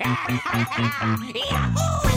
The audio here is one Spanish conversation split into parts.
El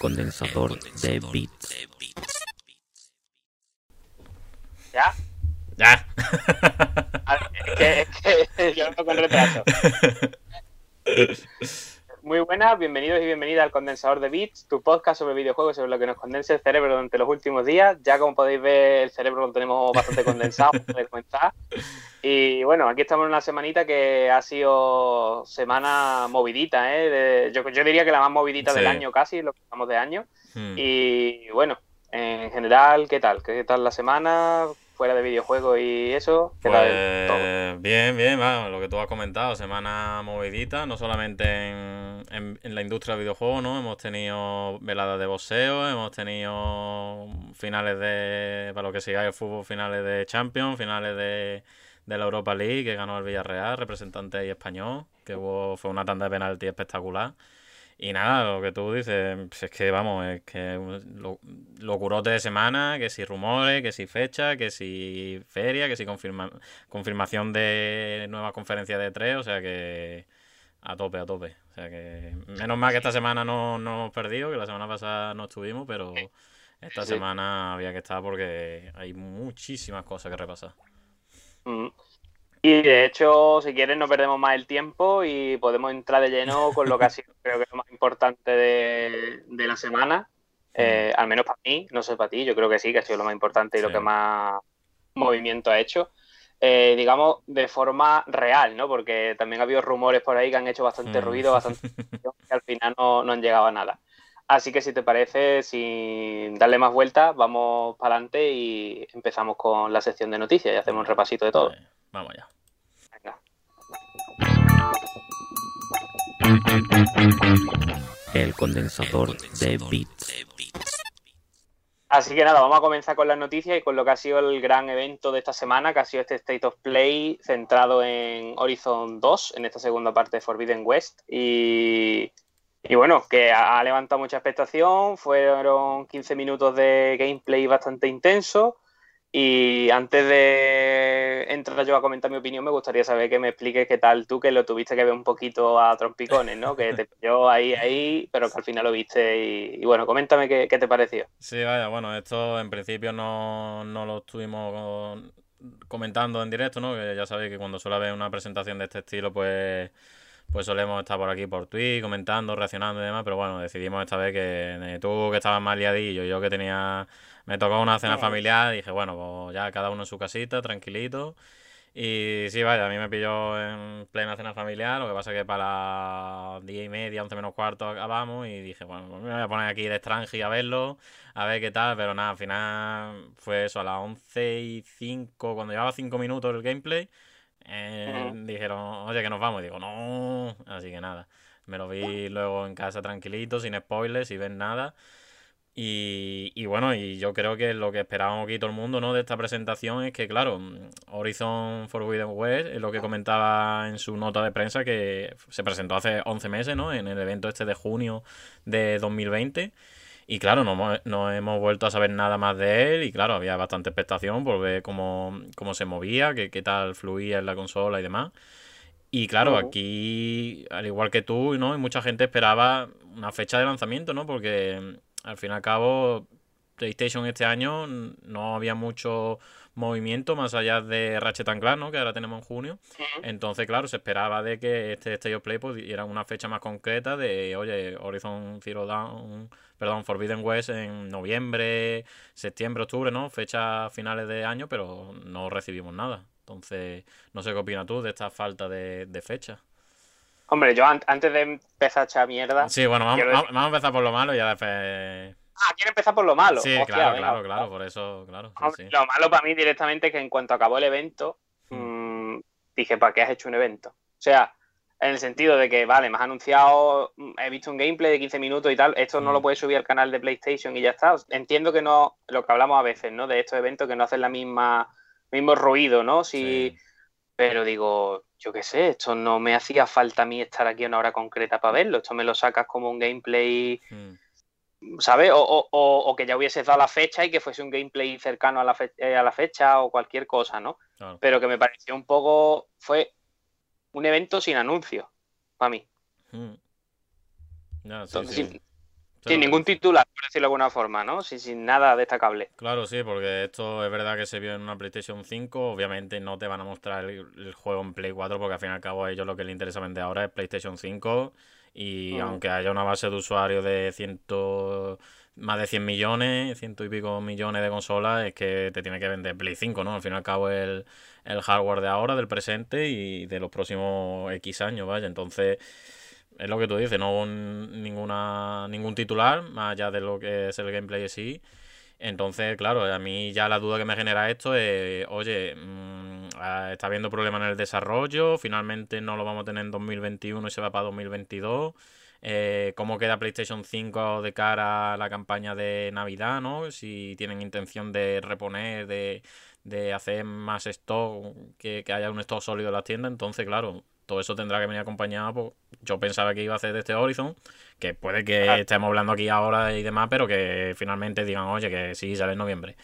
condensador de bits. ¿Ya? Ya. Ah, Es que, es que yo vengo con retraso. Muy buenas, bienvenidos y bienvenidas al Condensador de Bits, tu podcast sobre videojuegos, sobre lo que nos condensa el cerebro durante los últimos días. Ya como podéis ver, el cerebro lo tenemos bastante condensado, podéis comentar. Y bueno, aquí estamos en una semanita que ha sido semana movidita, ¿eh? De- yo, yo diría que la más movidita del Sí. año casi, lo que estamos de año. Hmm. Y bueno, en general, ¿qué tal? ¿Qué tal la semana? Fuera de videojuegos y eso, ¿qué tal? Pues bien, bien, vamos, lo que tú has comentado, semana movidita, no solamente en, en- en la industria del videojuego, ¿no? Hemos tenido veladas de boxeo, hemos tenido finales de, para lo que sigáis el fútbol, finales de Champions, finales de, de la Europa League, que ganó el Villarreal, representante ahí español, que hubo, fue una tanda de penalti espectacular. Y nada, lo que tú dices, pues es que vamos, es que lo, locurote de semana, que si rumores, que si fecha, que si feria, que si confirma, confirmación de nueva conferencia de tres, o sea que a tope, a tope. O sea que menos mal que esta semana no, no hemos perdido, que la semana pasada no estuvimos, pero esta Sí. semana había que estar porque hay muchísimas cosas que repasar. Mm. Y de hecho, si quieres, no perdemos más el tiempo y podemos entrar de lleno con lo que ha sido, creo que lo más importante de, de la semana. Eh, al menos para mí, no sé para ti, yo creo que sí, que ha sido lo más importante y lo que más movimiento ha hecho. Eh, digamos, de forma real, ¿no? Porque también ha habido rumores por ahí que han hecho bastante Mm. ruido, bastante que al final no, no han llegado a nada. Así que si te parece, sin darle más vueltas, vamos para adelante y empezamos con la sección de noticias y hacemos un repasito de todo. Vamos allá. El condensador de bits. Así que nada, vamos a comenzar con las noticias y con lo que ha sido el gran evento de esta semana, que ha sido este State of Play centrado en Horizon 2, en esta segunda parte de Forbidden West. Y, y bueno, que ha, ha levantado mucha expectación, fueron 15 minutos de gameplay bastante intenso. Y antes de entrar yo a comentar mi opinión, me gustaría saber que me expliques qué tal tú, que lo tuviste que ver un poquito a trompicones, ¿no? Que te pilló ahí, ahí, pero que al final lo viste. Y, y bueno, coméntame qué, qué te pareció. Sí, vaya, bueno, esto en principio no, no lo estuvimos comentando en directo, ¿no? Que ya sabéis que cuando suele haber una presentación de este estilo, pues, pues solemos estar por aquí por Twitch, comentando, reaccionando y demás, pero bueno, decidimos esta vez que eh, tú que estabas más liadillo, yo que tenía, me tocó una cena familiar, dije, bueno, pues ya cada uno en su casita, tranquilito. Y sí, vaya, a mí me pilló en plena cena familiar, lo que pasa que para las 10 y media, 11 menos cuarto acabamos y dije, bueno, pues me voy a poner aquí de extranji a verlo, a ver qué tal, pero nada, al final fue eso, a las 11 y 5, cuando llevaba 5 minutos el gameplay, eh, dijeron, oye, que nos vamos, y digo, no, así que nada, me lo vi luego en casa tranquilito, sin spoilers, sin ver nada. Y, y bueno, y yo creo que lo que esperábamos aquí todo el mundo, ¿no? De esta presentación es que, claro, mm, Horizon Forbidden West es lo que comentaba en su nota de prensa que se presentó hace 11 meses, ¿no? En el evento este de junio de 2020. Y claro, no, hemos- no hemos vuelto a saber nada más de él y claro, había bastante expectación por ver cómo, cómo se movía, qué, qué tal fluía en la consola y demás. Y claro, aquí, al igual que tú, ¿no? Y mucha gente esperaba una fecha de lanzamiento, ¿no? Porque al fin y al cabo, PlayStation este año no había mucho movimiento más allá de Ratchet and Clank, ¿no? Que ahora tenemos en junio. Entonces, claro, se esperaba de que este State of Play pues, diera una fecha más concreta de, oye, Horizon Zero Dawn, perdón, Forbidden West en noviembre, septiembre, octubre, ¿no? Fechas finales de año, pero no recibimos nada. Entonces, no sé qué opinas tú de esta falta de, de fecha. Hombre, yo an- antes de empezar a echar mierda, Sí, bueno, vamos, Quiero vamos- vamos a empezar por lo malo y ya después... Ah, quiere empezar por lo malo. Sí, Hostia, claro, venga, claro, claro, por eso, claro. sí, Hombre, sí. Lo malo para mí directamente es que en cuanto acabó el evento, Hmm. mm, dije, ¿para qué has hecho un evento? O sea, en el sentido de que, vale, me has anunciado, mm, he visto un gameplay de 15 minutos y tal, esto no Mm. lo puedes subir al canal de PlayStation y ya está. Entiendo que no, lo que hablamos a veces, ¿no? De estos eventos que no hacen la misma, mismo ruido, ¿no? Si, Sí. Pero digo, yo qué sé, esto no me hacía falta a mí estar aquí a una hora concreta para verlo, esto me lo sacas como un gameplay Mm, ¿sabes? O, o- o- o que ya hubieses dado la fecha y que fuese un gameplay cercano a la, fe- eh, a la fecha o cualquier cosa, ¿no? claro. Pero que me pareció un poco, fue un evento sin anuncio, para mí. Mm. Ya, sí, Entonces, sí. Sin, ningún titular, por decirlo de alguna forma, ¿no? Sin, sin nada destacable. Claro, sí, porque esto es verdad que se vio en una PlayStation 5. Obviamente no te van a mostrar el, el juego en Play 4 porque al fin y al cabo a ellos lo que les interesa vender ahora es PlayStation 5. Y Mm. aunque haya una base de usuarios de ciento, más de 100 millones, ciento y pico millones de consolas, es que te tiene que vender Play 5, ¿no? Al fin y al cabo es el, el hardware de ahora, del presente y de los próximos X años, vaya. Entonces, es lo que tú dices, no hubo un- ninguna, ningún titular, más allá de lo que es el gameplay en sí. Entonces, claro, a mí ya la duda que me genera esto es, oye, mm, ah, está habiendo problemas en el desarrollo, finalmente no lo vamos a tener en 2021 y se va para 2022. Eh, ¿cómo queda PlayStation 5 de cara a la campaña de Navidad, ¿no? Si tienen intención de reponer, de, de hacer más stock, que, que haya un stock sólido en las tiendas. Entonces, claro, todo eso tendrá que venir acompañado. Pues, yo pensaba que iba a hacer de este Horizon, que puede que Claro. estemos hablando aquí ahora y demás, pero que finalmente digan, oye, que sí, sale en noviembre.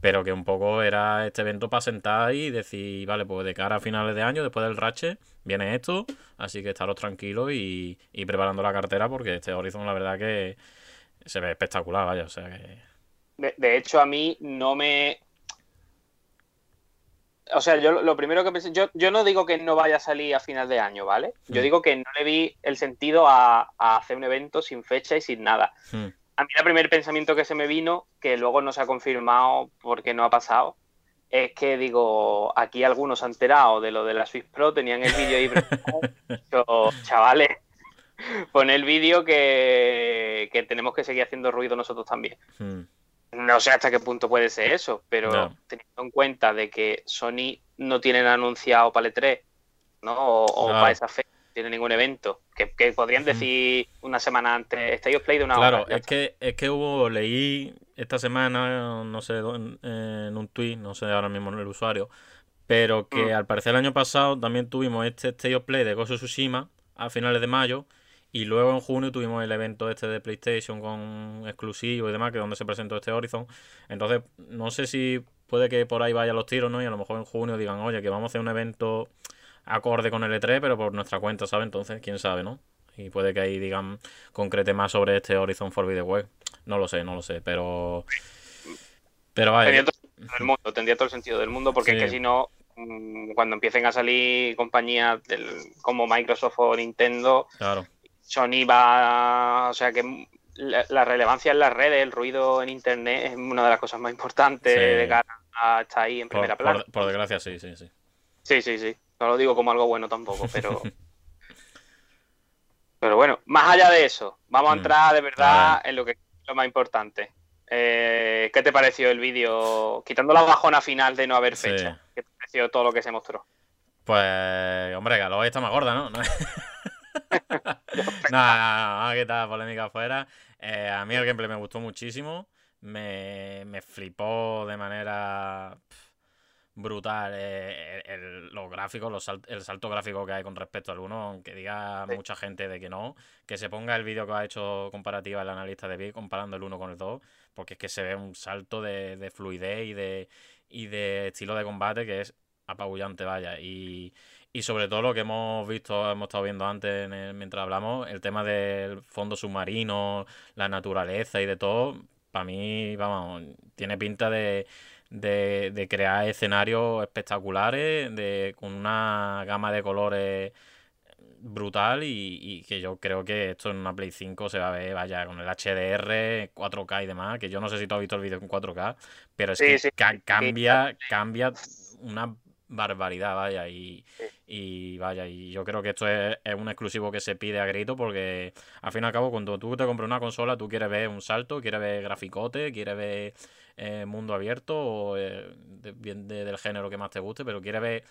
Pero que un poco era este evento para sentar y decir, vale, pues de cara a finales de año, después del Ratchet, viene esto, así que estaros tranquilos y, y preparando la cartera porque este Horizon la verdad que se ve espectacular, vaya, o sea que... De, de hecho, a mí no me. O sea, yo lo- primero que pensé, yo, yo no digo que no vaya a salir a final de año, ¿vale? Yo Mm. digo que no le vi el sentido a, a hacer un evento sin fecha y sin nada. hmm, A mí el primer pensamiento que se me vino, que luego no se ha confirmado porque no ha pasado, es que digo, aquí algunos han enterado de lo de la Swiss Pro, tenían el vídeo ahí dicho, chavales, pon el vídeo que, que tenemos que seguir haciendo ruido nosotros también. hmm, No sé hasta qué punto puede ser eso, pero teniendo en cuenta de que Sony no tienen anunciado para el E3, ¿no? O, o Claro. para esa fecha, no tiene ningún evento, que, que podrían decir una semana antes, State of Play de una Claro, hora. ya es que, es que hubo, leí esta semana, no sé, en un tweet, no sé ahora mismo el usuario, pero que Mm. al parecer el año pasado también tuvimos este State of Play de Ghost of Tsushima a finales de mayo y luego en junio tuvimos el evento este de PlayStation con exclusivo y demás, que es donde se presentó este Horizon. Entonces, no sé si puede que por ahí vayan los tiros, ¿no? Y a lo mejor en junio digan, oye, que vamos a hacer un evento acorde con el E3, pero por nuestra cuenta, ¿sabes? Entonces, quién sabe, ¿no? Y puede que ahí digan, concrete más sobre este Horizon Forbidden Web. No lo sé, no lo sé, pero... Pero vaya, Tendría todo el sentido del mundo, tendría todo el sentido del mundo, porque Sí. es que si no, mm, cuando empiecen a salir compañías del- como Microsoft o Nintendo, claro. Sony va, o sea que la, la relevancia en las redes, el ruido en internet es una de las cosas más importantes Sí. de cara a estar ahí en Por, primera plana. por desgracia, sí, sí, sí. Sí, sí, sí. No lo digo como algo bueno tampoco, pero. pero bueno, más allá de eso, vamos a Mm. entrar de verdad en lo que es lo más importante. Eh, ¿Qué te pareció el vídeo? Quitando la bajona final de no haber Sí. fecha. ¿Qué te pareció todo lo que se mostró? Pues, hombre, Galo está más gorda, ¿no? No, no, no, que tal, polémica afuera. Eh, a mí el gameplay me gustó muchísimo. Me, me flipó de manera brutal eh, el- el- los gráficos, los sal- el salto gráfico que hay con respecto al 1, aunque diga Sí. mucha gente de que no, que se ponga el vídeo que ha hecho comparativa el analista de Big comparando el 1 con el 2, porque es que se ve un salto de, de fluidez y de, y de estilo de combate que es apabullante, vaya. Y, y sobre todo lo que hemos visto, hemos estado viendo antes en el- mientras hablamos, el tema del fondo submarino, la naturaleza y de todo, para mí, vamos, tiene pinta de, de, de crear escenarios espectaculares, de, con una gama de colores brutal y, y que yo creo que esto en una Play 5 se va a ver, vaya, con el HDR, 4K y demás, que yo no sé si tú has visto el vídeo en 4K, pero es Sí, que sí, ca- sí. cambia, cambia una barbaridad, vaya, y, y vaya, y yo creo que esto es, es, un exclusivo que se pide a grito porque al fin y al cabo cuando tú te compras una consola tú quieres ver un salto, quieres ver graficote, quieres ver eh, mundo abierto o eh, de, del género que más te guste, pero quieres ver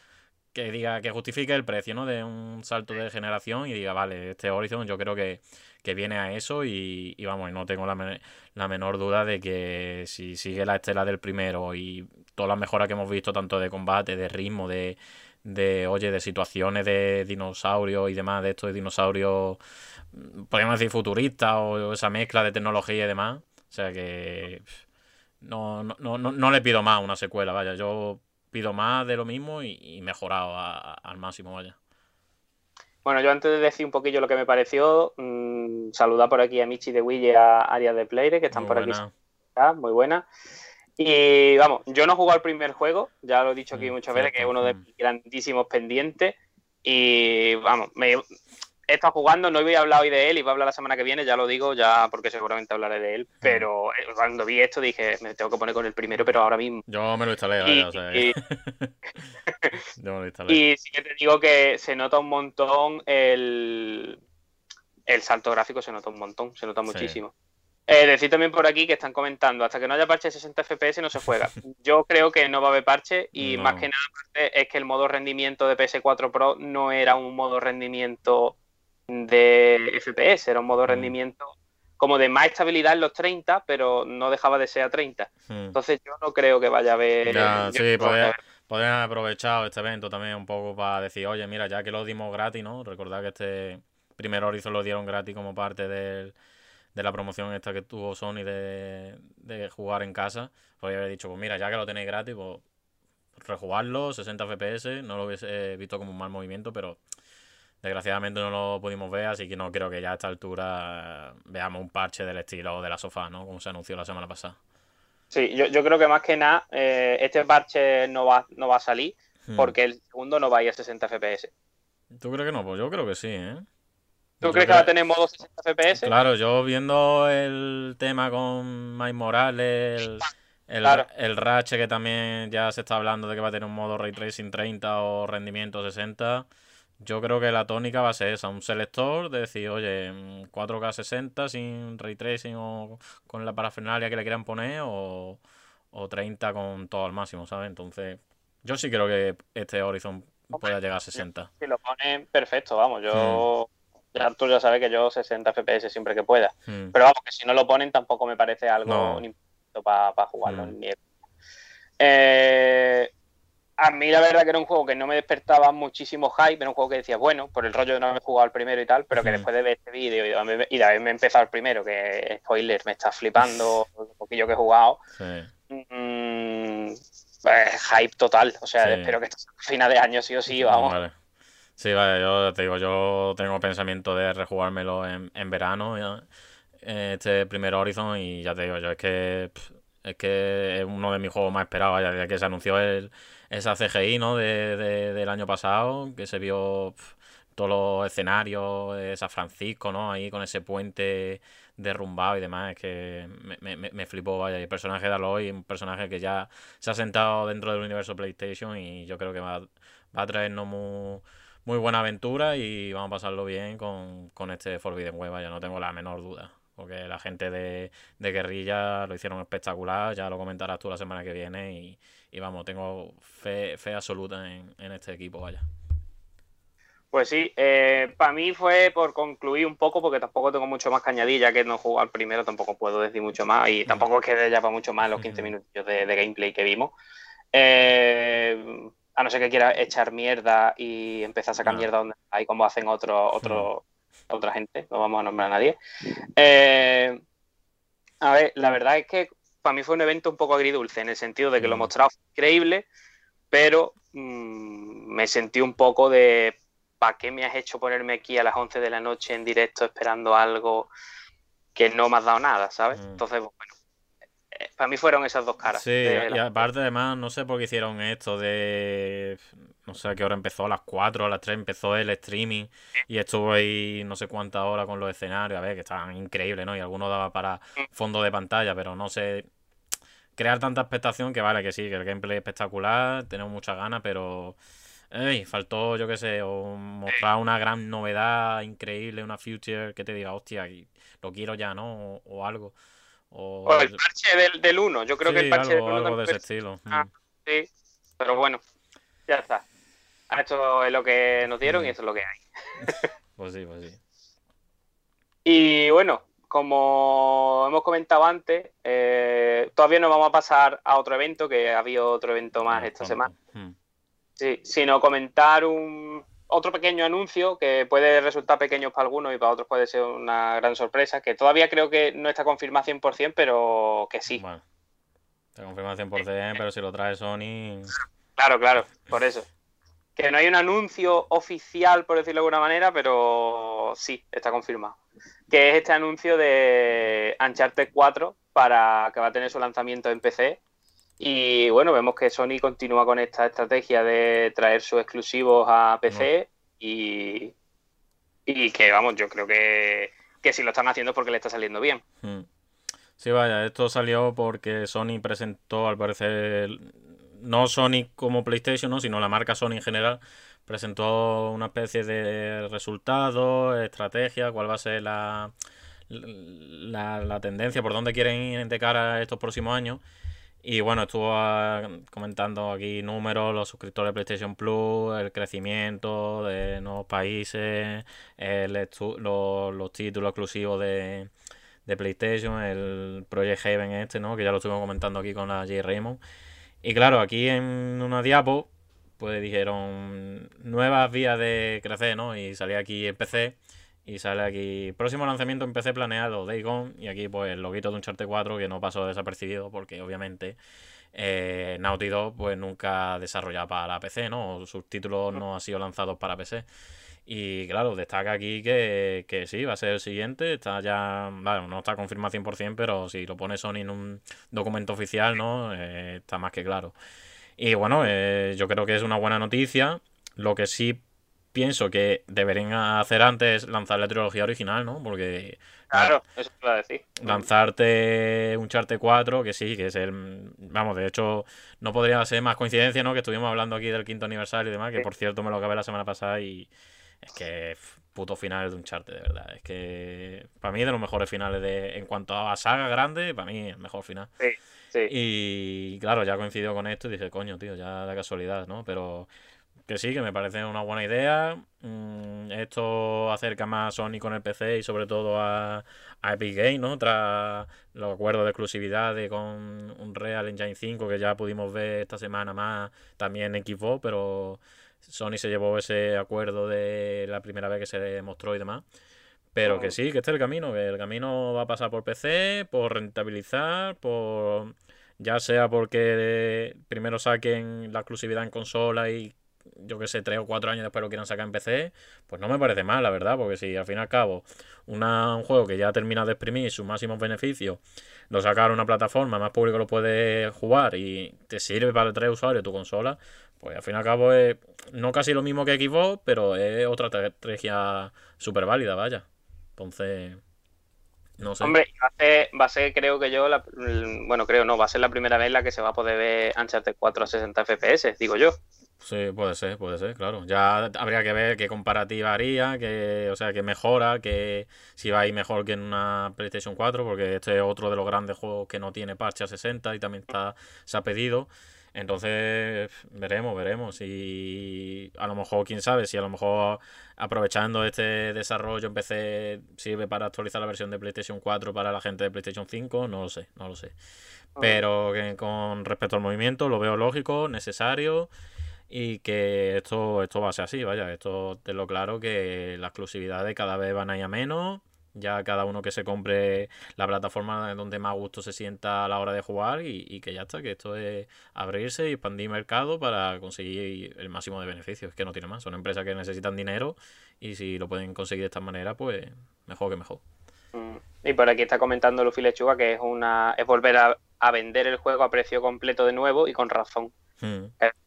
que diga, que justifique el precio, ¿no? De un salto de generación y diga, vale, este Horizon yo creo que, que viene a eso y, y vamos, no tengo la, la, menor duda de que si sigue la estela del primero y todas las mejoras que hemos visto, tanto de combate, de ritmo, de, de oye, de situaciones de dinosaurios y demás, de estos dinosaurios, mm, podríamos decir futuristas o esa mezcla de tecnología y demás. O sea que no, no, no, no le pido más una secuela, vaya, yo pido más de lo mismo y, mejorado al máximo, vaya. Bueno, yo antes de decir un poquillo lo que me pareció, mmm, saludar por aquí a Michi de Wille y a Arias de Playre, que están muy por buena. aquí. Muy buena. Y vamos, yo no jugué al primer juego, ya lo he dicho aquí mm, muchas veces, que es uno de mis grandísimos pendientes. Y vamos, me, he estado jugando, no voy a hablar hoy de él y voy a hablar la semana que viene, ya lo digo, ya porque seguramente hablaré de él, pero eh, cuando vi esto dije, me tengo que poner con el primero, pero ahora mismo. Yo me lo instalé, y, o sea, y... Yo me lo instalé. Y sí que te digo que se nota un montón el, el salto gráfico, se nota un montón, se nota muchísimo. Eh, decir también por aquí que están comentando, hasta que no haya parche de 60 FPS no se juega. Yo creo que no va a haber parche y más que nada es que el modo rendimiento de PS4 Pro no era un modo rendimiento de FPS, era un modo de mm. rendimiento como de más estabilidad en los 30, pero no dejaba de ser a 30. Mm. Entonces yo no creo que vaya a haber... sí, podrían haber aprovechado este evento también un poco para decir, oye, mira, ya que lo dimos gratis, ¿no? Recordad que este primer Horizon lo dieron gratis como parte de la promoción esta que tuvo Sony de, de jugar en casa. Podría haber dicho, pues mira, ya que lo tenéis gratis, pues rejugarlo, 60 FPS, no lo hubiese visto como un mal movimiento, pero Desgraciadamente no lo pudimos ver, así que no creo que ya a esta altura eh, veamos un parche del estilo de la sofá, ¿no? Como se anunció la semana pasada. Sí, yo, creo que más que nada eh, este parche no va, no va a salir hmm. porque el segundo no va a ir a 60 FPS. ¿Tú crees que no? Pues yo creo que sí, ¿eh? ¿Tú crees que va a tener modo 60 FPS? Claro, yo viendo el tema con Mike Morales, el, el, Ratchet que también ya se está hablando de que va a tener un modo Ray Tracing 30 o rendimiento 60 yo creo que la tónica va a ser esa, un selector de decir, oye, 4K 60 sin ray tracing o con la parafernalia que le quieran poner o, 30 con todo al máximo, ¿sabes? Entonces, yo sí creo que este Horizon pueda llegar a 60. Si lo ponen, perfecto, vamos, yo... Hmm. Ya tú ya sabes que yo 60 FPS siempre que pueda. Hmm. Pero vamos, que si no lo ponen tampoco me parece algo no. para jugarlo hmm. en Eh, a mí la verdad que era un juego que no me despertaba muchísimo hype, era un juego que decía, bueno, por el rollo de no haberme jugado al primero y tal, pero que después de ver este vídeo y de haberme empezado el primero, que spoiler, me está flipando un poquillo que he jugado, mm, pues, hype total, o sea, espero que esto sea final de año sí o sí, vamos. Sí, vale, yo te digo, yo tengo pensamiento de rejugármelo en, en verano, este primer Horizon, y ya te digo, yo es que es que es uno de mis juegos más esperados, ya desde que se anunció el esa CGI, ¿no? De, del año pasado, que se vio todos los escenarios de San Francisco, ¿no? Ahí con ese puente derrumbado y demás, es que me, me, me flipó, vaya. El personaje de Aloy, un personaje que ya se ha sentado dentro del universo PlayStation y yo creo que va, va a traernos muy, muy buena aventura y vamos a pasarlo bien con, con este Forbidden Web, vaya, no tengo la menor duda. Porque la gente de, de Guerrilla lo hicieron espectacular, ya lo comentarás tú la semana que viene y, y vamos, tengo fe, fe absoluta en, este equipo, vaya. Pues sí, eh, para mí fue por concluir un poco, porque tampoco tengo mucho más que añadir, ya que no juego al primero, tampoco puedo decir mucho más, y tampoco quedé ya para mucho más los 15 minutos de, gameplay que vimos. Eh, a no ser que quiera echar mierda y empezar a sacar mierda donde hay como hacen otro, otra gente, no vamos a nombrar a nadie. Eh, a ver, la verdad es que para mí fue un evento un poco agridulce, en el sentido de que lo mm. mostraba increíble, pero mm, me sentí un poco de ¿para qué me has hecho ponerme aquí a las 11 de la noche en directo esperando algo que no me has dado nada, ¿sabes? Mm. Entonces, bueno, para mí fueron esas dos caras. Sí, y aparte además, no sé por qué hicieron esto de... No sé a qué hora empezó, a las 4, a las 3 empezó el streaming y estuvo ahí no sé cuántas horas con los escenarios, a ver, que estaban increíbles, ¿no? Y algunos daba para fondo de pantalla, pero no sé crear tanta expectación que vale, que sí, que el gameplay es espectacular, tenemos muchas ganas, pero ey, faltó, yo qué sé, o mostrar una gran novedad increíble, una future que te diga, hostia, lo quiero ya, ¿no? O, o algo. O, O el parche del, del 1, yo creo que Sí, el parche algo, del 1 algo de ese estilo. Ah, Mm. Sí, pero bueno, ya está. Esto es lo que nos dieron y Mm. esto es lo que hay. Pues sí, pues sí. Y bueno, como hemos comentado antes, eh, todavía no vamos a pasar a otro evento, que ha habido otro evento más Ah, esta semana. Mm. Sí, sino comentar un otro pequeño anuncio que puede resultar pequeño para algunos y para otros puede ser una gran sorpresa, que todavía creo que no está confirmado 100%, pero que sí. Bueno, te confirma 100%, pero si lo trae Sony. Claro, claro, por eso. Que no hay un anuncio oficial, por decirlo de alguna manera, pero sí, está confirmado. Que es este anuncio de Uncharted 4 para que va a tener su lanzamiento en PC. Y bueno, vemos que Sony continúa con esta estrategia de traer sus exclusivos a PC y, y que vamos, yo creo que, que si lo están haciendo es porque le está saliendo bien. Sí, vaya, esto salió porque Sony presentó, al parecer, no Sony como PlayStation, ¿no? sino la marca Sony en general, presentó una especie de resultados, estrategia, cuál va a ser la, la, la tendencia, por dónde quieren ir de cara a estos próximos años. Y bueno, estuvo ah, comentando aquí números, los suscriptores de PlayStation Plus, el crecimiento de nuevos países, el los, los títulos exclusivos de, de PlayStation, el Project Haven este, ¿no? Que ya lo estuvimos comentando aquí con la J. Raymond. Y claro, aquí en una diapo, pues dijeron nuevas vías de crecer, ¿no? Y salía aquí el PC y sale aquí próximo lanzamiento en PC planeado, Day Gone, y aquí pues el loguito de Uncharted 4 que no pasó desapercibido porque obviamente eh, Naughty Dog pues nunca desarrollado para PC, ¿no? O sus títulos no han sido lanzados para PC. Y claro, destaca aquí que, que sí, va a ser el siguiente. Está ya, bueno, no está confirmado 100%, pero si lo pone Sony en un documento oficial, ¿no? Eh, está más que claro. Y bueno, eh, yo creo que es una buena noticia. Lo que sí pienso que deberían hacer antes es lanzar la trilogía original, ¿no? Porque Claro, eso te iba a decir. lanzarte un Charte 4, que sí, que es el. Vamos, de hecho, no podría ser más coincidencia, ¿no? Que estuvimos hablando aquí del quinto aniversario y demás, que Sí. por cierto me lo acabé la semana pasada y es que puto final de un Charte, de verdad. Es que para mí de los mejores finales de. En cuanto a saga grande, para mí el mejor final. Sí. Y claro, ya coincidió con esto y dije, coño, tío, ya de casualidad, ¿no? Pero que sí, que me parece una buena idea. Mm, esto acerca más a Sony con el PC y sobre todo a, a Epic Games, ¿no? Tras los acuerdos de exclusividad de con Unreal Engine 5 que ya pudimos ver esta semana más también en Xbox, pero Sony se llevó ese acuerdo de la primera vez que se mostró y demás. Pero que sí, que este es el camino, que el camino va a pasar por PC, por rentabilizar, por ya sea porque primero saquen la exclusividad en consola y yo que sé, tres o cuatro años después lo quieran sacar en PC, pues no me parece mal, la verdad, porque si al fin y al cabo una, un juego que ya termina de exprimir sus máximos beneficios, lo sacar a una plataforma, más público lo puede jugar y te sirve para tres usuarios tu consola, pues al fin y al cabo es no casi lo mismo que Xbox, pero es otra estrategia súper válida, vaya. Entonces, no sé. Hombre, va a, ser, va a ser, creo que yo, la- bueno, creo no, va a ser la primera vez la que se va a poder ver Uncharted 4 a 60 FPS, digo yo. Sí, puede ser, puede ser, claro. Ya habría que ver qué comparativa haría, que, o sea, que mejora, que si va a ir mejor que en una PlayStation 4, porque este es otro de los grandes juegos que no tiene parche a 60 y también está, se ha pedido. Entonces, veremos, veremos. Y a lo mejor, quién sabe, si a lo mejor aprovechando este desarrollo en PC sirve para actualizar la versión de PlayStation 4 para la gente de PlayStation 5, no lo sé, no lo sé. Pero que con respecto al movimiento lo veo lógico, necesario y que esto, esto va a ser así, vaya, esto te lo claro que las exclusividades cada vez van a ir a menos, ya cada uno que se compre la plataforma donde más gusto se sienta a la hora de jugar y, y que ya está, que esto es abrirse y expandir mercado para conseguir el máximo de beneficios, es que no tiene más, son empresas que necesitan dinero y si lo pueden conseguir de esta manera, pues mejor que mejor. Mm. Y por aquí está comentando Luffy Lechuga que es una es volver a, a vender el juego a precio completo de nuevo y con razón. Hmm,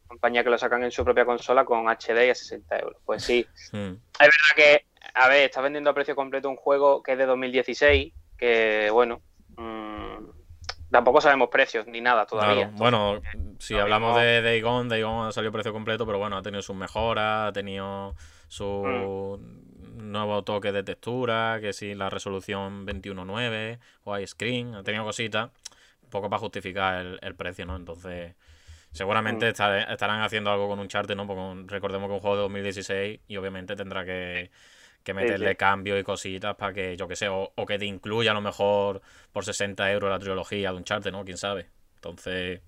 Compañía que lo sacan en su propia consola con HD y a 60 euros. Pues sí, hmm. Es verdad que, a ver, está vendiendo a precio completo un juego que es de 2016, que bueno, mm, tampoco sabemos precios ni nada todavía. bueno, si hablamos de Daygon, Daygon ha salido precio completo, pero bueno, ha tenido sus mejoras, ha tenido su mm. nuevo toque de textura, que si la resolución 21.9 o screen, ha tenido cositas, un poco para justificar el, precio, ¿no? Entonces, seguramente mm. estarán haciendo algo con un chart, ¿no? Porque recordemos que es un juego de 2016 y obviamente tendrá que que meterle cambios y cositas para que, yo que sé, o, que te incluya a lo mejor por 60 euros la trilogía de un charte, ¿no? Quién sabe. Entonces.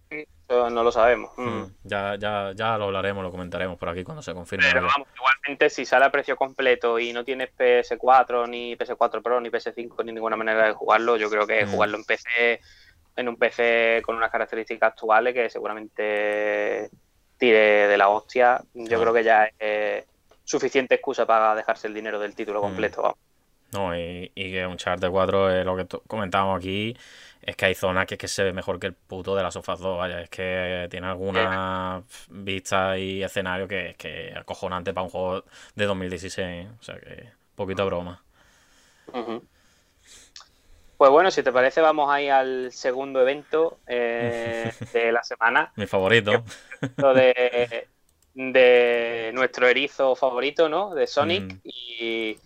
no lo sabemos. Mm. Mm. Ya, ya, ya lo hablaremos, lo comentaremos por aquí cuando se confirme. Pero vamos, igualmente, si sale a precio completo y no tienes PS4, ni PS4 Pro, ni PS5, ni ninguna manera de jugarlo, yo creo que mm. jugarlo en PC, en un PC con unas características actuales que seguramente tire de la hostia, yo creo que ya es suficiente excusa para dejarse el dinero del título mm. completo. No, y, que un chart de 4 es lo que comentábamos aquí. Es que hay zonas que, es que se ve mejor que el puto de las sofas 2. Vaya, es que tiene alguna vista y escenario que es que acojonante para un juego de 2016. O sea que, poquito broma. Pues bueno, si te parece, vamos ahí al segundo evento eh, de la semana. Mi favorito. De, de nuestro erizo favorito, ¿no? De Sonic. Mm. Y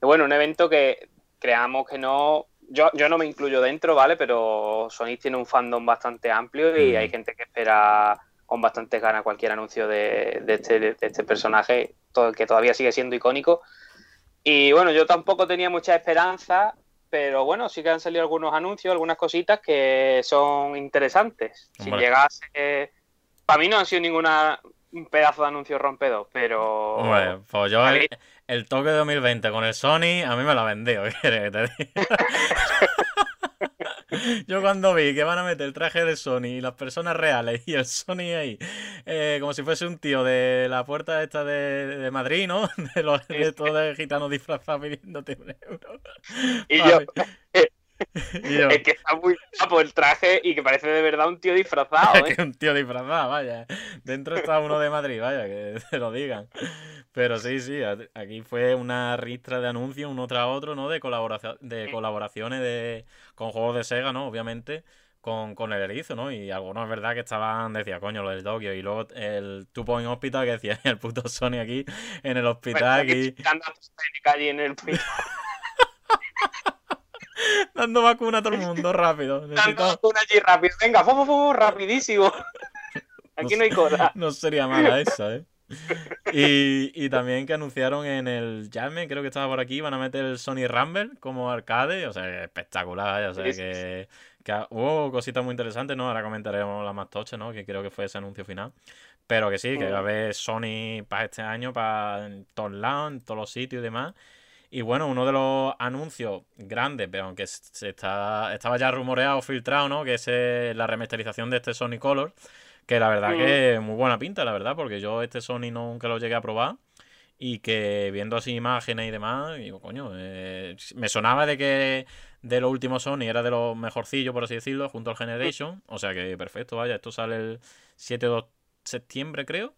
bueno, un evento que creamos que no. Yo, yo no me incluyo dentro, ¿vale? Pero Sonic tiene un fandom bastante amplio y mm. hay gente que espera con bastantes ganas cualquier anuncio de, este, este, personaje, todo, que todavía sigue siendo icónico. Y bueno, yo tampoco tenía mucha esperanza, pero bueno, sí que han salido algunos anuncios, algunas cositas que son interesantes. Si llegase. Para mí no han sido ninguna un pedazo de anuncio rompedor, pero. Bueno, pues yo el, toque de 2020 con el Sony, a mí me lo ha vendido, ¿qué te Yo cuando vi que van a meter el traje de Sony y las personas reales y el Sony ahí, eh, como si fuese un tío de la puerta esta de, Madrid, ¿no? De los de todos gitanos disfrazados pidiéndote un euro. Y yo, Es que está muy guapo el traje y que parece de verdad un tío disfrazado. ¿eh? un tío disfrazado, vaya. Dentro está uno de Madrid, vaya, que se lo digan. Pero sí, sí, aquí fue una ristra de anuncios uno tras otro, ¿no? De, colaboración, de colaboraciones de, con juegos de Sega, ¿no? Obviamente. Con, con, el erizo, ¿no? Y algunos es verdad que estaban, decía, coño, lo del Tokio. Y luego el Two Point Hospital que decía, el puto Sony aquí en el hospital. aquí... en el Dando vacuna a todo el mundo, rápido. Dando vacuna allí rápido. Venga, fofo, rapidísimo. Aquí no hay cosa. No sería mala esa, ¿eh? Y, y, también que anunciaron en el Jam, creo que estaba por aquí, van a meter el Sony Rumble como arcade, o sea, espectacular, o sea, que, que, hubo cositas muy interesantes, ¿no? Ahora comentaremos la más tocha, ¿no? Que creo que fue ese anuncio final. Pero que sí, que va a haber Sony para este año, para en todos lados, en todos los sitios y demás. Y bueno, uno de los anuncios grandes, pero aunque se está, estaba ya rumoreado, filtrado, ¿no? Que es eh, la remasterización de este Sony Color. Que la verdad que es muy buena pinta, la verdad, porque yo este Sony nunca lo llegué a probar. Y que viendo así imágenes y demás, digo, coño, eh, me sonaba de que de los últimos Sony era de los mejorcillos, por así decirlo, junto al Generation. O sea que perfecto, vaya, esto sale el 7 de septiembre, creo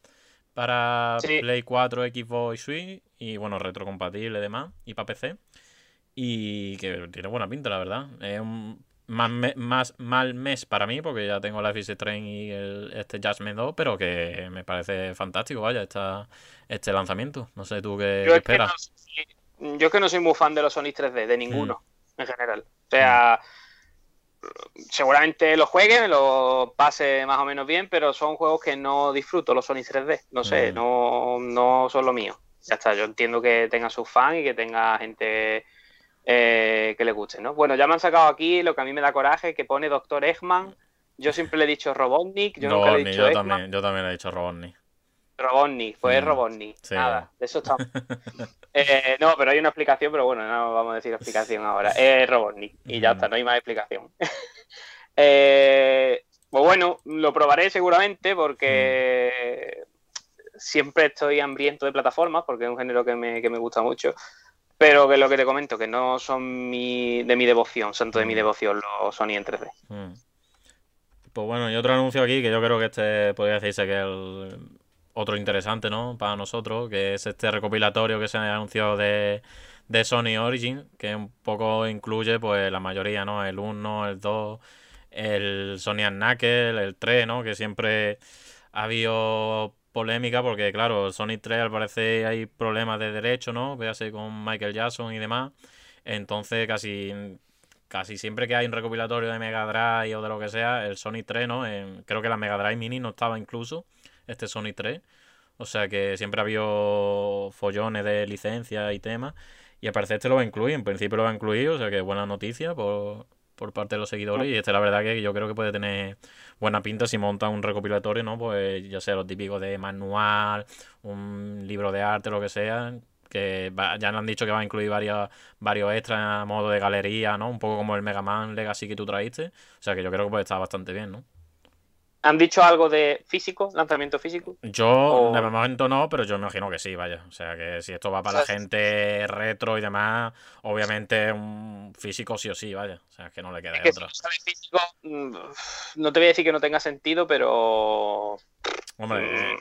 para Play 4, Xbox y Switch. Y bueno, retrocompatible y demás. Y para PC. Y que tiene buena pinta, la verdad. Es un más, más mal mes para mí, porque ya tengo la is Train y el, este Jasmine 2, pero que me parece fantástico, vaya, esta, este lanzamiento. No sé tú qué, esperas. yo es que no soy muy fan de los Sonic 3D, de ninguno, mm. en general. O sea, seguramente lo jueguen, lo pase más o menos bien, pero son juegos que no disfruto, los Sonic 3D. No sé, mm. no, no son lo mío. Ya está, yo entiendo que tenga sus fans y que tenga gente eh, que le guste, ¿no? Bueno, ya me han sacado aquí lo que a mí me da coraje, que pone Doctor Eggman. Yo siempre le he dicho Robotnik, yo nunca le he dicho yo También, yo también le he dicho Robotnik. Robotnik, pues es mm, Robotnik. Nada, de eso está. Eh, no, pero hay una explicación, pero bueno, no vamos a decir explicación ahora. Es Robotnik y ya está, no hay más explicación. eh, pues bueno, lo probaré seguramente porque siempre estoy hambriento de plataformas, porque es un género que me, que me gusta mucho. Pero que es lo que te comento, que no son mi, de mi devoción, santo de mi devoción los Sony en 3D. Pues bueno, y otro anuncio aquí que yo creo que este podría decirse que el otro interesante, ¿no? Para nosotros, que es este recopilatorio que se ha anunciado de, Sony Origin, que un poco incluye, pues, la mayoría, ¿no? El 1, el 2, el Sony Knuckle, el 3, ¿no? Que siempre ha habido polémica porque, claro, Sonic 3 al parecer hay problemas de derecho, ¿no? Véase con Michael Jackson y demás. Entonces, casi, casi siempre que hay un recopilatorio de Mega Drive o de lo que sea, el Sonic 3, ¿no? creo que la Mega Drive Mini no estaba incluso, este Sonic 3. O sea que siempre ha habido follones de licencia y temas. Y al parecer este lo va a incluir, en principio lo va a incluir, o sea que buena noticia por, por parte de los seguidores. Y este la verdad que yo creo que puede tener buena pinta si monta un recopilatorio, ¿no? Pues ya sea lo típico de manual, un libro de arte, lo que sea. Que ya nos han dicho que va a incluir varios, varios extras a modo de galería, ¿no? Un poco como el Mega Man Legacy que tú traíste. O sea que yo creo que puede estar bastante bien, ¿no? ¿Han dicho algo de físico, lanzamiento físico? Yo, de momento no, pero yo me imagino que sí, vaya. O sea, que si esto va para la gente retro y demás, obviamente un físico sí o sí, vaya. O sea, que no le queda es otra. Si físico, mm, no te voy a decir que no tenga sentido, pero. Hombre, mm.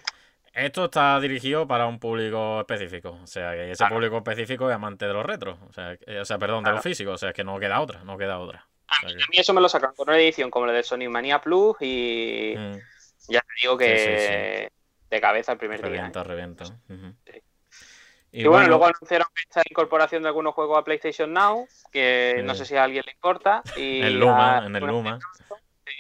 esto está dirigido para un público específico. O sea, que ese público específico es amante de los retros. O sea, o sea perdón, de los físicos. O sea, que no queda otra, no queda otra. A mí, eso me lo sacan con una edición como la de Sonic Mania Plus y mm. ya te digo que de cabeza el primer día. ¿eh? Revienta, Y, bueno, luego anunciaron esta incorporación de algunos juegos a PlayStation Now, que no sé si a alguien le importa. Y el Luma, en el Luma.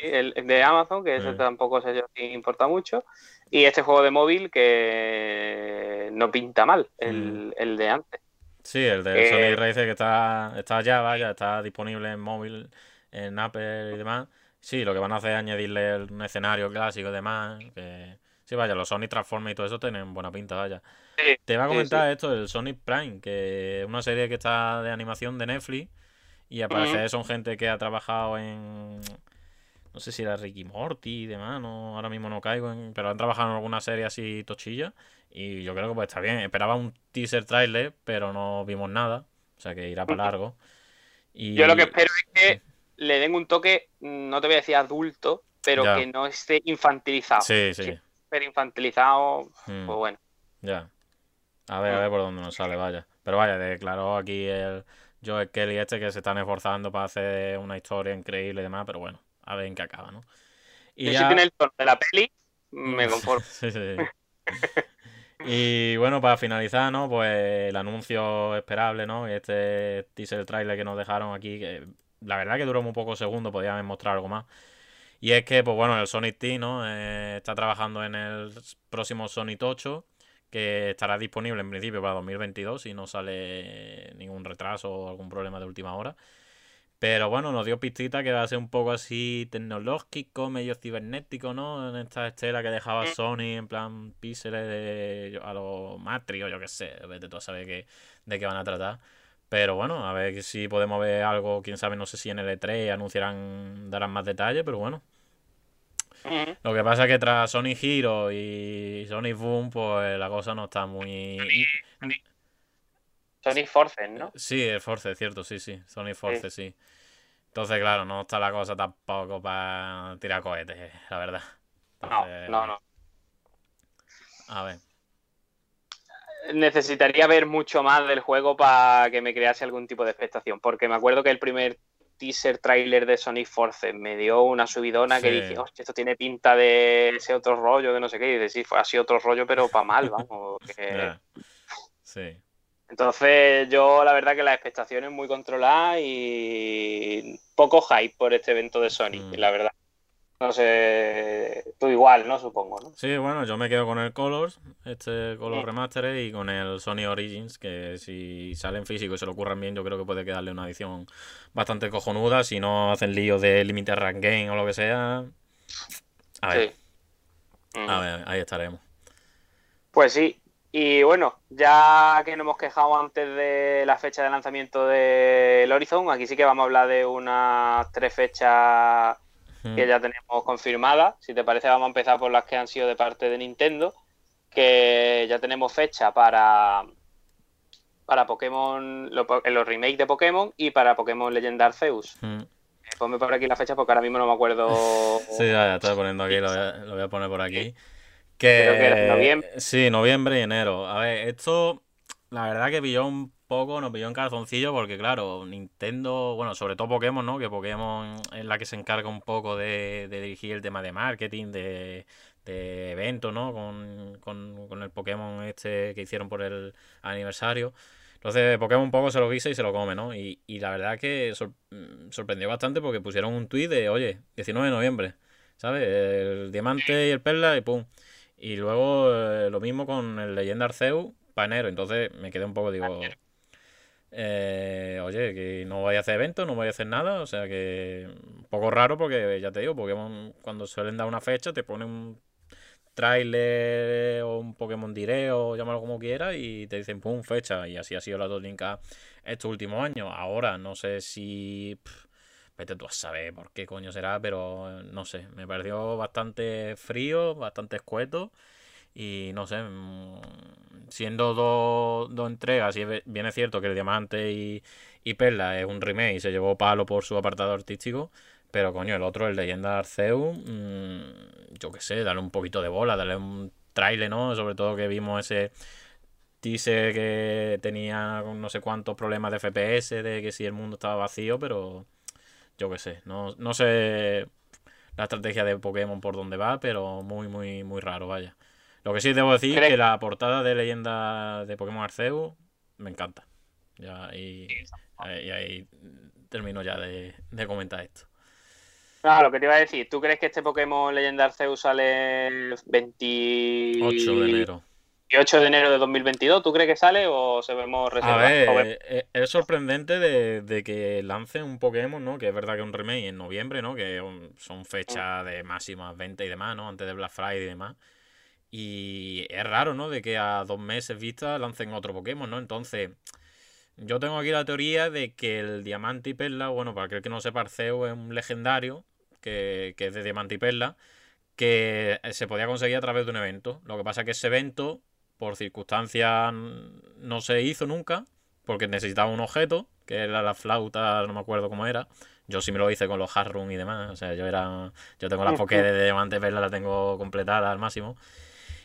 el de Amazon, que ese tampoco sé yo si importa mucho. Y este juego de móvil que no pinta mal, el, el de antes. Sí, el de Sony eh, Racer que está, está ya, vaya, está disponible en móvil, en Apple y demás. Sí, lo que van a hacer es añadirle un escenario clásico y demás. Que... Sí, vaya, los Sony Transformers y todo eso tienen buena pinta, vaya. Te iba a comentar esto, el Sonic Prime, que es una serie que está de animación de Netflix. Y aparece son gente que ha trabajado en. No sé si era Ricky Morty y demás, no, ahora mismo no caigo en. Pero han trabajado en alguna serie así tochilla. Y yo creo que pues está bien. Esperaba un teaser trailer, pero no vimos nada. O sea que irá para largo. Y... Yo lo que espero es que le den un toque, no te voy a decir adulto, pero que no esté infantilizado. Sí, sí. Pero infantilizado, mm. pues bueno. Ya. A ver, a ver por dónde nos sale, vaya. Pero vaya, declaró aquí el Joe Kelly este que se están esforzando para hacer una historia increíble y demás, pero bueno, a ver en qué acaba, ¿no? Y si tiene el tono de la peli, me conformo. sí, sí. Y bueno, para finalizar, ¿no? Pues el anuncio esperable, ¿no? Este teaser trailer que nos dejaron aquí, que la verdad que duró muy pocos segundos, podían mostrar algo más. Y es que, pues bueno, el Sonic T, ¿no? Eh, está trabajando en el próximo Sonic 8, que estará disponible en principio para 2022 si no sale ningún retraso o algún problema de última hora. Pero bueno, nos dio pistita que va a ser un poco así tecnológico, medio cibernético, ¿no? En esta estela que dejaba mm. Sony, en plan píxeles de, a los Matrix o yo qué sé, vete tú a saber qué, de qué van a tratar. Pero bueno, a ver si podemos ver algo, quién sabe, no sé si en el E3 anunciarán, darán más detalles, pero bueno. Mm. Lo que pasa es que tras Sony Hero y Sony Boom, pues la cosa no está muy... Sony Force, ¿no? Sí, el Force, cierto, sí, sí. Sony Force, sí. Entonces, claro, no está la cosa tampoco para tirar cohetes, la verdad. no, no, no. A ver. Necesitaría ver mucho más del juego para que me crease algún tipo de expectación. Porque me acuerdo que el primer teaser trailer de Sonic Force me dio una subidona que dije, hostia, esto tiene pinta de ese otro rollo, de no sé qué. Y dices, sí, fue así otro rollo, pero para mal, vamos. Sí. Entonces, yo la verdad que las expectaciones muy controladas y poco hype por este evento de Sony, mm. la verdad. No sé, tú igual, ¿no? Supongo, ¿no? Sí, bueno, yo me quedo con el Colors, este Color mm. Remastered y con el Sony Origins, que si sale en físico y se lo ocurran bien, yo creo que puede quedarle una edición bastante cojonuda. Si no hacen lío de Limited Run Game o lo que sea. A ver. A ver, ahí estaremos. Pues sí, y bueno, ya que nos hemos quejado antes de la fecha de lanzamiento del Horizon, aquí sí que vamos a hablar de unas tres fechas que ya tenemos confirmadas. Si te parece, vamos a empezar por las que han sido de parte de Nintendo, que ya tenemos fecha para para Pokémon, los remakes de Pokémon y para Pokémon Legend Arceus. Eh, ponme por aquí la fecha porque ahora mismo no me acuerdo. sí, ya, ya estoy poniendo aquí, lo voy a, poner por aquí. Que, noviembre. Sí, noviembre y enero. A ver, esto la verdad que pilló un poco, nos pilló en calzoncillo porque, claro, Nintendo, bueno, sobre todo Pokémon, ¿no? Que Pokémon es la que se encarga un poco de, dirigir el tema de marketing, de, de eventos, ¿no? Con, con, el Pokémon este que hicieron por el aniversario. Entonces Pokémon un poco se lo guisa y se lo come, ¿no? Y, y la verdad que mm, sorprendió bastante porque pusieron un tuit de, oye, 19 de noviembre, ¿sabes? El diamante y el perla y pum. Y luego eh, lo mismo con el Leyenda Arceus para enero. Entonces me quedé un poco, digo, eh, oye, que no vaya a hacer eventos, no vaya a hacer nada. O sea que un poco raro porque ya te digo, Pokémon cuando suelen dar una fecha te ponen un trailer o un Pokémon Direct o llámalo como quieras y te dicen pum, fecha. Y así ha sido la Linka estos últimos años. Ahora no sé si... vete tú a saber por qué coño será, pero no sé, me pareció bastante frío, bastante escueto. Y no sé, mm, siendo dos, entregas, y bien es cierto que el Diamante y, Perla es un remake y se llevó palo por su apartado artístico, pero coño, el otro, el Leyenda Arceus, mmm, yo qué sé, darle un poquito de bola, darle un trailer, ¿no? Sobre todo que vimos ese teaser que tenía no sé cuántos problemas de FPS, de que si el mundo estaba vacío, pero yo qué sé, no, no sé la estrategia de Pokémon por dónde va, pero muy, muy, muy raro, vaya. Lo que sí debo decir es que la portada de leyenda de Pokémon Arceus me encanta. Ya, y, ahí termino ya de, comentar esto. Claro, lo que te iba a decir, ¿tú crees que este Pokémon Leyenda Arceus sale el 28 de enero? 28 de enero de 2022, ¿tú crees que sale o se vemos reservado? A ver, eh, es sorprendente de, que lancen un Pokémon, ¿no? Que es verdad que es un remake en noviembre, ¿no? Que son fechas de máximas venta y demás, ¿no? Antes de Black Friday y demás. Y es raro, ¿no? De que a dos meses vista lancen otro Pokémon, ¿no? Entonces, yo tengo aquí la teoría de que el Diamante y Perla, bueno, para aquel que no sepa, Arceo es un legendario que, es de Diamante y Perla, que se podía conseguir a través de un evento. Lo que pasa es que ese evento, por circunstancias, no se hizo nunca, porque necesitaba un objeto, que era la flauta, no me acuerdo cómo era. Yo sí me lo hice con los Harroom y demás. O sea, yo era. Yo tengo la Poké de Diamante Perla, la tengo completada al máximo.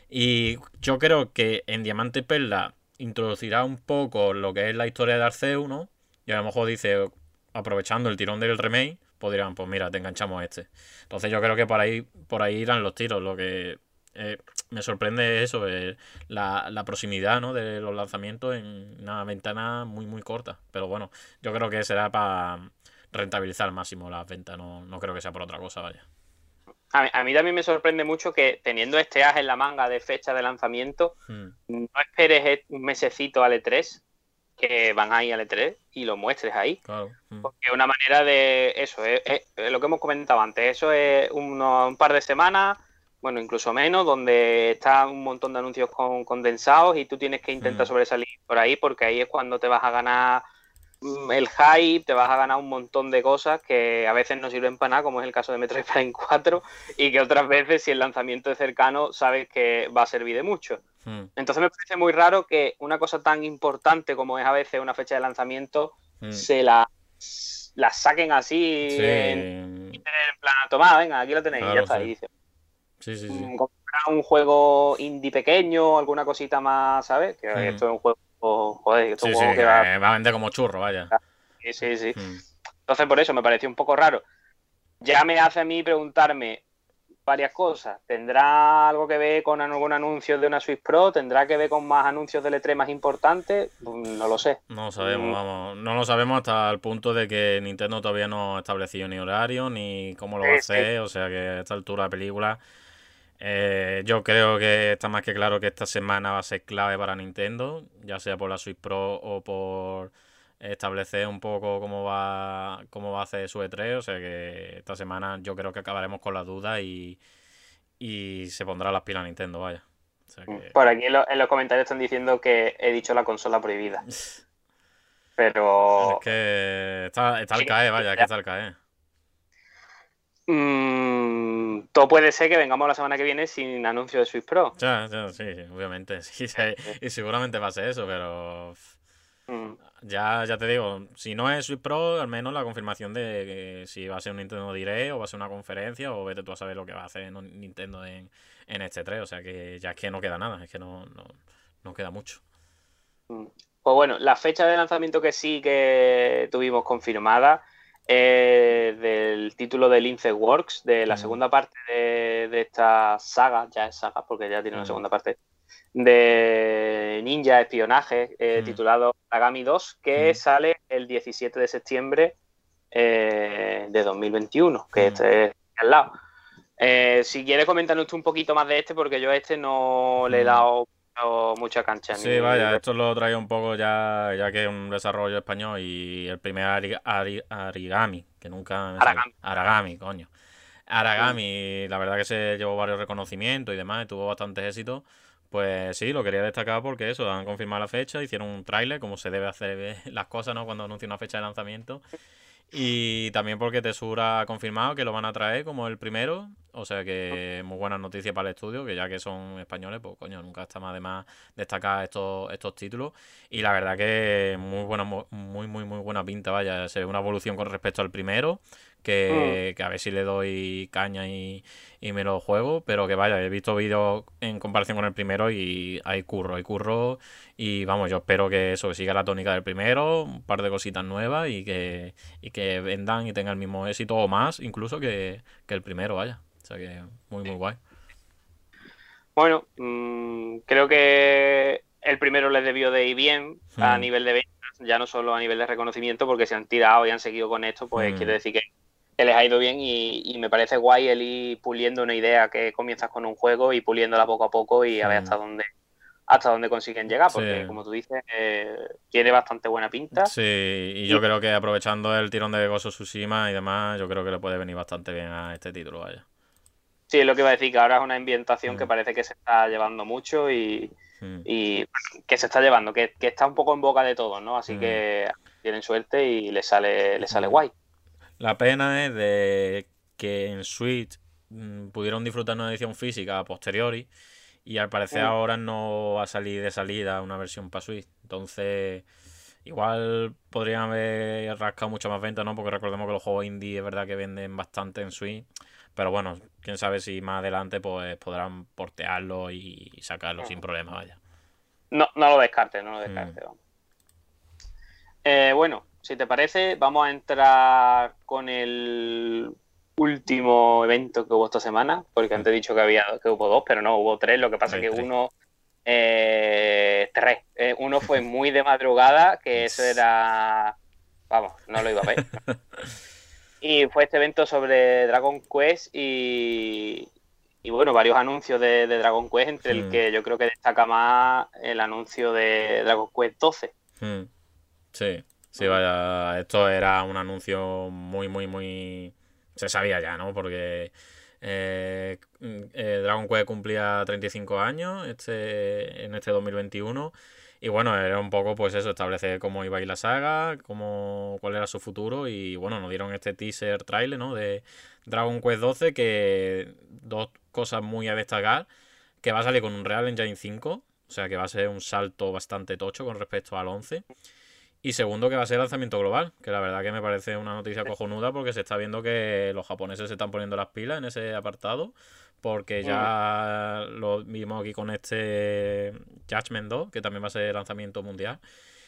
Y yo creo que en Diamante Perla introducirá un poco lo que es la historia de Arceus, ¿no? Y a lo mejor dice, aprovechando el tirón del remake, podrían, pues, pues mira, te enganchamos a este. Entonces yo creo que por ahí, por ahí irán los tiros. Lo que eh, me sorprende eso, eh, la, la, proximidad ¿no? de los lanzamientos en una ventana muy, muy corta. Pero bueno, yo creo que será para rentabilizar al máximo las ventas, no, no creo que sea por otra cosa, vaya. A mí, también me sorprende mucho que teniendo este as en la manga de fecha de lanzamiento, hmm. no esperes un mesecito al E3, que van ahí al E3 y lo muestres ahí. Hmm. Porque es una manera de eso, es, lo que hemos comentado antes, eso es un par de semanas, bueno, incluso menos, donde está un montón de anuncios con, condensados y tú tienes que intentar hmm. sobresalir por ahí porque ahí es cuando te vas a ganar Mm, el hype, te vas a ganar un montón de cosas que a veces no sirven para nada, como es el caso de Metroid Prime 4, y que otras veces, si el lanzamiento es cercano, sabes que va a servir de mucho. Hmm. Entonces me parece muy raro que una cosa tan importante como es a veces una fecha de lanzamiento se la, la saquen así en, plan, tomada, venga, aquí lo tenéis, ya está. Sí. Sí, sí, mm, Comprar un juego indie pequeño, alguna cosita más, ¿sabes? Que hmm. esto es un juego joder, sí, sí, que va... a vender como churro, vaya. Sí, sí, sí. Hmm. Entonces, por eso me pareció un poco raro. Ya me hace a mí preguntarme varias cosas. ¿Tendrá algo que ver con algún anuncio de una Switch Pro? ¿Tendrá que ver con más anuncios de E3 más importantes? No lo sé. No lo sabemos, mm. vamos. No lo sabemos hasta el punto de que Nintendo todavía no ha establecido ni horario ni cómo lo va a hacer. O sea que a esta altura de película eh, yo creo que está más que claro que esta semana va a ser clave para Nintendo, ya sea por la Switch Pro o por establecer un poco cómo va, cómo va a hacer su E3. O sea que esta semana yo creo que acabaremos con la duda y, se pondrá las pilas Nintendo, vaya. Por aquí en, los comentarios están diciendo que he dicho la consola prohibida. Pero. Es que está, está al caer, vaya, que está al caer. Mm, todo puede ser que vengamos la semana que viene sin anuncio de Switch Pro. Ya, ya sí, obviamente. Sí, y seguramente va a ser eso, pero. Mm. Ya, ya te digo, si no es Switch Pro, al menos la confirmación de que si va a ser un Nintendo Direct o va a ser una conferencia o vete tú a saber lo que va a hacer Nintendo en, en este 3. O sea que ya es que no queda nada, es que no, no, no queda mucho. Mm. Pues bueno, la fecha de lanzamiento que sí que tuvimos confirmada es del título de Lince Works, de la Mm. segunda parte de, de esta saga, ya es saga porque ya tiene una Mm. segunda parte, de Ninja Espionaje, eh, Mm. titulado Agami 2, que Mm. sale el 17 de septiembre eh, de 2021, que Mm. este es al lado. Eh, si quieres comentarnos tú un poquito más de este, porque yo a este no le he dado mucha cancha. Sí, ni- vaya, esto lo traigo un poco ya, ya que es un desarrollo español y el primer ari- ari- Arigami, que nunca me. Aragami. Aragami, coño. Aragami, la verdad que se llevó varios reconocimientos y demás, y tuvo bastantes éxitos. Pues sí, lo quería destacar porque eso, han confirmado la fecha, hicieron un tráiler, como se debe hacer las cosas, ¿no? Cuando anuncia una fecha de lanzamiento. Y también porque Tesura ha confirmado que lo van a traer como el primero. O sea que muy buenas noticias para el estudio, que ya que son españoles, pues coño, nunca está más de más destacar estos, estos títulos. Y la verdad que muy buena, mu- muy, muy, muy buena pinta, vaya. Se ve una evolución con respecto al primero. Que, que a ver si le doy caña y, y me lo juego. Pero que vaya, he visto vídeos en comparación con el primero y hay curro, hay curro. Y vamos, yo espero que eso, que siga la tónica del primero, un par de cositas nuevas y que, y que vendan y tengan el mismo éxito o más, incluso que, que el primero, vaya. O sea que muy, muy guay. Bueno, mm, creo que el primero les debió de ir bien a Mm. nivel de ventas, ya no solo a nivel de reconocimiento, porque se han tirado y han seguido con esto, pues Mm. quiere decir que, que les ha ido bien y, y me parece guay el ir puliendo una idea que comienzas con un juego y puliéndola poco a poco y a ver hasta dónde hasta dónde consiguen llegar, porque Sí. como tú dices, eh, tiene bastante buena pinta. Sí, y yo creo que aprovechando el tirón de Gozo Tsushima y demás, yo creo que le puede venir bastante bien a este título, vaya. Sí, es lo que iba a decir, que ahora es una ambientación que Mm. parece que se está llevando mucho y, Mm. y que se está llevando, que, que está un poco en boca de todos, ¿no? Así Mm. que tienen suerte y les sale, les sale Mm. guay. La pena es de que en Switch mm, pudieron disfrutar una edición física a posteriori y al parecer ahora no va a salir de salida una versión para Switch. Entonces, igual podrían haber rascado mucho más venta, ¿no? Porque recordemos que los juegos indie es verdad que venden bastante en Switch. Pero bueno, quién sabe si más adelante pues podrán portearlo y sacarlo sin problema, vaya. No, no lo descartes, no lo Mm. descartes. vamos. Eh, bueno, si te parece, vamos a entrar con el último evento que hubo esta semana, porque antes he dicho que había que hubo dos, pero no, hubo tres. Lo que pasa es que tres. uno, eh, tres. Eh, uno fue muy de madrugada, que eso era, vamos, no lo iba a ver. Y fue este evento sobre Dragon Quest y, y bueno, varios anuncios de, de Dragon Quest, entre el Mm. que yo creo que destaca más el anuncio de Dragon Quest 12. Hmm. Sí, sí, vaya, esto era un anuncio muy, muy, muy... Se sabía ya, ¿no? Porque eh, eh, Dragon Quest cumplía 35 años este, en este 2021 y bueno, era un poco pues eso, establecer cómo iba a ir la saga, cómo, cuál era su futuro y bueno, nos dieron este teaser trailer, ¿no? De Dragon Quest 12 que dos cosas muy a destacar, que va a salir con un Real Engine 5, o sea que va a ser un salto bastante tocho con respecto al 11. Y segundo, que va a ser lanzamiento global, que la verdad que me parece una noticia cojonuda porque se está viendo que los japoneses se están poniendo las pilas en ese apartado, porque ya lo vimos aquí con este Judgment 2, que también va a ser lanzamiento mundial,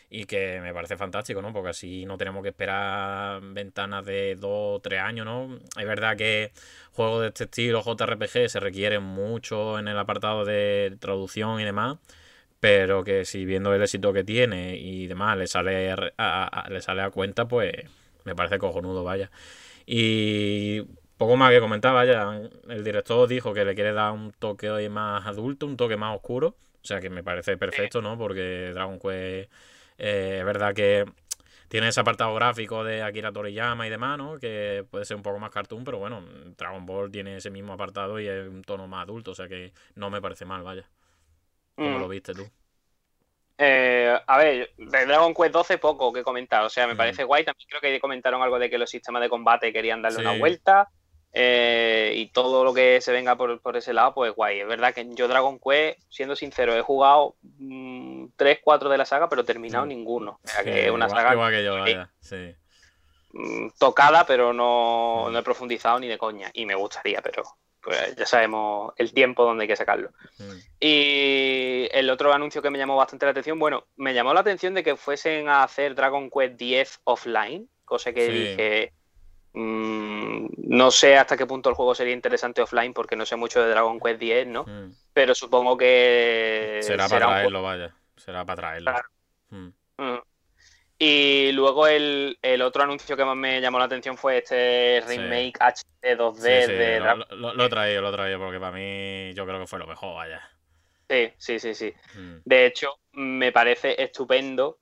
y que me parece fantástico, ¿no? Porque así no tenemos que esperar ventanas de 2 o 3 años, ¿no? Es verdad que juegos de este estilo, JRPG, se requieren mucho en el apartado de traducción y demás pero que si viendo el éxito que tiene y demás le sale a, le sale a cuenta, pues me parece cojonudo, vaya. Y poco más que comentar, vaya, el director dijo que le quiere dar un toque hoy más adulto, un toque más oscuro, o sea que me parece perfecto, ¿no? Porque Dragon Quest eh, es verdad que tiene ese apartado gráfico de Akira Toriyama y demás, ¿no? Que puede ser un poco más cartoon, pero bueno, Dragon Ball tiene ese mismo apartado y es un tono más adulto, o sea que no me parece mal, vaya. ¿Cómo Mm. lo viste tú? Eh, a ver, de Dragon Quest 12 poco que comentar, o sea, me Mm. parece guay. También creo que comentaron algo de que los sistemas de combate querían darle una vuelta eh, y todo lo que se venga por, por ese lado, pues guay. Es verdad que yo Dragon Quest, siendo sincero, he jugado 3, 4 de la saga, pero he terminado Mm. ninguno. O sea, Sí, que es una igual, saga igual que yo, vaya, sí. tocada, pero no, no he profundizado ni de coña. Y me gustaría, pero pues ya sabemos el tiempo donde hay que sacarlo. Mm. Y el otro anuncio que me llamó bastante la atención, bueno, me llamó la atención de que fuesen a hacer Dragon Quest X offline, cosa que Sí. dije, mm, no sé hasta qué punto el juego sería interesante offline porque no sé mucho de Dragon Quest X, ¿no? Mm. Pero supongo que Será un para juego- traerlo, vaya. Será para traerlo. Claro. Mm. Mm. Y luego el, el otro anuncio que más me llamó la atención fue este Sí. remake HD 2D Sí, sí, de lo, Dragon lo- lo he traído, lo he traído, porque para mí yo creo que fue lo mejor, vaya. Sí, sí, sí, sí. Mm. De hecho, me parece estupendo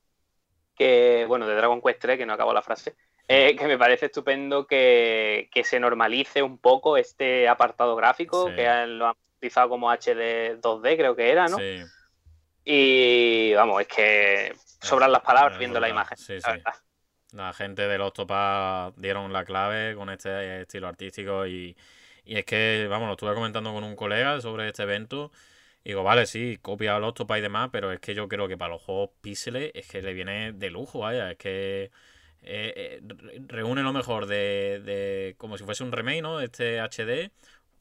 que, bueno, de Dragon Quest 3, que no acabo la frase, eh, que me parece estupendo que, que se normalice un poco este apartado gráfico, que lo han utilizado como HD 2D, creo que era, ¿no? Sí, Y vamos, es que sobran las palabras viendo la imagen. Sí, la sí. la gente del Octopath dieron la clave con este estilo artístico y, y es que, vamos, lo estuve comentando con un colega sobre este evento. y Digo, vale, sí, copia al Octopath y demás, pero es que yo creo que para los juegos píxeles es que le viene de lujo, vaya, es que eh, eh, re- reúne lo mejor de, de como si fuese un remake, ¿no? Este HD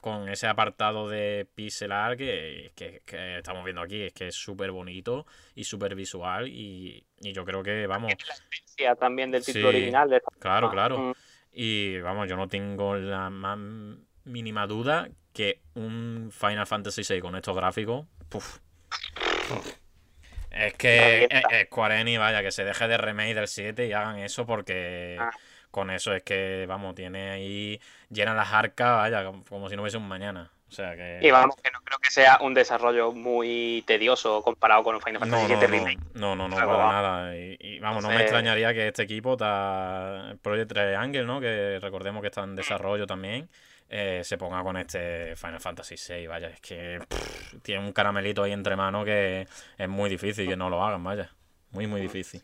con ese apartado de pixel art que, que- que estamos viendo aquí, es que es súper bonito y súper visual y, y yo creo que, vamos, La esencia también del título Sí, original. De claro, forma. claro. Mm. Y vamos, yo no tengo la más mínima duda que un Final Fantasy VI con estos gráficos, puf. Es que es, es Square Enix, vaya, que se deje de remake del 7 y hagan eso porque Ah. Con eso es que, vamos, tiene ahí, llena las arcas, vaya, como, como si no hubiese un mañana. O sea que... Y vamos, que no creo que sea un desarrollo muy tedioso comparado con un Final Fantasy VII no, Remake. no, no, no, para nada. Y, y, vamos, no me extrañaría que este equipo, ta- Project Triangle, ¿no? Que recordemos que está en desarrollo también, eh, se ponga con este Final Fantasy VI, vaya, es que pff, tiene un caramelito ahí entre manos que es muy difícil que no lo hagan, vaya. Muy, muy difícil.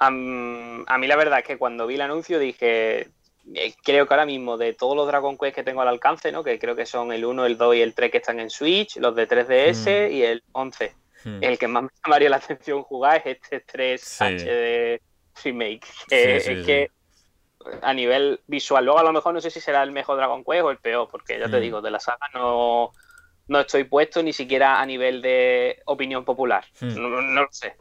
A mí la verdad es que cuando vi el anuncio dije, eh, creo que ahora mismo de todos los Dragon Quest que tengo al alcance, ¿no? que creo que son el 1, el 2 y el 3 que están en Switch, los de 3DS y el 11. Hmm. El que más me llamaría la atención jugar es este 3 Sí. HD Remake. que Sí, sí, es que a nivel visual, luego a lo mejor no sé si será el mejor Dragon Quest o el peor, porque ya te Mm. digo, de la saga no, no estoy puesto ni siquiera a nivel de opinión popular. Hmm. No, no lo sé.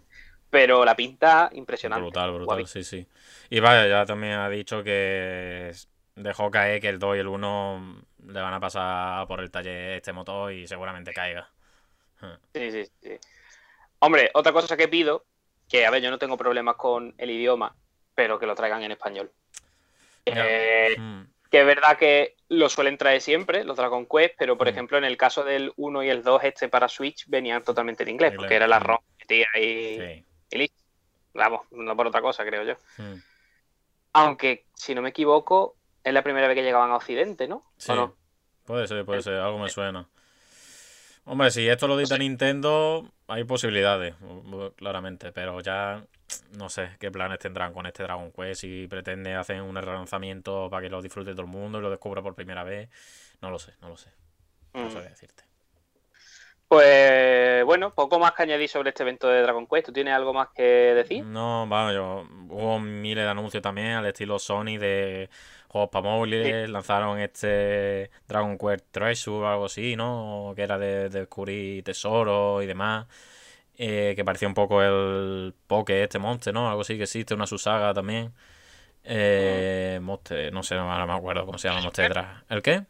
Pero la pinta impresionante. Brutal, brutal, Guapi. sí, sí. Y vaya, ya también ha dicho que dejó caer que el 2 y el 1 le van a pasar por el taller este motor y seguramente caiga. Sí, sí, sí. Hombre, otra cosa que pido, que a ver, yo no tengo problemas con el idioma, pero que lo traigan en español. Eh, Hmm. que es verdad que lo suelen traer siempre, los Dragon Quest, pero por Mm. ejemplo en el caso del 1 y el 2, este para Switch venían totalmente en inglés, porque era la mm. ROM que metía ahí Sí. Y listo. Vamos, no por otra cosa, creo yo. Hmm. Aunque, si no me equivoco, es la primera vez que llegaban a Occidente, ¿no? Sí, ¿O no? puede ser, puede ser, algo me suena. Hombre, si esto lo edita Nintendo, hay posibilidades, claramente, pero ya no sé qué planes tendrán con este Dragon Quest, si pretende hacer un relanzamiento para que lo disfrute todo el mundo y lo descubra por primera vez, no lo sé, no lo sé, no Mm. sabría decirte. Pues bueno, poco más que añadir sobre este evento de Dragon Quest. ¿Tú tienes algo más que decir? No, vamos, yo, hubo miles de anuncios también al estilo Sony de juegos para móviles, lanzaron este Dragon Quest Treasure o algo así, ¿no? Que era de, de descubrir tesoros y demás, eh, que parecía un poco el Poké, este Monster, ¿no? Algo así que existe, una Susaga también. Eh, Monster, no sé, ahora me acuerdo cómo se llama Monster ¿El qué?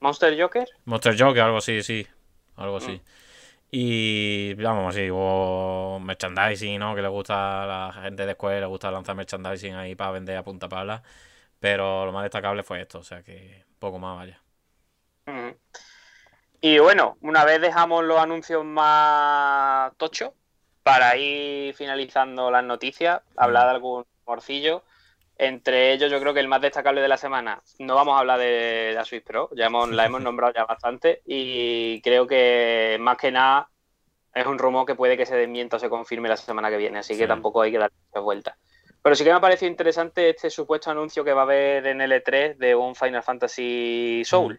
¿Monster Joker? Monster Joker, algo así, sí. Algo así. Y vamos, sí, hubo merchandising, ¿no? Que le gusta a la gente de Square, le gusta lanzar merchandising ahí para vender a punta pala. Pero lo más destacable fue esto, o sea que poco más vaya. Ujú. Y bueno, una vez dejamos los anuncios más tochos, para ir finalizando las noticias, hablar de algún morcillo. Entre ellos, yo creo que el más destacable de la semana, no vamos a hablar de la Switch Pro, ya hemos, la hemos nombrado ya bastante, y creo que más que nada es un rumor que puede que se desmienta o se confirme la semana que viene, así que tampoco hay que dar muchas vueltas. Pero sí que me ha parecido interesante este supuesto anuncio que va a haber en el E3 de un Final Fantasy Soul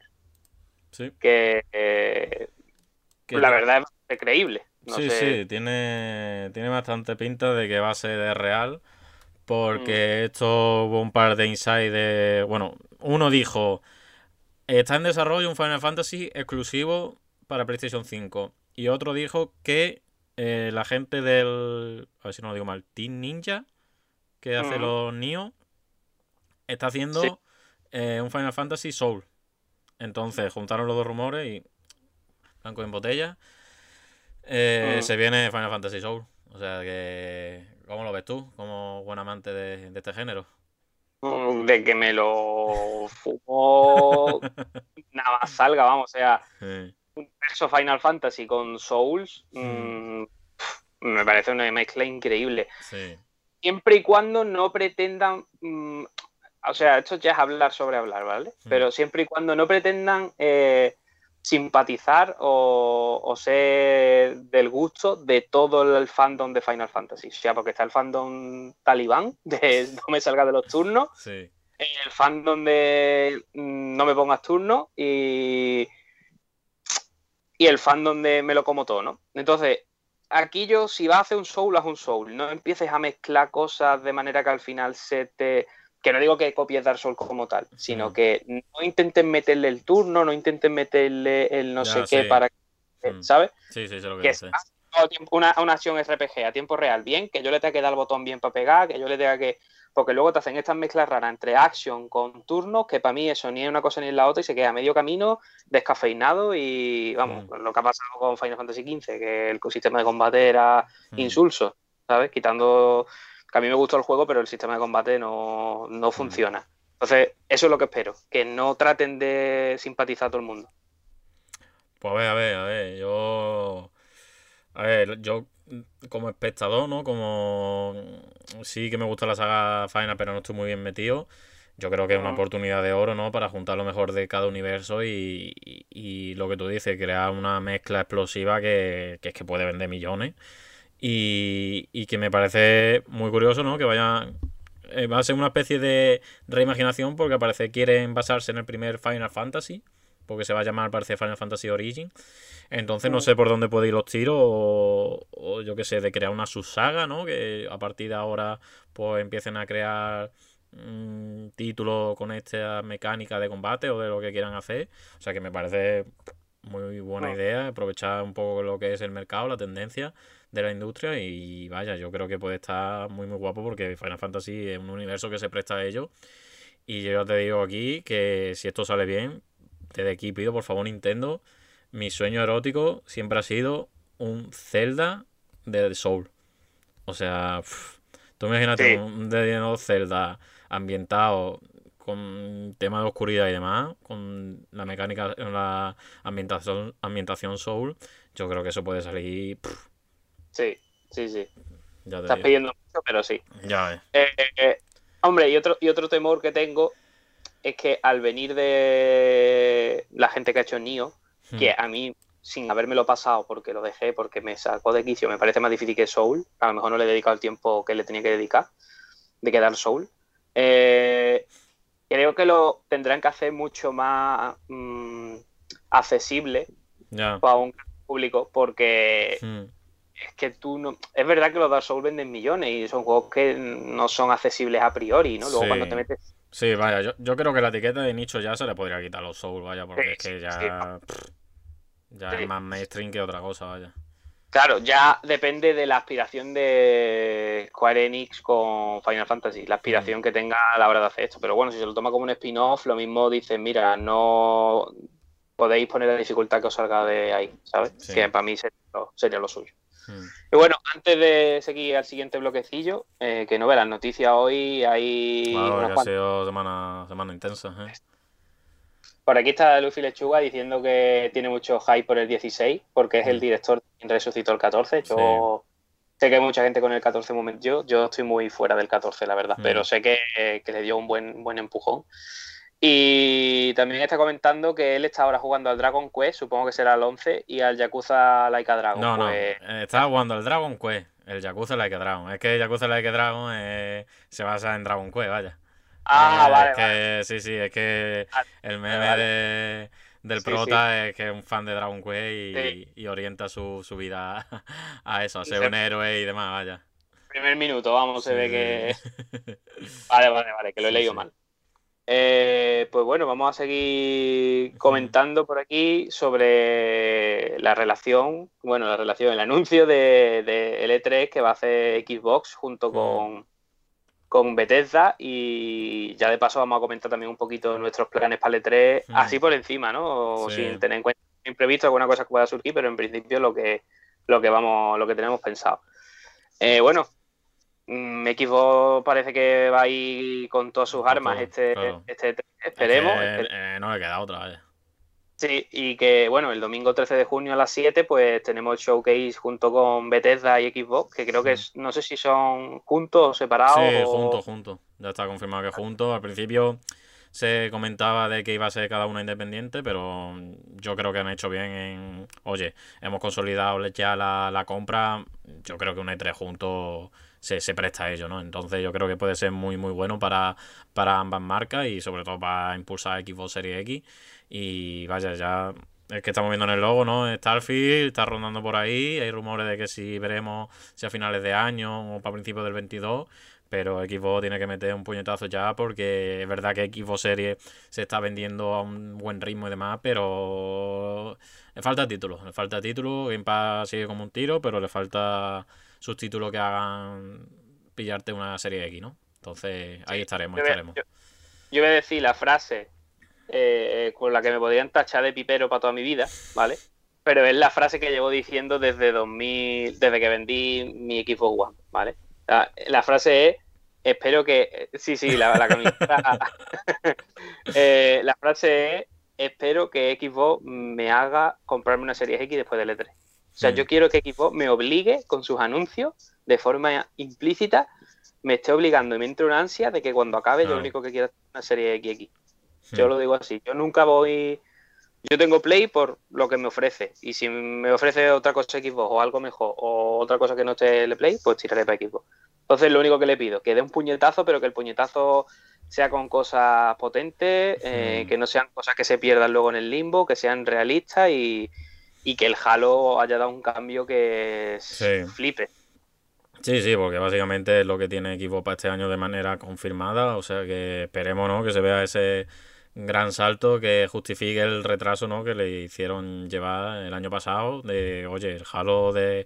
Sí. que eh, la verdad es creíble. No sí, sé. sí, tiene, tiene bastante pinta de que va a ser real. Porque Mm. esto hubo un par de insights de. Bueno, uno dijo. está en desarrollo un Final Fantasy exclusivo para PlayStation 5. Y otro dijo que eh, la gente del. A ver si no lo digo mal. Team Ninja, que hace Ujú. los Nioh, está haciendo Sí. eh, un Final Fantasy Soul. Entonces juntaron los dos rumores y. Blanco en botella. eh, Ujú. Se viene Final Fantasy Soul. O sea que. ¿Cómo lo ves tú? Como buen amante de, de este género. Mm, De que me lo fumo nada más salga, vamos. O sea, Sí. un verso Final Fantasy con Souls Mm. mm, me parece una mezcla increíble. Sí. Siempre y cuando no pretendan. o sea, esto ya es hablar sobre hablar, ¿vale? Pero siempre y cuando no pretendan eh, simpatizar o, o ser del gusto de todo el fandom de Final Fantasy. O sea, porque está el fandom talibán de no me salga de los turnos, Sí. el fandom de mm, no me pongas turno y, y el fandom de me lo como todo, ¿no? Entonces, aquí yo, si vas a hacer un soul, haz un soul. No empieces a mezclar cosas de manera que al final se te. Que no digo que copies Dark Souls como tal, sino Mm. que no intenten meterle el turno, no intenten meterle el no Ya, sé qué sí. para que. Mm. ¿Sabes? Sí, sí, sé lo que que tiempo una, una acción RPG a tiempo real, bien, que yo le tenga que dar el botón bien para pegar, que yo le tenga que. Porque luego te hacen estas mezclas raras entre action con turnos, que para mí eso ni es una cosa ni es la otra y se queda a medio camino, descafeinado y vamos, Mm. lo que ha pasado con Final Fantasy XV, que el sistema de combate era insulso, ¿sabes? Quitando. Que a mí me gustó el juego, pero el sistema de combate no, no funciona. Entonces, eso es lo que espero, que no traten de simpatizar a todo el mundo. Pues a ver, a ver, a ver, yo... A ver, yo como espectador, ¿no? Como sí que me gusta la saga Final, pero no estoy muy bien metido. Yo creo que es una Ujú. oportunidad de oro, ¿no? Para juntar lo mejor de cada universo y, y- y lo que tú dices, crear una mezcla explosiva que, que es que puede vender millones. Y, y que me parece muy curioso, ¿no? Que vaya... eh, va a ser una especie de reimaginación porque al parecer quieren basarse en el primer Final Fantasy porque se va a llamar, parece, Final Fantasy Origin. Entonces no Mm. sé por dónde puede ir los tiros o, o yo qué sé, de crear una subsaga, ¿no? Que a partir de ahora pues empiecen a crear mm, títulos con esta mecánica de combate o de lo que quieran hacer. O sea que me parece muy buena idea aprovechar un poco lo que es el mercado, la tendencia de la industria y vaya, yo creo que puede estar muy muy guapo porque Final Fantasy es un universo que se presta a ello. Y yo ya te digo aquí que si esto sale bien, desde aquí pido por favor Nintendo, mi sueño erótico siempre ha sido un Zelda de Soul. O sea, pf, tú imagínate Sí. un of Zelda ambientado con tema de oscuridad y demás, con la mecánica, la ambientación, ambientación Soul, yo creo que eso puede salir, Sí, sí, sí. ya te Estás digo. pidiendo mucho, pero sí. Ya ves. Eh, eh, hombre, y otro, y otro temor que tengo es que al venir de la gente que ha hecho Nio, Hmm. que a mí, sin habérmelo pasado, porque lo dejé, porque me sacó de quicio, me parece más difícil que Soul, a lo mejor no le he dedicado el tiempo que le tenía que dedicar, de quedar Soul. Eh, creo que lo tendrán que hacer mucho más mm, accesible Ya. para un público, porque Hmm. Es que tú no. Es verdad que los Dark Souls venden millones y son juegos que no son accesibles a priori, ¿no? Luego Sí. cuando te metes. Sí, vaya, yo, yo creo que la etiqueta de nicho ya se le podría quitar a los Souls, vaya, porque Sí, es que ya, sí. pff, ya es más mainstream que otra cosa, vaya. Claro, ya depende de la aspiración de Square Enix con Final Fantasy, la aspiración que tenga a la hora de hacer esto. Pero bueno, si se lo toma como un spin-off, lo mismo dicen, mira, no podéis poner la dificultad que os salga de ahí, ¿sabes? Que para mí sería lo, sería lo suyo. Y bueno, antes de seguir al siguiente bloquecillo, eh, que no ve las noticias hoy, hay que ha sido semana, semana intensa, ¿eh? Por aquí está Luffy Lechuga diciendo que tiene mucho hype por el 16, porque es el Mm. director quien resucitó el 14. Yo sé que hay mucha gente con el 14 momento. Yo, yo estoy muy fuera del 14, la verdad, Mm. pero sé que, que le dio un buen, buen empujón. Y también está comentando que él está ahora jugando al Dragon Quest, supongo que será el 11, y al Yakuza Laika Dragon. No, no, pues, estaba jugando al Dragon Quest, el Yakuza Like a Dragon. Es que el Yakuza Like a Dragon eh, se basa en Dragon Quest, vaya. Ah, Eh, vale, es que. Sí, sí, es que Ah, el meme vale. de- del Sí, prota es que es un fan de Dragon Quest y, Sí. y orienta su, su vida a eso, a ser se- un héroe y demás, vaya. Primer minuto, vamos, se ve que. Vale, vale, vale, que lo he leído mal. Eh, pues bueno, vamos a seguir comentando por aquí sobre la relación, bueno, la relación, el anuncio de, de L3 que va a hacer Xbox junto con, con Bethesda y ya de paso vamos a comentar también un poquito nuestros planes para L3, así por encima, ¿no? Sí. Sin tener en cuenta imprevisto alguna cosa que pueda surgir, pero en principio lo que, lo que vamos, lo que tenemos pensado. Eh, bueno, mm, Xbox parece que va a ir con todas sus armas este, claro. este esperemos. Es que, espe- eh, no le queda otra, vaya. Sí, y que bueno, el domingo 13 de junio a las 7 pues tenemos el showcase junto con Bethesda y Xbox, que creo que es, no sé si son juntos o separados. Sí, o- juntos, juntos. Ya está confirmado que juntos. Al principio se comentaba de que iba a ser cada una independiente, pero yo creo que han hecho bien en... Oye, hemos consolidado ya la, la compra. Yo creo que un E3 juntos se, se presta a ello, ¿no? Entonces yo creo que puede ser muy, muy bueno para, para ambas marcas y sobre todo para impulsar Xbox Series X. Y vaya, ya es que estamos viendo en el logo, ¿no? Starfield está rondando por ahí. Hay rumores de que si veremos si a finales de año o para principios del 22. Pero Xbox tiene que meter un puñetazo ya porque es verdad que Xbox Series se está vendiendo a un buen ritmo y demás, pero le falta título, le falta título. Game Pass sigue como un tiro, pero le falta sus títulos que hagan pillarte una serie X, ¿no? Entonces ahí Sí, estaremos, yo, voy, estaremos. yo- yo voy a decir la frase eh, con la que me podrían tachar de pipero para toda mi vida, ¿vale? Pero es la frase que llevo diciendo desde 2000, desde que vendí mi Xbox One, ¿vale? La, la frase es, espero que, sí, sí, la, la camiseta, Eh, la frase es, espero que Xbox me haga comprarme una serie X después del E3. O sea, Mm. yo quiero que Xbox me obligue con sus anuncios de forma implícita, me esté obligando y me entre una ansia de que cuando acabe yo lo único que quiero es una serie XX. Yo lo digo así, yo nunca voy... Yo tengo Play por lo que me ofrece. Y si me ofrece otra cosa Xbox o algo mejor o otra cosa que no esté el Play, pues tiraré para Xbox. Entonces lo único que le pido, que dé un puñetazo, pero que el puñetazo sea con cosas potentes, eh, que no sean cosas que se pierdan luego en el limbo, que sean realistas y, y que el Halo haya dado un cambio que Sí. flipe. Sí, sí, porque básicamente es lo que tiene Xbox para este año de manera confirmada, o sea que esperemos, ¿no? Que se vea ese gran salto que justifique el retraso, ¿no? Que le hicieron llevar el año pasado de, oye, el Halo de,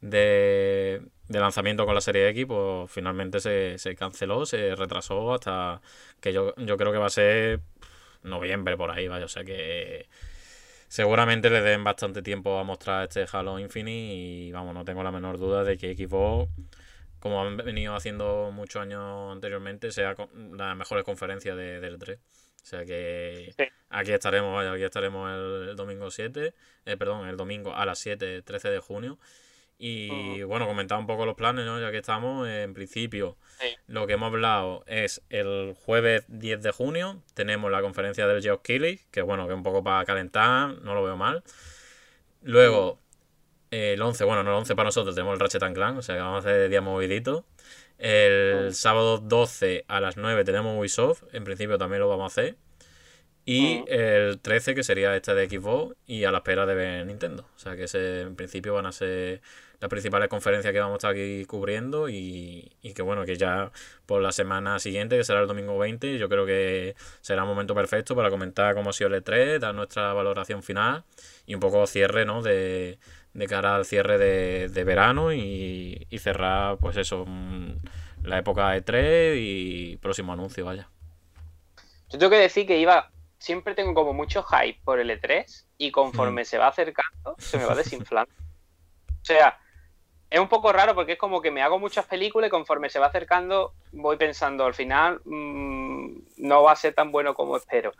de, de lanzamiento con la serie X, pues finalmente se, se canceló, se retrasó hasta que yo, yo creo que va a ser noviembre por ahí, vaya, o sea que seguramente le den bastante tiempo a mostrar este Halo Infinite y vamos, no tengo la menor duda de que Xbox, como han venido haciendo muchos años anteriormente, sea las mejores conferencias de, del 3. O sea que Sí. aquí estaremos, vaya, aquí estaremos el, el domingo 7, eh, perdón, el domingo a las 7, 13 de junio. Y bueno, comentar un poco los planes, ¿no? Ya que estamos, eh, en principio, Sí. lo que hemos hablado es el jueves 10 de junio, tenemos la conferencia del Geoff Keighley, que bueno, que es un poco para calentar, no lo veo mal. Luego, eh, el 11, bueno, no el 11 para nosotros, tenemos el Ratchet Clank, o sea que vamos a hacer día movidito. El sábado 12 a las 9 tenemos Ubisoft, en principio también lo vamos a hacer. Y el 13, que sería este de Xbox, y a la espera de ver Nintendo. O sea que ese, en principio van a ser las principales conferencias que vamos a estar aquí cubriendo y, y que bueno, que ya por la semana siguiente, que será el domingo 20, yo creo que será un momento perfecto para comentar cómo ha sido el E3, dar nuestra valoración final y un poco cierre, ¿no? De, de cara al cierre de, de verano y, y cerrar, pues eso, mm, la época E3 y próximo anuncio, vaya. Yo tengo que decir que iba, siempre tengo como mucho hype por el E3 y conforme se va acercando, se me va desinflando. O sea, es un poco raro porque es como que me hago muchas películas y conforme se va acercando voy pensando al final mm, no va a ser tan bueno como espero.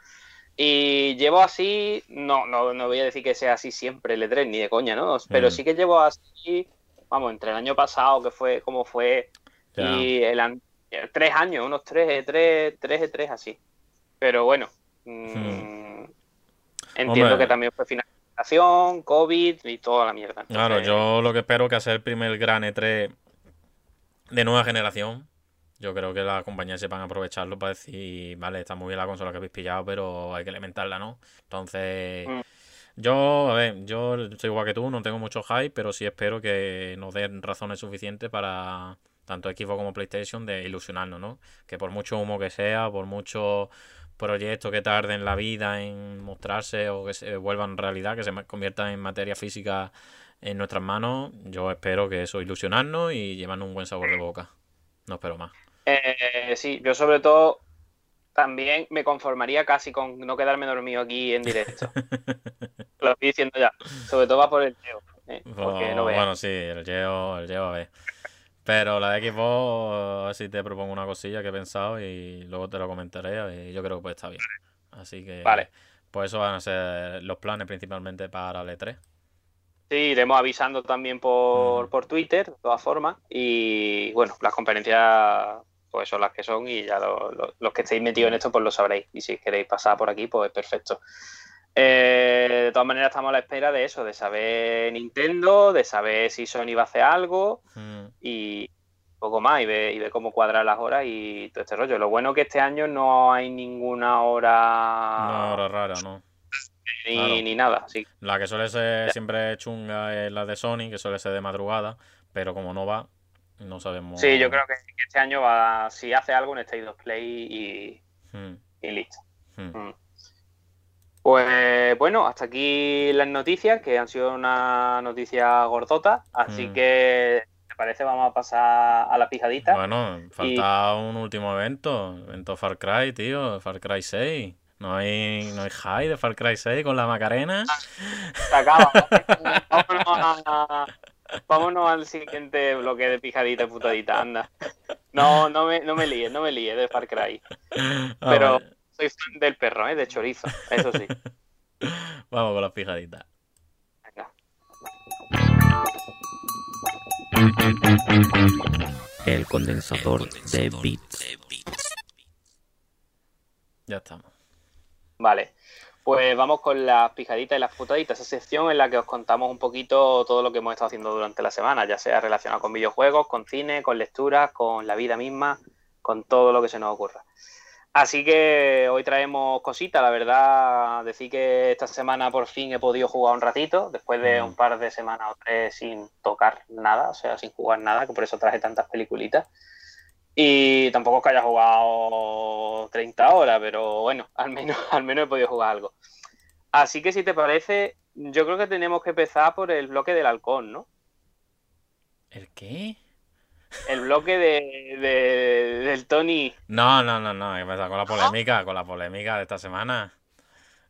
Y llevo así, no, no, no voy a decir que sea así siempre el E3, ni de coña, ¿no? Pero Mm. sí que llevo así, vamos, entre el año pasado, que fue como fue, y el, tres años, unos tres E3, tres E3 así. Pero bueno, mm, entiendo Hombre. que también fue COVID y toda la mierda. Claro, yo lo que espero que hacer el primer gran E3 de nueva generación. Yo creo que las compañías sepan aprovecharlo para decir, vale, está muy bien la consola que habéis pillado, pero hay que alimentarla, ¿no? Entonces, Mm. yo, a ver, yo soy igual que tú, no tengo mucho hype, pero sí espero que nos den razones suficientes para, tanto Xbox como PlayStation, de ilusionarnos, ¿no? Que por mucho humo que sea, por mucho proyecto que tarden la vida en mostrarse o que se vuelvan realidad, que se conviertan en materia física en nuestras manos, yo espero que eso ilusionarnos y llevarnos un buen sabor de boca. No espero más. Eh, sí, yo sobre todo también me conformaría casi con no quedarme dormido aquí en directo. Lo estoy diciendo ya. Sobre todo va por el Geo. ¿eh? bueno, sí, el Geo, el Geo a ver. Pero la de Xbox, a ver si te propongo una cosilla que he pensado y luego te lo comentaré y yo creo que pues está bien. Así que, vale. pues eso van a ser los planes principalmente para el E3. Sí, iremos avisando también por, por Twitter, de todas formas. Y bueno, las conferencias pues son las que son y ya los que estéis metidos en esto pues lo sabréis. Y si queréis pasar por aquí, pues perfecto. Eh, de todas maneras estamos a la espera de eso, de saber Nintendo, de saber si Sony va a hacer algo Mm. y poco más y ver, y ver cómo cuadrar las horas y todo este rollo. Lo bueno que este año no hay ninguna hora, Una hora rara, ¿no? ni, claro. ni nada. Que La que suele ser siempre chunga es la de Sony, que suele ser de madrugada, pero como no va, no sabemos. sí, yo creo que, este año va, si hace algo, un State of Play y, Mm, y listo. Mm. Pues bueno, hasta aquí las noticias, que han sido una noticia gordota, así Mm. que, ¿te parece? Vamos a pasar a la pijadita. Bueno, falta un último evento, evento Far Cry, tío, Far Cry 6. No hay, no hay high de Far Cry 6 con la Macarena. Se acaba. vámonos, a- vámonos al siguiente bloque de pijadita putadita, anda. No, no me, no me líes, no me líes de Far Cry. Ah, Pero. Soy fan del perro, ¿eh? De chorizo, eso sí. Vamos con las pijaditas. Venga. El condensador de bits. Ya estamos. Vale, pues vamos con las pijaditas y las putaditas, esa sección en la que os contamos un poquito todo lo que hemos estado haciendo durante la semana, ya sea relacionado con videojuegos, con cine, con lecturas, con la vida misma, con todo lo que se nos ocurra. Así que hoy traemos cositas, la verdad, decir que esta semana por fin he podido jugar un ratito, después de Mm. un par de semanas o tres sin tocar nada, o sea, sin jugar nada, que por eso traje tantas peliculitas. Y tampoco es que haya jugado 30 horas, pero bueno, al menos, al menos he podido jugar algo. Así que si te parece, yo creo que tenemos que empezar por el bloque del halcón, ¿no? ¿El qué? El bloque de, de- del Tony. No, no, no, no. Que empezar con la polémica, con la polémica de esta semana.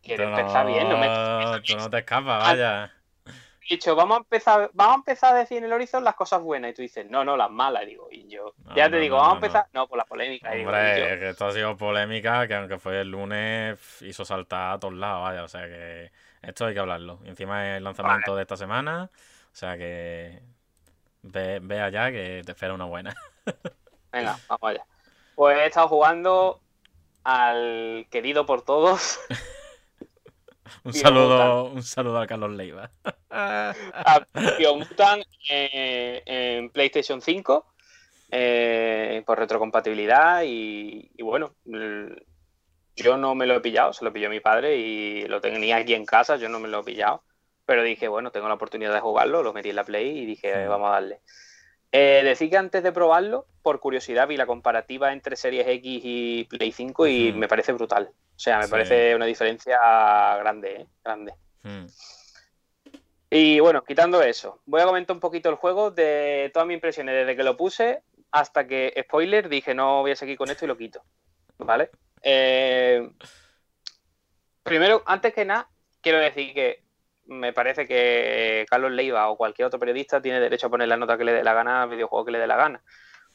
Quiero Tú empezar bien, no me tú no te escapas, vaya. dicho, vamos a empezar, vamos a empezar a decir en el Horizon las cosas buenas. Y tú dices, no, no, las malas, digo. Y yo, No, ya no, te digo, no, vamos no, a empezar. No, por la polémica. y digo, y yo, Hombre, es que esto ha sido polémica, que aunque fue el lunes, hizo saltar a todos lados, vaya. O sea que esto hay que hablarlo. Y encima es el lanzamiento de esta semana. O sea que ve, ve allá que te espera una buena. Venga, vamos allá. Pues he estado jugando al querido por todos, Un saludo, un saludo a Carlos Leiva. a Biomutant eh, en PlayStation 5 eh, por retrocompatibilidad y, y bueno, yo no me lo he pillado, se lo pilló mi padre y lo tenía aquí en casa, yo no me lo he pillado, pero dije, bueno, tengo la oportunidad de jugarlo, lo metí en la Play y dije, vamos a darle. Eh, decir que antes de probarlo, por curiosidad, vi la comparativa entre Series X y Play 5 y me parece brutal. O sea, me Sí. parece una diferencia grande, ¿eh? grande. Hmm. Y bueno, quitando eso, voy a comentar un poquito el juego de todas mis impresiones desde que lo puse hasta que, spoiler, dije no voy a seguir con esto y lo quito. ¿Vale? Eh, primero, antes que nada, quiero decir que me parece que Carlos Leiva o cualquier otro periodista tiene derecho a poner la nota que le dé la gana al videojuego que le dé la gana.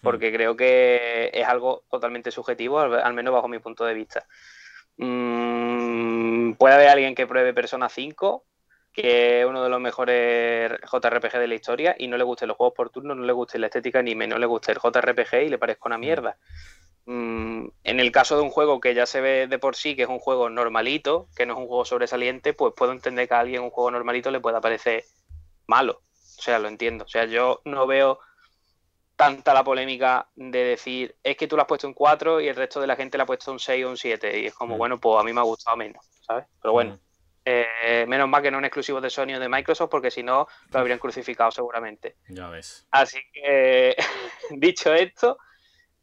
Porque creo que es algo totalmente subjetivo, al, menos bajo mi punto de vista. Mm, puede haber alguien que pruebe Persona 5 que es uno de los mejores JRPG de la historia y no le gusten los juegos por turno, no le guste la estética ni menos le guste el JRPG y le parezca una mierda. Mm, en el caso de un juego que ya se ve de por sí que es un juego normalito, que no es un juego sobresaliente, pues puedo entender que a alguien un juego normalito le pueda parecer malo. O sea, lo entiendo. O sea, yo no veo tanta la polémica de decir, es que tú lo has puesto un 4 y el resto de la gente le ha puesto un 6 o un 7. Y es como, Mm. bueno, pues a mí me ha gustado menos, ¿sabes? Pero bueno. Hmm. Eh, menos mal que no es exclusivo de Sony o de Microsoft, porque si no lo habrían crucificado seguramente. Ya ves. Así que, dicho esto,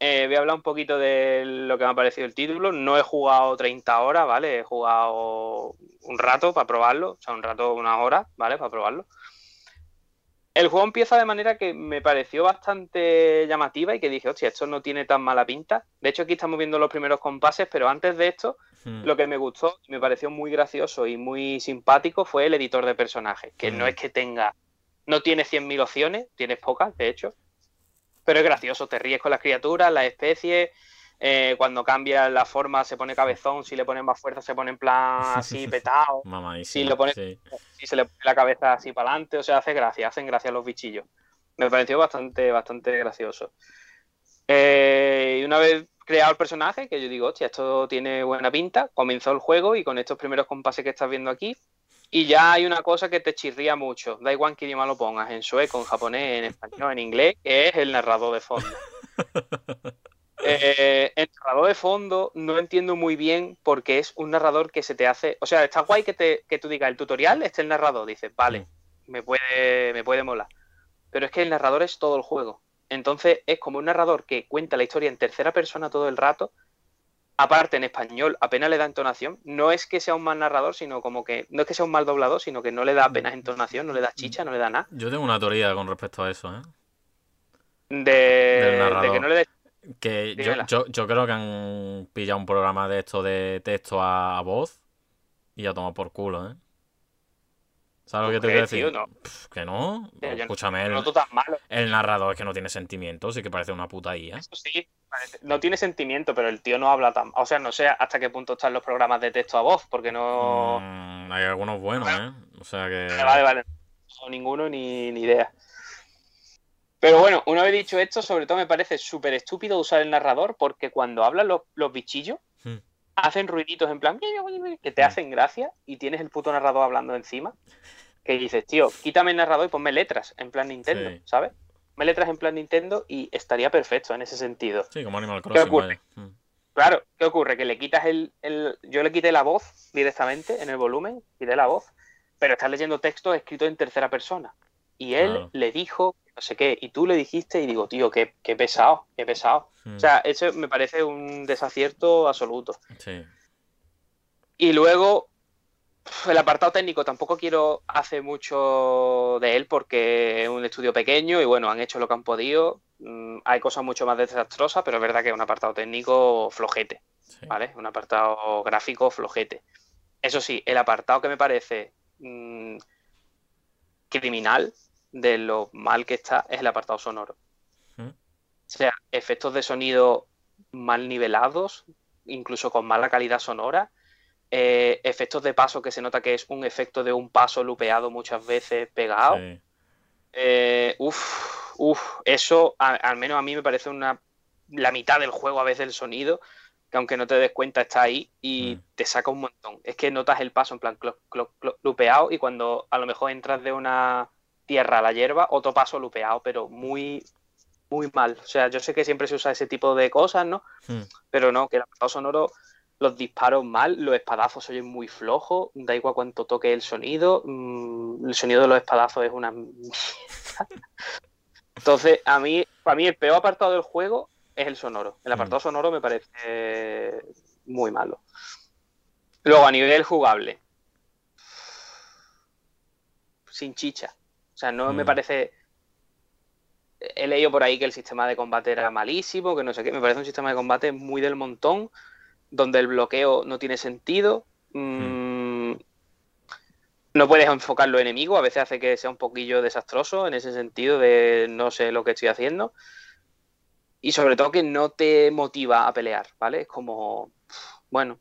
eh, voy a hablar un poquito de lo que me ha parecido el título. No he jugado 30 horas, ¿vale? He jugado un rato para probarlo, o sea, un rato, unas horas, ¿vale? Para probarlo. El juego empieza de manera que me pareció bastante llamativa y que dije, hostia, esto no tiene tan mala pinta. De hecho, aquí estamos viendo los primeros compases, pero antes de esto, Hmm. lo que me gustó y me pareció muy gracioso y muy simpático fue el editor de personajes, que no Mm. es que tenga, no tiene 100.000 opciones, tienes pocas, de hecho, pero es gracioso, te ríes con las criaturas, las especies, eh, cuando cambia la forma se pone cabezón, si le ponen más fuerza se pone en plan así petado. Sí, lo pone- sí. si se le pone la cabeza así para adelante, o sea, hace gracia, hacen gracia los bichillos. Me pareció bastante, bastante gracioso. Eh, y una vez creado el personaje, que yo digo, hostia, esto tiene buena pinta, comenzó el juego y con estos primeros compases que estás viendo aquí, y ya hay una cosa que te chirría mucho, da igual qué idioma lo pongas, en sueco, en japonés, en español, en inglés, que es el narrador de fondo. Eh, el narrador de fondo no entiendo muy bien porque es un narrador que se te hace. O sea, está guay que, te, que tú digas el tutorial, este es el narrador. Dices, vale, me puede, me puede molar. Pero es que el narrador es todo el juego. Entonces es como un narrador que cuenta la historia en tercera persona todo el rato. Aparte, en español apenas le da entonación. No es que sea un mal narrador, sino como que. No es que sea un mal doblador, sino que no le da apenas entonación, no le da chicha, no le da nada. Yo tengo una teoría con respecto a eso, ¿eh? De, de que no le dé Que yo, Dímela. yo, yo creo que han pillado un programa de esto de texto a, a voz y a tomar por culo, ¿eh? ¿Sabes lo que ¿Tú te quiero decir? tío? No. Pff, que no. Yo no- Escúchame, no el, noto tan malo. el narrador es que no tiene sentimientos y que parece una puta IA. Eso sí, parece- no tiene sentimiento, pero el tío no habla tan. O sea, no sé hasta qué punto están los programas de texto a voz, porque no. Mm, hay algunos buenos, ¿eh? O sea que... Vale, vale. No, ninguno ni, ni idea. Pero bueno, una vez dicho esto, sobre todo me parece súper estúpido usar el narrador, porque cuando hablan los, los bichillos, Hmm. hacen ruiditos en plan que te Hmm. hacen gracia y tienes el puto narrador hablando encima. Que dices, tío, quítame el narrador y ponme letras en plan Nintendo, Sí. ¿sabes? Letras en plan Nintendo y estaría perfecto en ese sentido. Sí, como Animal Crossing, ocurre? vaya. Mm. Claro, ¿qué ocurre? Que le quitas el, el- Yo le quité la voz directamente en el volumen, quité la voz, pero estás leyendo texto escrito en tercera persona. Y él Claro. le dijo no sé qué, y tú le dijiste y digo, tío, qué, qué pesado, qué pesado. Mm. O sea, eso me parece un desacierto absoluto. Sí. Y luego, el apartado técnico tampoco quiero hacer mucho de él porque es un estudio pequeño y bueno, han hecho lo que han podido. Mm, hay cosas mucho más desastrosas, pero es verdad que es un apartado técnico flojete. sí. ¿vale? Un apartado gráfico flojete. Eso sí, el apartado que me parece mm, criminal de lo mal que está es el apartado sonoro. ¿Mm? O sea, efectos de sonido mal nivelados, incluso con mala calidad sonora. Eh, efectos de paso que se nota que es un efecto de un paso lupeado muchas veces pegado. Sí. Eh, uf, uf, eso a- al menos a mí me parece una la mitad del juego a veces el sonido, que aunque no te des cuenta está ahí y Mm. te saca un montón. Es que notas el paso en plan cloc, cloc, cloc, lupeado y cuando a lo mejor entras de una tierra a la hierba, otro paso lupeado, pero muy muy mal. O sea, yo sé que siempre se usa ese tipo de cosas, ¿no? Mm. Pero no, que el apartado sonoro, los disparos mal, los espadazos se oyen muy flojos, da igual cuánto toque el sonido, mm, el sonido de los espadazos es una mierda. Entonces, a mí, para mí el peor apartado del juego es el sonoro. El apartado sonoro me parece eh, muy malo. Luego, a nivel jugable, sin chicha. O sea, no me Mm. parece. He leído por ahí que el sistema de combate era malísimo, que no sé qué. Me parece un sistema de combate muy del montón, donde el bloqueo no tiene sentido. Mm, No puedes enfocar los enemigos, a veces hace que sea un poquillo desastroso en ese sentido de no sé lo que estoy haciendo. Y sobre todo que no te motiva a pelear, ¿vale? Es como, bueno,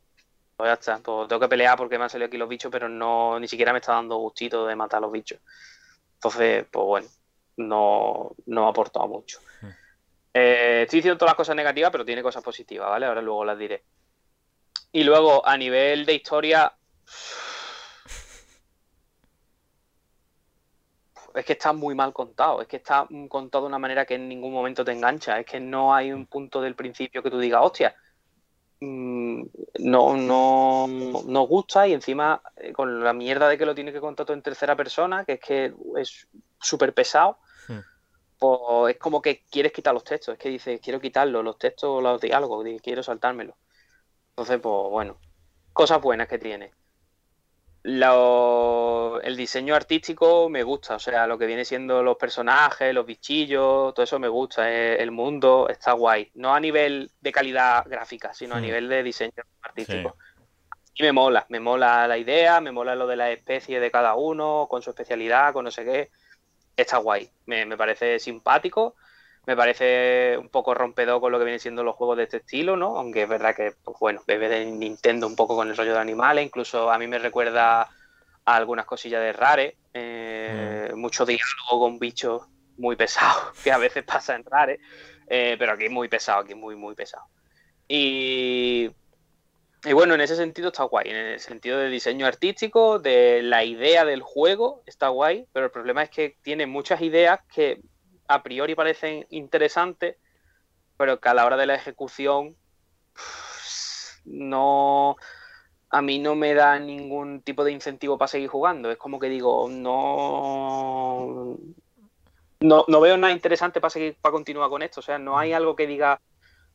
pues ya está, pues tengo que pelear porque me han salido aquí los bichos, pero no, ni siquiera me está dando gustito de matar a los bichos. Entonces, pues bueno, no, no ha aportado mucho. Hmm. Eh, estoy diciendo todas las cosas negativas, pero tiene cosas positivas, ¿vale? Ahora luego las diré. Y luego, a nivel de historia, es que está muy mal contado, es que está contado de una manera que en ningún momento te engancha, es que no hay un punto del principio que tú digas, hostia, mm, no, no, no gusta y encima eh, con la mierda de que lo tiene que contar todo en tercera persona, que es que es súper pesado, Hmm. pues es como que quieres quitar los textos, es que dices, quiero quitarlos, los textos, los diálogos, quiero saltármelos. Entonces, pues bueno, cosas buenas que tiene. Lo- el diseño artístico me gusta, o sea, lo que viene siendo los personajes, los bichillos, todo eso me gusta, eh, el mundo está guay. No a nivel de calidad gráfica, sino a Hmm. nivel de diseño artístico. Y me mola, me mola la idea, me mola lo de la especie de cada uno, con su especialidad, con no sé qué. Está guay, me, me parece simpático, me parece un poco rompedor con lo que vienen siendo los juegos de este estilo, ¿no? Aunque es verdad que, pues bueno, bebe de Nintendo un poco con el rollo de animales, incluso a mí me recuerda a algunas cosillas de Rare, eh, mucho diálogo con bichos muy pesados, que a veces pasa en Rare, eh, pero aquí es muy pesado, aquí es muy, muy pesado. Y, y bueno, en ese sentido está guay, en el sentido de diseño artístico, de la idea del juego, está guay, pero el problema es que tiene muchas ideas que a priori parecen interesantes, pero que a la hora de la ejecución no a mí no me da ningún tipo de incentivo para seguir jugando. Es como que digo, no no, no veo nada interesante para seguir para continuar con esto. O sea, no hay algo que diga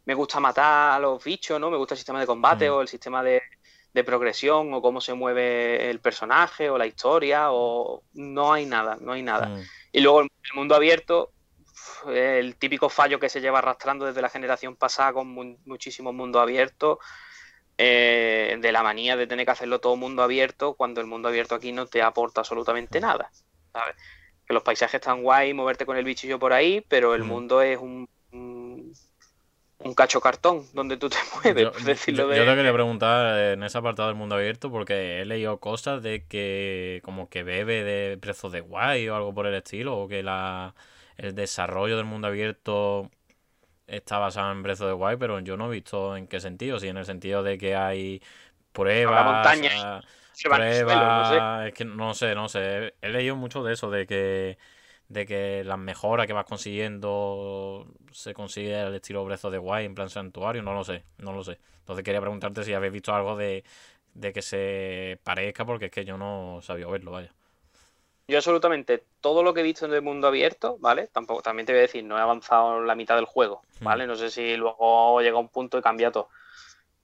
me gusta matar a los bichos, ¿no? Me gusta el sistema de combate Mm. o el sistema de, de progresión o cómo se mueve el personaje o la historia o no hay nada, no hay nada. Mm. Y luego el mundo abierto, el típico fallo que se lleva arrastrando desde la generación pasada con mu- muchísimos mundos abiertos, eh, de la manía de tener que hacerlo todo mundo abierto, cuando el mundo abierto aquí no te aporta absolutamente nada. ¿sabes? Que los paisajes están guay, moverte con el bichillo por ahí, pero el Mm. mundo es un, un, un cacho cartón donde tú te mueves, Yo, por decirlo de... yo te quería preguntar en ese apartado del mundo abierto porque he leído cosas de que como que bebe de of the Wild o algo por el estilo o que la, el desarrollo del mundo abierto está basado en Breath of the Wild, pero yo no he visto en qué sentido, si en el sentido de que hay pruebas, montaña ah, se van al suelo, no sé. pruebas, es que no sé, no sé, he leído mucho de eso, de que de que las mejoras que vas consiguiendo se consigue al estilo Breath of the Wild en plan santuario, no lo sé, no lo sé. Entonces quería preguntarte si habéis visto algo de, de que se parezca, porque es que yo no sabía verlo, vaya. Yo absolutamente todo lo que he visto en el mundo abierto, ¿vale? Tampoco, también te voy a decir, no he avanzado la mitad del juego, ¿vale? No sé si luego llega un punto y cambia todo.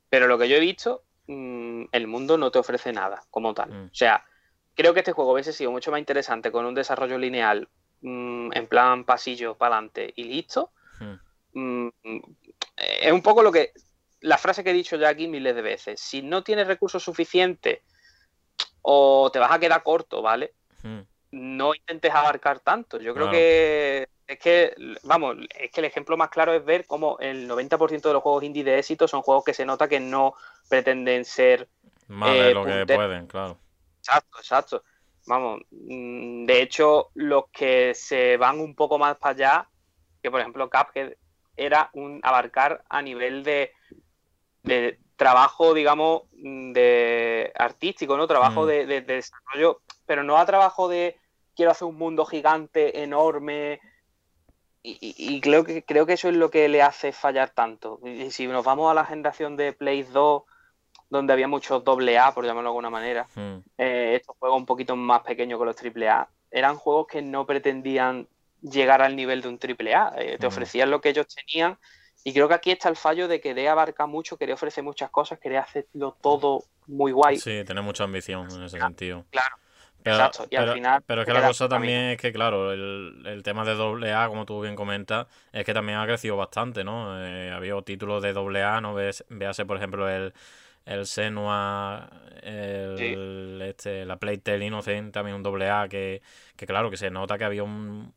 Pero lo que yo he visto, mm, el mundo no te ofrece nada como tal. Mm. O sea, creo que este juego hubiese sido mucho más interesante con un desarrollo lineal, mm, en plan pasillo para adelante y listo. Mm. Mm, es un poco lo que la frase que he dicho ya aquí miles de veces. Si no tienes recursos suficientes o te vas a quedar corto, ¿vale? No intentes abarcar tanto. Yo creo Claro. que es que, vamos, es que el ejemplo más claro es ver cómo el 90% de los juegos indie de éxito son juegos que se nota que no pretenden ser Más Eh, de lo que pueden, claro. Exacto, exacto. Vamos, mm, de hecho, los que se van un poco más para allá, que por ejemplo Cuphead era un abarcar a nivel de, de trabajo, digamos, mm, de artístico, ¿no? Trabajo Mm. de, de- de desarrollo, pero no a trabajo de quiero hacer un mundo gigante, enorme. Y, y- y creo que creo que eso es lo que le hace fallar tanto. Y si nos vamos a la generación de Play 2, donde había muchos doble A, por llamarlo de alguna manera, Mm. eh, estos juegos un poquito más pequeños que los AAA, eran juegos que no pretendían llegar al nivel de un AAA. Eh, te Mm. ofrecían lo que ellos tenían. Y creo que aquí está el fallo de que de abarca mucho, querer ofrecer muchas cosas, querer hacerlo todo muy guay. Sí, tener mucha ambición en ese sentido. Claro. Pero, Exacto, y al final pero es que la cosa camino. también es que, claro, el, el tema de doble A, como tú bien comentas, es que también ha crecido bastante, ¿no? Eh, había títulos de doble A, ¿no? Ves, véase, por ejemplo, el, el Senua, el, este, la Playtel Innocent, también un doble A, que, que claro, que se nota que había un-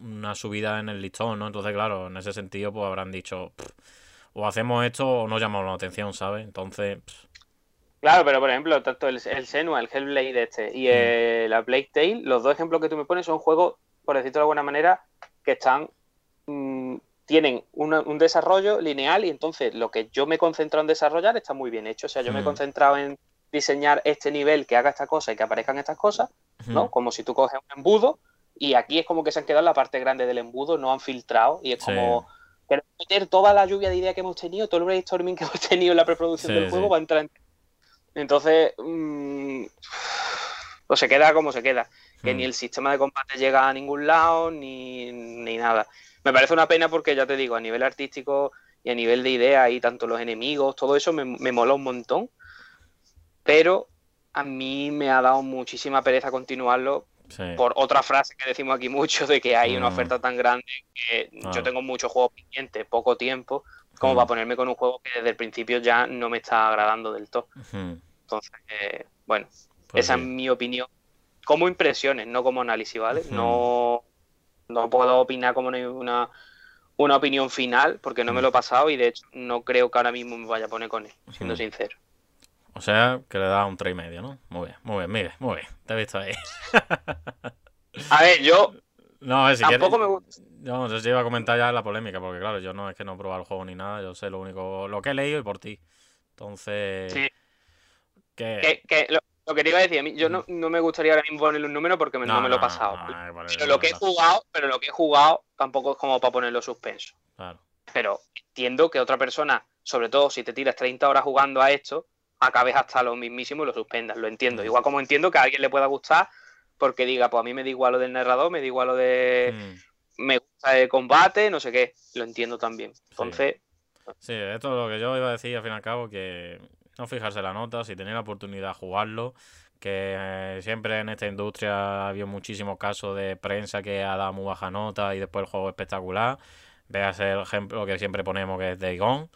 una subida en el listón, ¿no? Entonces, claro, en ese sentido, pues habrán dicho, "Pff, o hacemos esto o no llamamos la atención, ¿sabes? Entonces, pff, Claro, pero por ejemplo, tanto el, el Senua, el Hellblade este y eh, la Plague Tale, los dos ejemplos que tú me pones son juegos, por decirlo de alguna manera, que están mm, tienen una- un desarrollo lineal y entonces lo que yo me he concentrado en desarrollar está muy bien hecho. O sea, yo me he Mm. concentrado en diseñar este nivel que haga esta cosa y que aparezcan estas cosas, ¿no? mm, Como si tú coges un embudo y aquí es como que se han quedado en la parte grande del embudo, no han filtrado y es Sí. como queremos meter toda la lluvia de ideas que hemos tenido, todo el brainstorming que hemos tenido en la preproducción Sí, del juego sí. va a entrar en... Entonces, mm, pues se queda como se queda. Que Mm. ni el sistema de combate llega a ningún lado, ni, ni nada. Me parece una pena porque, ya te digo, a nivel artístico y a nivel de ideas y tanto los enemigos, todo eso me, me mola un montón. Pero a mí me ha dado muchísima pereza continuarlo Sí. por otra frase que decimos aquí mucho de que hay una Mm. oferta tan grande que Claro. yo tengo muchos juegos pendientes, poco tiempo, como Mm. para ponerme con un juego que desde el principio ya no me está agradando del todo. Entonces, eh, bueno, Pues esa sí. es mi opinión. Como impresiones, no como análisis, ¿vale? No, no puedo opinar como una, una, opinión final porque no me Mm. lo he pasado y de hecho no creo que ahora mismo me vaya a poner con él, siendo sincero. O sea, que le da un 3 y medio, ¿no? Muy bien, muy bien, Miguel, muy bien. Te he visto ahí. A ver, yo No, a ver, si tampoco quieres... me gusta. No, yo iba a comentar ya la polémica, porque claro, yo no es que no he probado el juego ni nada, yo sé lo único, lo que he leído y por ti. Entonces, Sí. que... Que, que lo, lo que te iba a decir, a mí, yo no, no me gustaría ahora mismo ponerle un número porque me- no, No, me lo he pasado. no, por pero lo que he jugado, pero lo que he jugado tampoco es como para ponerlo suspenso. Claro. Pero entiendo que otra persona, sobre todo si te tiras 30 horas jugando a esto, acabes hasta lo mismísimo y lo suspendas. Lo entiendo. Igual como entiendo que a alguien le pueda gustar porque diga, pues a mí me da igual lo del narrador, me da igual lo de... Mm. Me gusta el combate, no sé qué. Lo entiendo también. Entonces, Sí, esto es lo que yo iba a decir al fin y al cabo, que no fijarse la nota, si tenéis la oportunidad de jugarlo, que eh, siempre en esta industria ha habido muchísimos casos de prensa que ha dado muy baja nota y después el juego es espectacular. Véase el ejemplo que siempre ponemos que es Day Gone.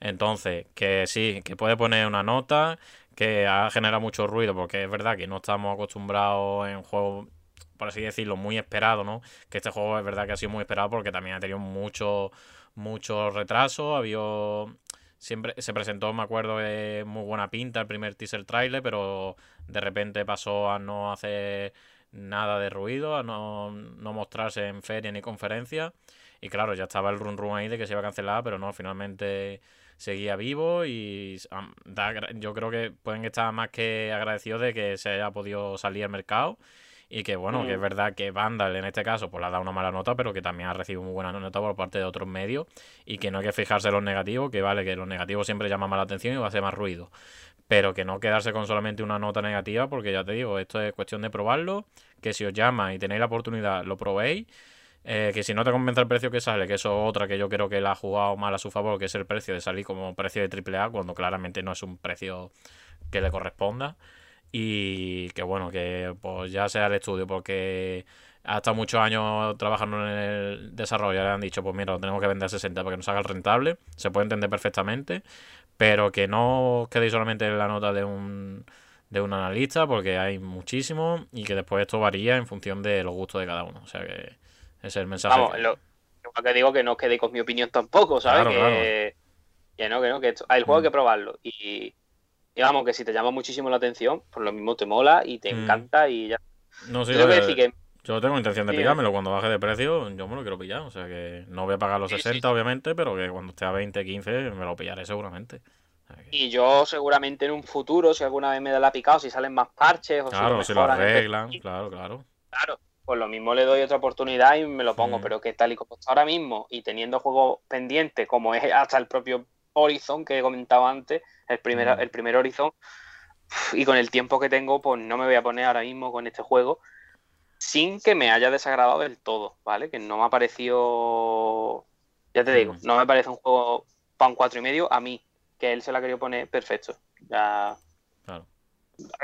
Entonces, que sí, que puede poner una nota, que ha generado mucho ruido, porque es verdad que no estamos acostumbrados en juegos, por así decirlo, muy esperados, ¿no? Que este juego es verdad que ha sido muy esperado porque también ha tenido mucho, mucho retraso, había siempre se presentó, me acuerdo, de muy buena pinta el primer teaser trailer, pero de repente pasó a no hacer nada de ruido, a no, no mostrarse en feria ni conferencia. Y claro, ya estaba el run run ahí de que se iba a cancelar, pero no, finalmente seguía vivo y da yo creo que pueden estar más que agradecidos de que se haya podido salir al mercado y que bueno, que es Mm. verdad que Vandal en este caso pues le ha dado una mala nota, pero que también ha recibido muy buena nota por parte de otros medios y que no hay que fijarse en los negativos, que vale, que los negativos siempre llaman más la atención y va a hacer más ruido, pero que no quedarse con solamente una nota negativa, porque ya te digo, esto es cuestión de probarlo, que si os llama y tenéis la oportunidad, lo probéis. Eh, que si no te convence el precio que sale, que eso es otra que yo creo que la ha jugado mal a su favor, que es el precio de salir como precio de AAA, cuando claramente no es un precio que le corresponda. Y que bueno, que pues ya sea el estudio, porque ha estado muchos años trabajando en el desarrollo, le han dicho, pues mira, lo tenemos que vender a 60 para que nos haga el rentable, se puede entender perfectamente, pero que no os quedéis solamente en la nota de un, de un analista, porque hay muchísimo y que después esto varía en función de los gustos de cada uno. O sea que ese es el mensaje. vamos, que- lo, igual que digo que no os quedéis con mi opinión tampoco, ¿sabes? Claro, que, que no, que no, que esto- el juego hay Mm. que probarlo. Y, y vamos, que si te llama muchísimo la atención, pues lo mismo te mola y te Mm. encanta y ya. No, sí, Yo tengo que eh, decir que yo tengo intención de Sí, pillármelo cuando baje de precio, yo me lo quiero pillar. O sea que no voy a pagar los Sí, sí, 60, obviamente, pero que cuando esté a 20, 15, me lo pillaré seguramente. Y yo seguramente en un futuro, si alguna vez me da la picado, si salen más parches o Claro, si si lo lo mejoran el arreglan, perfil, claro, claro. claro, pues lo mismo le doy otra oportunidad y me lo pongo, Mm. pero que tal y como está ahora mismo y teniendo juegos pendientes, como es hasta el propio Horizon que he comentado antes, el primer, Mm. el primer Horizon, y con el tiempo que tengo, pues no me voy a poner ahora mismo con este juego sin que me haya desagradado del todo, ¿vale? Que no me ha parecido, ya te digo, Mm. no me parece un juego para un cuatro y medio a mí, que él se la ha querido poner perfecto. Ya.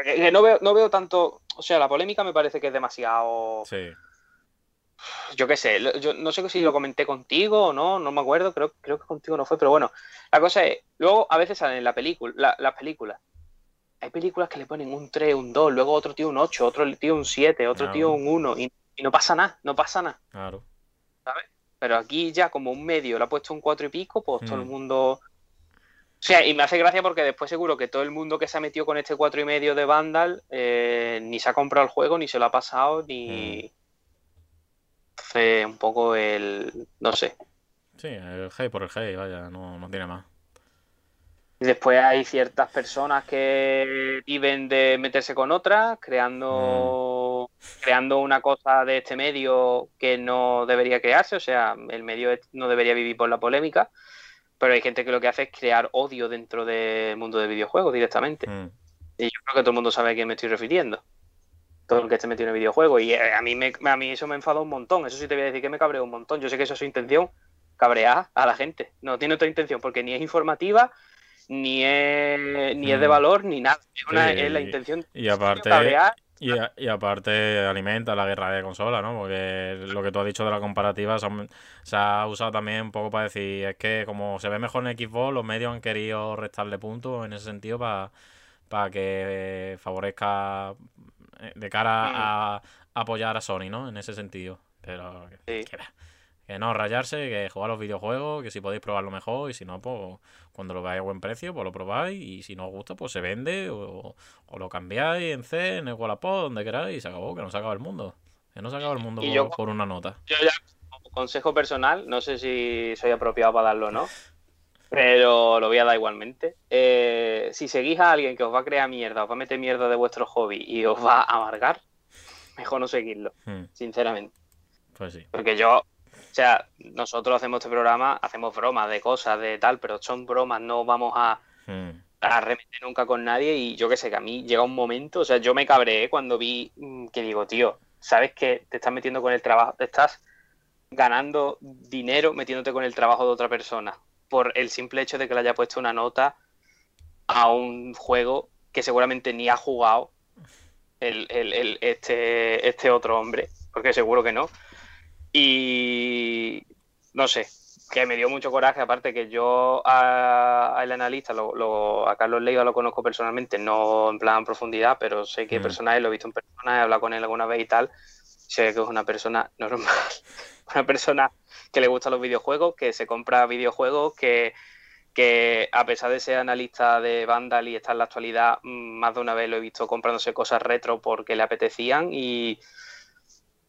Que, no veo, no veo tanto, o sea, la polémica me parece que es demasiado, Sí. yo qué sé, yo no sé si lo comenté contigo o no, no me acuerdo, creo, creo que contigo no fue, pero bueno, la cosa es, luego a veces salen en la película, la- las películas, hay películas que le ponen un 3, un 2, luego otro tío un 8, otro tío un 7, otro Claro. tío un 1, y, y no pasa nada, no pasa nada. Claro. Pero aquí ya como un medio le ha puesto un 4 y pico, pues todo el Mm. mundo... O sea, y me hace gracia porque después seguro que todo el mundo que se ha metido con este 4 y medio de Vandal eh, ni se ha comprado el juego, ni se lo ha pasado, ni... Entonces, un poco el... no sé. Sí, el hey por el hey, vaya, no, no tiene más. Y después hay ciertas personas que viven de meterse con otras, creando, creando creando una cosa de este medio que no debería crearse, o sea, el medio no debería vivir por la polémica, pero hay gente que lo que hace es crear odio dentro del mundo del videojuego directamente. Mm. Y yo creo que todo el mundo sabe a quién me estoy refiriendo. Todo el que esté metido en el videojuego. Y eh, a mí, me, a mí eso me enfada un montón. Eso sí te voy a decir que me cabrea un montón. Yo sé que eso es su intención, cabrear a la gente. No tiene otra intención, porque ni es informativa, ni es, ni es de Mm. valor, ni nada. Es, una- Sí, es la intención Y aparte, cabrear. Y, a- y aparte alimenta la guerra de consolas, ¿no? Porque lo que tú has dicho de la comparativa se ha usado también un poco para decir, es que como se ve mejor en Xbox, los medios han querido restarle puntos en ese sentido para, para que favorezca eh, de cara a, apoyar a Sony, ¿no? En ese sentido. Pero Sí. que. Que no rayarse, que jugar los videojuegos, que si podéis probarlo mejor y si no, pues cuando lo veáis a buen precio, pues lo probáis y si no os gusta, pues se vende o, o lo cambiáis en C, en el Wallapop, donde queráis y se acabó, que no se acaba el mundo. Que no se acaba el mundo por, yo- por una nota. Yo ya, como consejo personal, no sé si soy apropiado para darlo o no, pero lo voy a dar igualmente. Eh, si seguís a alguien que os va a crear mierda, os va a meter mierda de vuestro hobby y os va a amargar, mejor no seguirlo, Hmm, sinceramente. Pues sí. Porque yo, sea, nosotros hacemos este programa, hacemos bromas de cosas, de tal, pero son bromas, no vamos a, Hmm, a nunca con nadie. Y yo que sé, que a mí llega un momento, o sea, yo me cabreé cuando vi mm, que digo, tío, sabes que te estás metiendo con el trabajo, te estás ganando dinero metiéndote con el trabajo de otra persona por el simple hecho de que le haya puesto una nota a un juego que seguramente ni ha jugado el, el- el- este, este otro hombre, porque seguro que no. Y no sé, que me dio mucho coraje, aparte que yo a- al analista, lo, lo- a Carlos Leiva lo conozco personalmente, no en plan profundidad, pero sé que Mm. personaje lo he visto en persona, he hablado con él alguna vez y tal, sé que es una persona normal, una persona que le gustan los videojuegos, que se compra videojuegos, que, que a pesar de ser analista de Vandal y estar en la actualidad, mm, más de una vez lo he visto comprándose cosas retro porque le apetecían y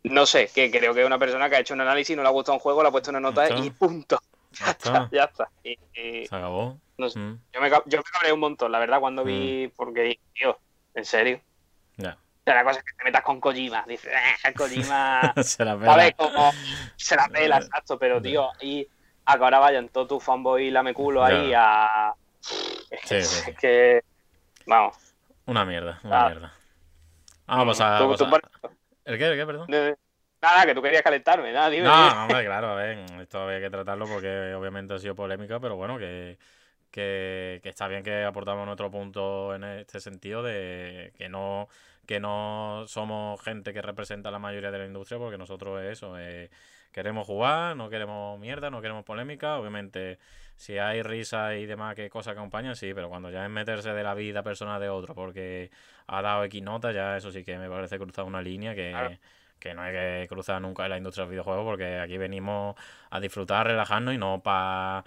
no sé, que creo que es una persona que ha hecho un análisis, no le ha gustado un juego, le ha puesto una nota y punto. Ya está. Ya está. Y- y Se acabó. no sé, Hmm, yo, me, yo me cabré un montón, la verdad, cuando vi, porque, tío, en serio. Sea, la cosa es que te metas con Kojima. Dices, "Ah, Kojima, Se la pela. ¿sabes? Como se la pela, exacto, pero, tío, y a que ahora vayan todos tus fanboys lameculo ahí a. Sí, sí, es que- Vamos. Una mierda, una Ah. mierda. Vamos a Tú- tú pasar. par- ¿El qué? ¿El qué? Perdón. de- Nada, que tú querías calentarme, nada, dime. No, dime. no, hombre, claro, a ver, esto había que tratarlo porque obviamente ha sido polémica, pero bueno, que, que, que está bien que aportamos nuestro punto en este sentido de que no, que no somos gente que representa a la mayoría de la industria, porque nosotros es eso, eh, queremos jugar, no queremos mierda, no queremos polémica, obviamente si hay risa y demás que cosas que acompañan, sí, pero cuando ya es meterse de la vida personal de otro porque ha dado X nota, ya eso sí que me parece cruzar una línea que, Claro. que no hay que cruzar nunca en la industria del videojuego porque aquí venimos a disfrutar, relajarnos y no para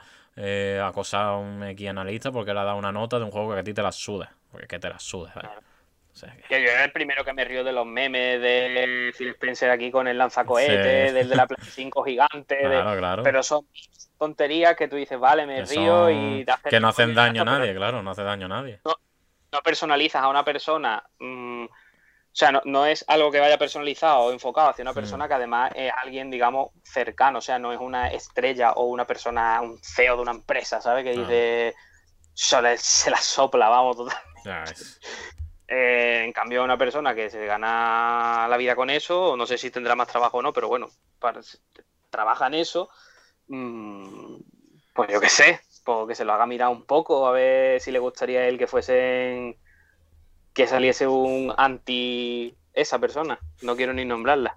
acosar a un X analista porque le ha dado una nota de un juego que a ti te la suda, porque es que te la suda, ¿vale? Claro. Sea que- Que yo era el primero que me río de los memes de Phil Spencer aquí con el lanzacohete, Sí. del de la Play 5 gigante, de- Claro, claro. pero son tonterías que tú dices, vale, me que, río son- y te que no hacen daño a pero nadie, claro, no hace daño a nadie. No personalizas a una persona, mm, o sea, no, no es algo que vaya personalizado o enfocado hacia una Hmm. persona que además es alguien, digamos, cercano, o sea, no es una estrella o una persona, un CEO de una empresa, ¿sabes? Que dice, se, la sopla, vamos, total. Ya es- Eh, en cambio, una persona que se gana la vida con eso, no sé si tendrá más trabajo o no, pero bueno, para- trabaja en eso, mm, pues yo qué sé, pues que se lo haga mirar un poco, a ver si le gustaría a él que fuesen, que saliese un anti esa persona. No quiero ni nombrarla.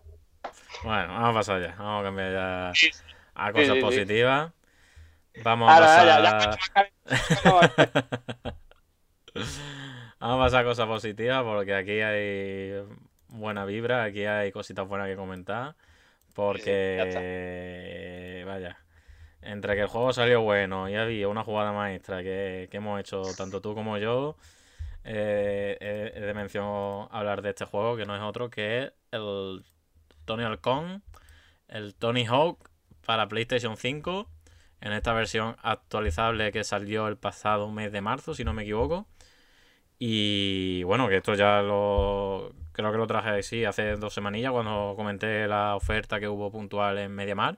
Bueno, vamos a pasar ya, vamos a cambiar ya Sí, a Sí, cosas sí, sí. positivas. Vamos a Ahora, pasar... ya, ya, Vamos a pasar a cosas positivas porque aquí hay buena vibra, aquí hay cositas buenas que comentar. Porque, vaya, entre que el juego salió bueno y había una jugada maestra que, que hemos hecho tanto tú como yo, eh, he, he de mención hablar de este juego que no es otro que el Tony Halcón, el Tony Hawk para PlayStation 5 en esta versión actualizable que salió el pasado mes de marzo, si no me equivoco. Y bueno, que esto ya lo creo que lo traje así hace dos semanillas cuando comenté la oferta que hubo puntual en MediaMar.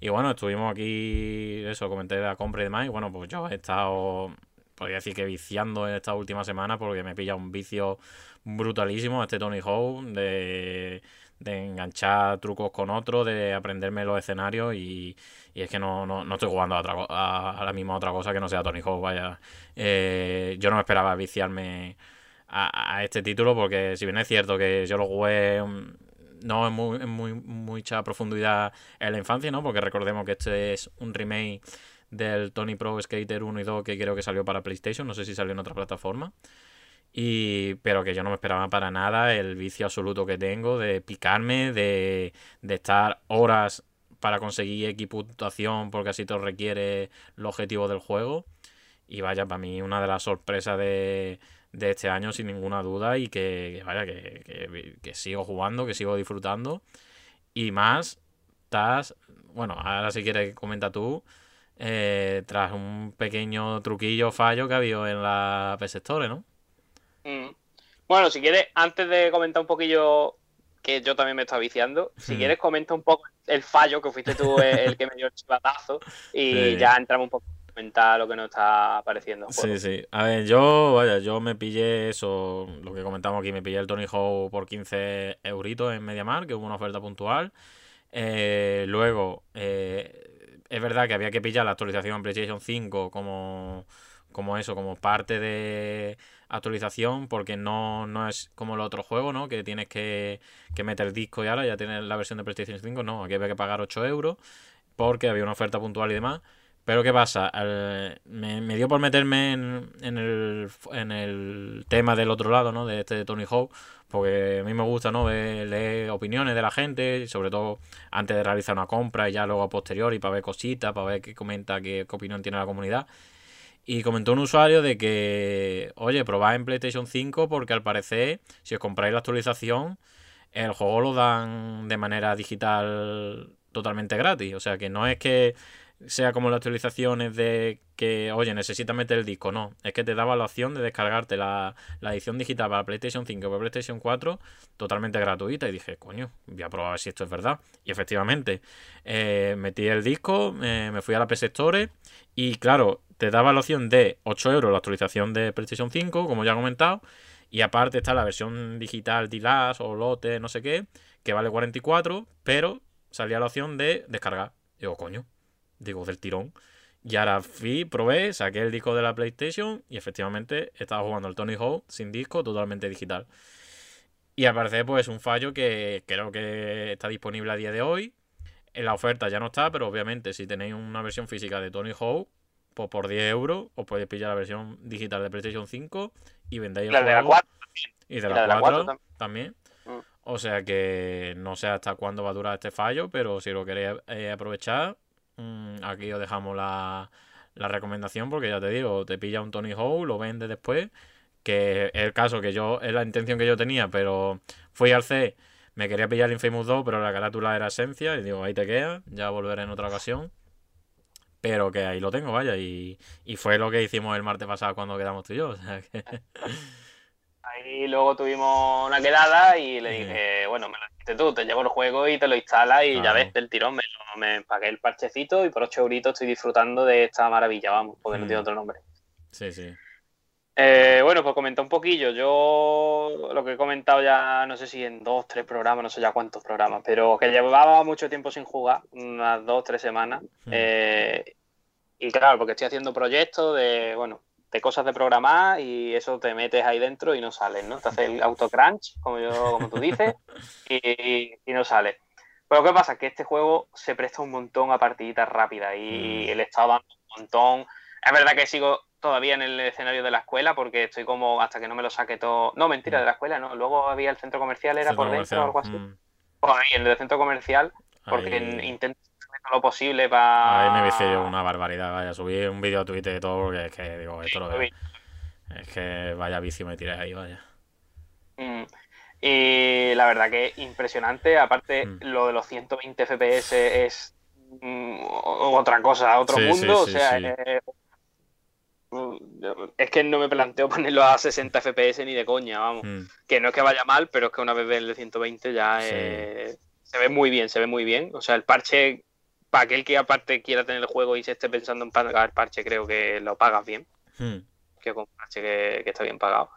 Y bueno, estuvimos aquí, eso, comenté la compra y demás. Y bueno, pues yo he estado, podría decir que viciando en esta última semana porque me pilla un vicio brutalísimo este Tony Hawk de, de enganchar trucos con otro, de aprenderme los escenarios y, y es que no, no, no estoy jugando a, otra, a, a, la misma otra cosa que no sea Tony Hawk, vaya. Eh, yo no esperaba viciarme a, a, este título porque si bien es cierto que yo lo jugué mm, no en muy, en muy, mucha profundidad en la infancia, ¿no? Porque recordemos que este es un remake del Tony Pro Skater 1 y 2 que creo que salió para PlayStation, no sé si salió en otra plataforma. Y, pero que yo no me esperaba para nada el vicio absoluto que tengo de picarme, de, de estar horas para conseguir X porque así te requiere el objetivo del juego. Y vaya, para mí una de las sorpresas de, de este año sin ninguna duda y que, vaya, que, que, sigo jugando, que sigo disfrutando. Y más, estás, bueno, ahora si quieres comenta tú, eh, tras un pequeño truquillo fallo que ha habido en la PS Store, ¿no? Mm. Bueno, si quieres, antes de comentar un poquillo que yo también me estaba viciando, si mm. quieres comenta un poco el fallo, que fuiste tú el que me dio el chivatazo, y sí. ya entramos un poco a comentar lo que nos está apareciendo. Sí, sí. A ver, yo, vaya, yo me pillé eso, lo que comentamos aquí, me pillé el Tony Hawk por 15 euritos en MediaMar, que hubo una oferta puntual. Eh, luego, eh, es verdad que había que pillar la actualización PlayStation 5 como, como eso, como parte de actualización porque no, no es como el otro juego, ¿no? Que tienes que, que meter disco y ahora ya tienes la versión de PlayStation 5. No, aquí había que pagar 8 euros porque había una oferta puntual y demás. Pero ¿qué pasa? Me, me, dio por meterme en, en, el, en el tema del otro lado, ¿no? De este de Tony Hawk, porque a mí me gusta, ¿no? Ver, leer opiniones de la gente, sobre todo antes de realizar una compra y ya luego a posteriori para ver cositas, para ver qué comenta, qué, qué opinión tiene la comunidad. Y comentó un usuario de que, oye, probad en PlayStation 5 porque al parecer, si os compráis la actualización, el juego lo dan de manera digital totalmente gratis. O sea que no es que sea como las actualizaciones de que, oye, necesitas meter el disco. No, es que te daba la opción de descargarte la, la edición digital para PlayStation 5 o para PlayStation 4 totalmente gratuita. Y dije, coño, voy a probar si esto es verdad. Y efectivamente, eh, metí el disco, eh, me fui a la PS Store y claro, te daba la opción de 8 euros la actualización de PlayStation 5, como ya he comentado. Y aparte está la versión digital DILAS o Lote, no sé qué, que vale 44, pero salía la opción de descargar. Digo, coño, digo, del tirón. Y ahora fui, probé, saqué el disco de la PlayStation y efectivamente estaba jugando el Tony Hawk sin disco, totalmente digital. Y al pues un fallo que creo que está disponible a día de hoy. En la oferta ya no está, pero obviamente si tenéis una versión física de Tony Hawk, pues por 10 euros os podéis pillar la versión digital de PlayStation 5 y vendéis el juego. De la 4 y de la, y la 4, 4 también. también. Mm. O sea que no sé hasta cuándo va a durar este fallo, pero si lo queréis eh, aprovechar, mmm, aquí os dejamos la, la, recomendación porque ya te digo, te pilla un Tony Hawk, lo vende después, que es el caso que yo, es la intención que yo tenía, pero fui al C, me quería pillar el Infamous 2, pero la carátula era esencia y digo, ahí te queda, ya volveré en otra ocasión. Pero que ahí lo tengo, vaya, y, y fue lo que hicimos el martes pasado cuando quedamos tú y yo. O sea que... Ahí luego tuvimos una quedada y le dije, bueno, me lo dijiste tú, te llevo el juego y te lo instalas y ya ves, del tirón me, me pagué el parchecito y por 8 euritos estoy disfrutando de esta maravilla, vamos, porque mm. no tiene otro nombre. Sí, sí. Eh, bueno, pues comenté un poquillo. Yo lo que he comentado ya, no sé si en dos, tres programas, no sé ya cuántos programas, pero que llevaba mucho tiempo sin jugar, unas dos, tres semanas. Mm. Eh, y claro, porque estoy haciendo proyectos de, bueno, de cosas de programar y eso te metes ahí dentro y no sales, ¿no? Te hace el autocrunch, como, yo, como tú dices, y, y, no sale. Pero ¿qué pasa? Que este juego se presta un montón a partiditas rápidas y mm. le estaba dando un montón. Es verdad que sigo todavía en el escenario de la escuela porque estoy como hasta que no me lo saque todo. No, mentira, de la escuela, no. Luego había el centro comercial, era centro por dentro o algo así. Mm. Pues ahí, en el centro comercial, porque ahí... intento lo posible para. Ahí me una barbaridad, vaya. Subí un vídeo a Twitter y todo porque es que digo, esto lo veo. Es que vaya vicio me tiré ahí, vaya. Mm. Y la verdad que impresionante. Aparte, mm. lo de los 120 FPS es mm, otra cosa, otro sí, mundo. Sí, o sea, eh, Es que no me planteo ponerlo a 60 FPS ni de coña, vamos. Mm. Que no es que vaya mal, pero es que una vez ve el de 120 ya Sí. eh, se ve muy bien, se ve muy bien. O sea, el parche, para aquel que aparte quiera tener el juego y se esté pensando en pagar parche, creo que lo pagas bien. Mm. Que con parche que, que está bien pagado.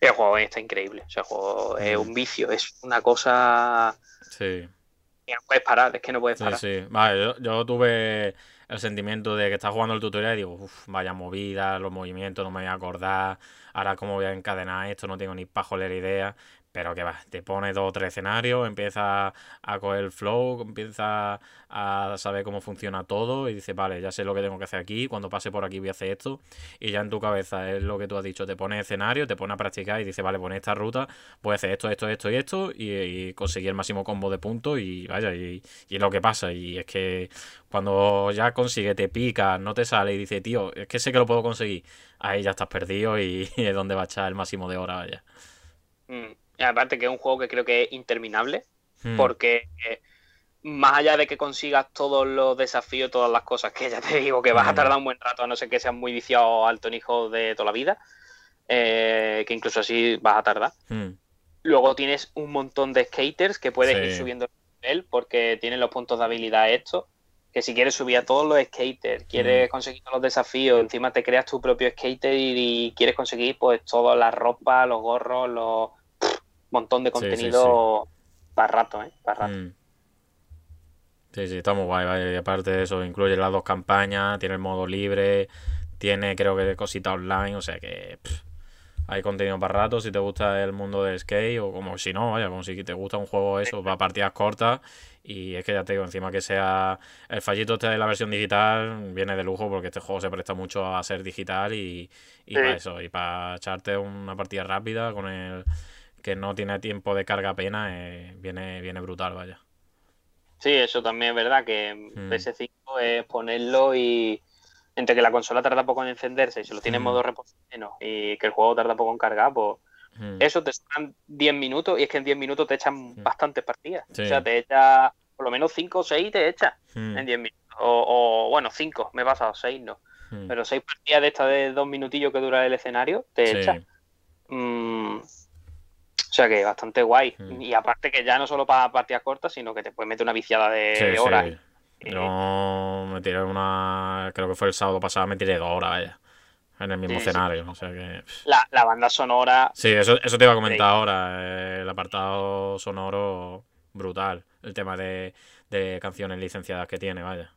El juego está increíble. O sea, el juego es Mm. un vicio, es una cosa Sí. que no puedes parar, es que no puedes Sí, parar. sí. Vale, yo, yo tuve el sentimiento de que estás jugando el tutorial y digo, uff, vaya movida, los movimientos, no me voy a acordar, ahora cómo voy a encadenar esto, no tengo ni pajolera idea. Pero que va, te pone dos o tres escenarios, empieza a coger el flow, empieza a saber cómo funciona todo y dices, vale, ya sé lo que tengo que hacer aquí, cuando pase por aquí voy a hacer esto. Y ya en tu cabeza es lo que tú has dicho, te pone escenario, te pone a practicar y dices, vale, pon esta ruta, voy a hacer esto, esto, esto y esto y, y conseguir el máximo combo de puntos y vaya, y, y es lo que pasa. Y es que cuando ya consigue, te pica, no te sale y dice, tío, es que sé que lo puedo conseguir, ahí ya estás perdido y, es donde va a echar el máximo de hora, vaya. Mm. Y aparte que es un juego que creo que es interminable. Hmm. porque eh, más allá de que consigas todos los desafíos, todas las cosas que ya te digo que vas a tardar un buen rato, a no ser que seas muy viciado al tonijo de toda la vida, eh, que incluso así vas a tardar. Hmm. Luego tienes un montón de skaters que puedes ir subiendo el nivel porque tienen los puntos de habilidad estos. Que si quieres subir a todos los skaters, quieres Mm. conseguir todos los desafíos, encima te creas tu propio skater y, quieres conseguir pues todas las ropas, los gorros, los montón de contenido para rato, ¿eh? Para rato. Mm. Sí, sí, está muy guay. Y aparte de eso, incluye las dos campañas, tiene el modo libre, tiene creo que cosita online, o sea que pff, hay contenido para rato si te gusta el mundo del skate o como si no, vaya, como si te gusta un juego eso, para partidas cortas y es que ya te digo, encima que sea el fallito este de la versión digital viene de lujo porque este juego se presta mucho a ser digital y, y Sí. para eso, y para echarte una partida rápida con el que no tiene tiempo de carga apenas, eh, viene, viene brutal, vaya. Sí, eso también es verdad que Mm. PS5 es ponerlo y entre que la consola tarda poco en encenderse y se lo tiene en Mm. modo reposo y que el juego tarda poco en cargar, pues Mm. eso te suenan 10 minutos y es que en 10 minutos te echan bastantes partidas. Sí. O sea, te echa por lo menos 5 o 6 te echa en 10 minutos. O, o, bueno, 5, me he pasado, 6 no. Pero 6 partidas de estas de 2 minutillos que dura el escenario te Sí. echa. Mm, sea que bastante guay. Mm. Y aparte que ya no solo para partidas cortas, sino que te puedes meter una viciada de, Sí, de sí. horas. Eh, Yo me tiré una. Creo que fue el sábado pasado, me tiré dos horas, vaya. En el mismo Sí, escenario. O sea que. La, la banda sonora, Sí, eso, eso te iba a comentar ahora. eh, El apartado sonoro brutal. El tema de, de canciones licenciadas que tiene, vaya.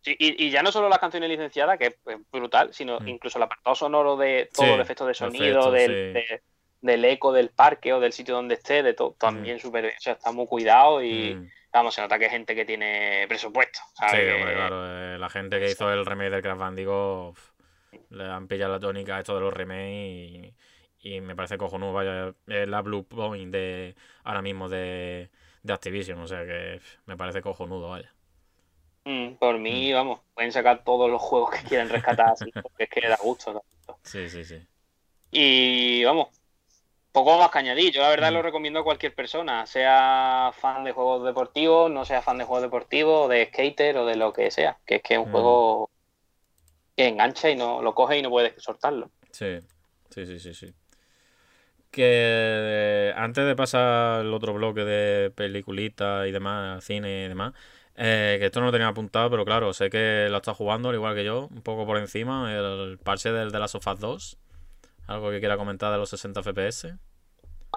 sí, y, y ya no solo las canciones licenciadas, que es brutal, sino Mm. incluso el apartado sonoro de todos Sí, los efectos de sonido, del, sí. de- del eco del parque o del sitio donde esté, de todo, también súper bien. O sea, está muy cuidado y, Mm. vamos, se nota que es gente que tiene presupuesto. Sí, hombre, claro. eh, la gente que hizo el remake del Crash Bandicoot le han pillado la tónica a esto de los remakes y, y me parece cojonudo. Vaya, es la Blue Point de ahora mismo de, de Activision. O sea que me parece cojonudo, vaya. Mm, por mí, vamos, pueden sacar todos los juegos que quieran rescatar así, porque es que da gusto. da gusto. Sí, sí, sí. Y vamos, poco más que añadir. Yo la verdad Mm. lo recomiendo a cualquier persona, sea fan de juegos deportivos, no sea fan de juegos deportivos, de skater o de lo que sea. Que es que es un Mm. juego que engancha y no lo coge y no puedes soltarlo. Sí, sí, sí, sí, sí. Que eh, antes de pasar el otro bloque de peliculitas y demás, cine y demás, eh, que esto no lo tenía apuntado, pero claro, sé que lo estás jugando, al igual que yo, un poco por encima, el parche del de las Sofas 2. Algo que quiera comentar de los 60 FPS.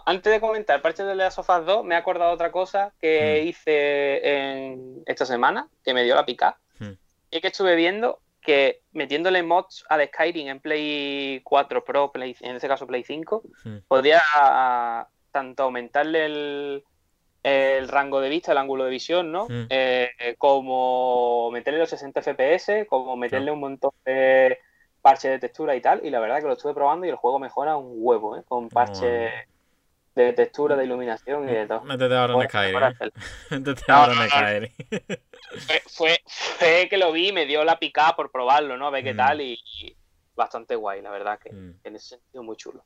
Antes de comentar parche de Last of Us 2, me he acordado de otra cosa que Mm. hice en esta semana, que me dio la pica. Mm. Y es que estuve viendo que metiéndole mods al Skyrim en Play 4 Pro, Play, en este caso Play 5, Mm. podía tanto aumentarle el, el rango de vista, el ángulo de visión, ¿no? Mm. Eh, como meterle los 60 FPS, como meterle un montón de parches de textura y tal. Y la verdad que lo estuve probando y el juego mejora un huevo, ¿eh? Con parches de textura, de iluminación y de todo. Métete ahora en Skyrim. ¿eh? Métete ahora en. Skyrim. Fue, fue, que lo vi, me dio la picada por probarlo, ¿no? A ver qué Mm. tal y, y bastante guay, la verdad que Mm. en ese sentido muy chulo.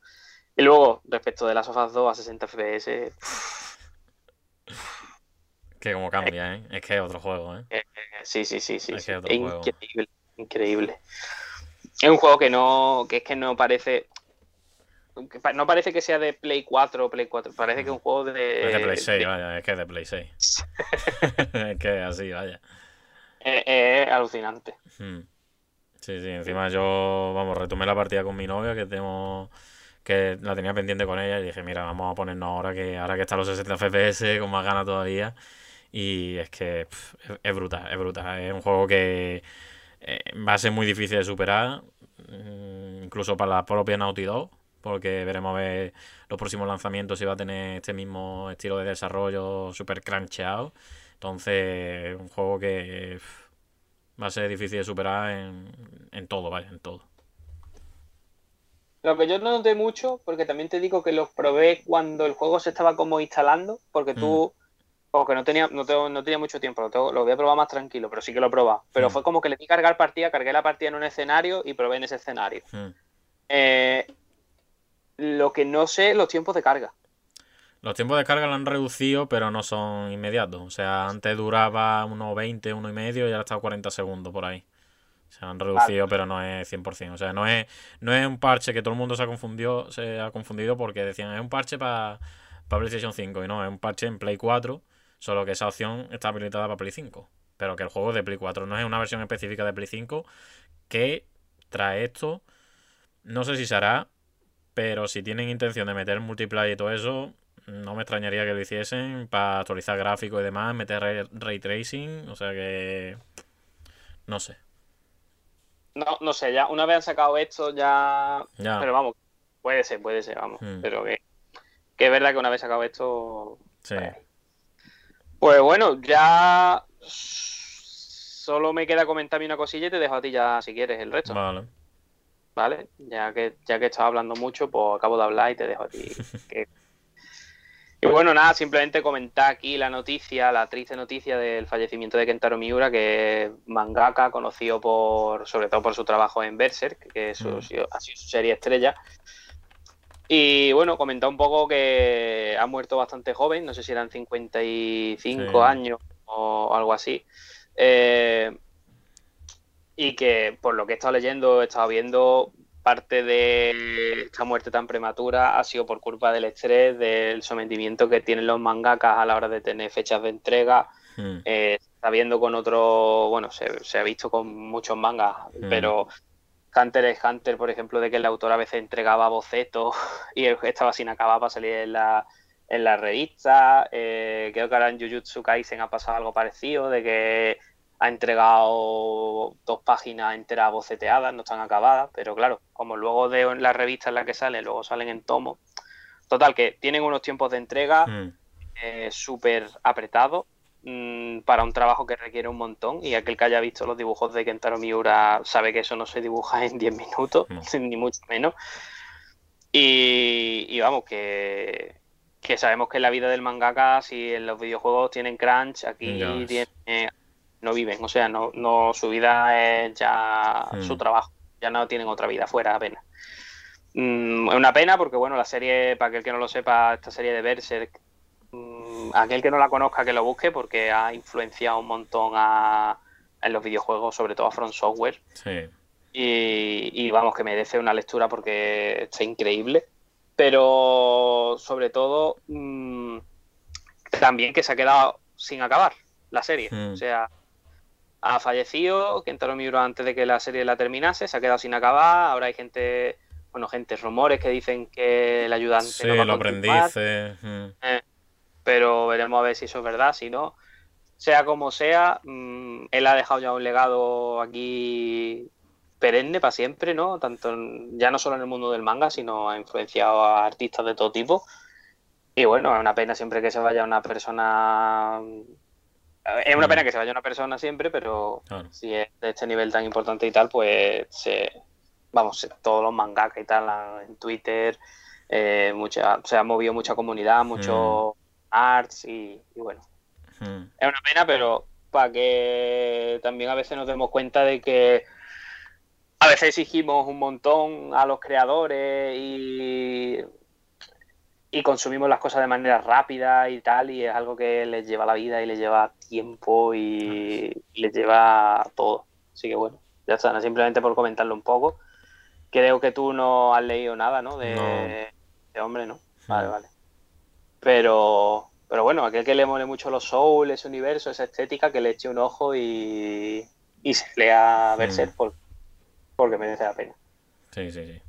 Y luego, respecto de las sofás 2 a 60 FPS, Que como cambia, ¿eh? Es que es otro juego, ¿eh? eh, sí, sí, sí, sí. Es que otro juego. Increíble, increíble. Es un juego que no, que es que no parece, no parece que sea de Play 4 o Play 4, parece que es un juego de... Es de Play 6, vaya, es que es de Play 6. es que así, vaya. Es, alucinante. Hmm. Sí, sí, encima yo, vamos, retomé la partida con mi novia que tengo que la tenía pendiente con ella y dije, mira, vamos a ponernos ahora que ahora que están los 60 FPS con más ganas todavía y es que es, brutal, es brutal, es un juego que eh, va a ser muy difícil de superar, mm, incluso para la propia Naughty Dog, porque veremos a ver los próximos lanzamientos si va a tener este mismo estilo de desarrollo super cruncheado. Entonces, un juego que va a ser difícil de superar en, en todo, vaya, en todo. Lo que yo no noté mucho, porque también te digo que los probé cuando el juego se estaba como instalando, porque tú, porque mm. no tenía, no, no tenía mucho tiempo, lo, lo voy a probar más tranquilo, pero sí que lo probé. Pero mm. fue como que le di cargar partida, cargué la partida en un escenario y probé en ese escenario. Mm. Eh, lo que no sé, los tiempos de carga. Los tiempos de carga lo han reducido, pero no son inmediatos. O sea, antes duraba unos 20, uno y medio y ahora está a 40 segundos por ahí. Se han reducido, pero no es 100%. O sea, no es, no es un parche que todo el mundo se ha confundido, se ha confundido porque decían es un parche para PlayStation 5 y no, es un parche en Play 4, solo que esa opción está habilitada para Play 5. Pero que el juego es de Play 4, no es una versión específica de Play 5 que trae esto. No sé si se hará, pero si tienen intención de meter multiplayer y todo eso, no me extrañaría que lo hiciesen para actualizar gráficos y demás, meter ray tracing, o sea que no sé. No, no sé, ya una vez han sacado esto, ya. Pero vamos, puede ser, puede ser, vamos. Hmm. Pero que, que, es verdad que una vez sacado esto. Sí. Pues, pues bueno, ya. Solo me queda comentarme una cosilla y te dejo a ti ya, si quieres, el resto. Vale. Vale, ya que, ya que estás hablando mucho, pues acabo de hablar y te dejo a ti que y bueno, nada, simplemente comentar aquí la noticia, la triste noticia del fallecimiento de Kentaro Miura, que es mangaka, conocido por, sobre todo por su trabajo en Berserk, que es mm. ha sido su serie estrella. Y bueno, comentar un poco que ha muerto bastante joven, no sé si eran 55 años o algo así. Eh, y que por lo que he estado leyendo, he estado viendo, parte de esta muerte tan prematura ha sido por culpa del estrés, del sometimiento que tienen los mangakas a la hora de tener fechas de entrega. Eh, está viendo con otro, bueno, se, ha visto con muchos mangas, hmm. pero Hunter es Hunter, por ejemplo, de que el autor a veces entregaba bocetos y estaba sin acabar para salir en la, en la revista. Eh, creo que ahora en Jujutsu Kaisen ha pasado algo parecido, de que ha entregado dos páginas enteras boceteadas, no están acabadas, pero claro, como luego de la revista en la que salen, luego salen en tomo. Total, que tienen unos tiempos de entrega mm. eh, súper apretados mm, para un trabajo que requiere un montón y aquel que haya visto los dibujos de Kentaro Miura sabe que eso no se dibuja en 10 minutos, ni mucho menos. Y, vamos, que, que sabemos que en la vida del mangaka, si en los videojuegos tienen crunch, aquí no viven, o sea, no, no su vida es ya su hmm. trabajo, ya no tienen otra vida fuera apenas. Mm, es una pena porque, bueno, la serie, para aquel que no lo sepa, esta serie de Berserk, aquel que no la conozca que lo busque porque ha influenciado un montón a, en los videojuegos, sobre todo a Front Software. Sí. Y, vamos, que merece una lectura porque está increíble. Pero sobre todo, mm, también que se ha quedado sin acabar la serie. Hmm. O sea, ha fallecido, Kentaro Miura antes de que la serie la terminase, se ha quedado sin acabar, ahora hay gente, bueno, gente, rumores que dicen que el ayudante sí, lo aprendiz, mm. eh, pero veremos a ver si eso es verdad, si no, sea como sea, mm, él ha dejado ya un legado aquí perenne para siempre, ¿no? Tanto ya no solo en el mundo del manga, sino ha influenciado a artistas de todo tipo. Y bueno, es una pena siempre que se vaya una persona es una pena que se vaya una persona siempre, pero si es de este nivel tan importante y tal, pues se, vamos, todos los mangakas y tal en Twitter, eh, mucha, se ha movido mucha comunidad, muchos mm. Arts y, bueno. Mm. Es una pena, pero para que también a veces nos demos cuenta de que a veces exigimos un montón a los creadores y y consumimos las cosas de manera rápida y tal, y es algo que les lleva la vida y les lleva tiempo y, les lleva todo. Así que bueno, ya está, simplemente por comentarlo un poco. creo que tú no has leído nada, ¿no? De, de hombre, ¿no? Vale, vale. Pero, pero bueno, aquel que le mole mucho los Souls, ese universo, esa estética, que le eche un ojo y, y se lea Berserk por, porque merece la pena. Sí, sí, sí.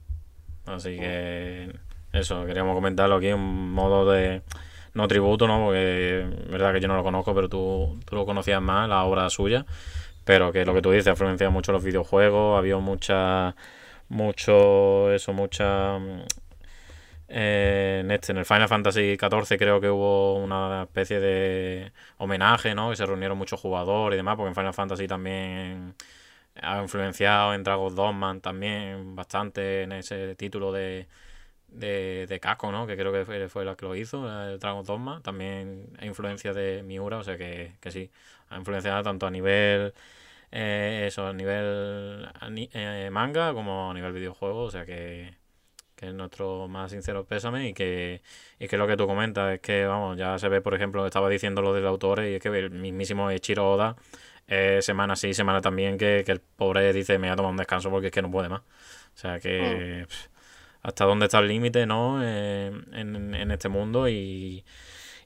Así que eso, queríamos comentarlo aquí, un modo de no tributo, ¿no? Porque es verdad que yo no lo conozco, pero tú, tú lo conocías más, la obra suya. Pero que lo que tú dices, ha influenciado mucho los videojuegos, había mucha, mucho, eso, mucha... En este, en el Final Fantasy XIV creo que hubo una especie de homenaje, ¿no? Que se reunieron muchos jugadores y demás, porque en Final Fantasy también ha influenciado en Dragon Dogman también bastante en ese título de, de, de Kako, ¿no? Que creo que fue, fue la que lo hizo, el Dragon Dogma. También hay influencia de Miura, o sea que, que sí. Ha influenciado tanto a nivel. Eh, eso, a nivel eh, manga como a nivel videojuego, o sea que, que es nuestro más sincero pésame y que, y que lo que tú comentas es que, vamos, ya se ve, por ejemplo, estaba diciendo lo del autor y es que el mismísimo Ichiro Oda, eh, semana sí, semana también, que, que, el pobre dice, me voy a tomar un descanso porque es que no puede más. O sea que... Mm hasta dónde está el límite, ¿no? Eh, en, en, este mundo y,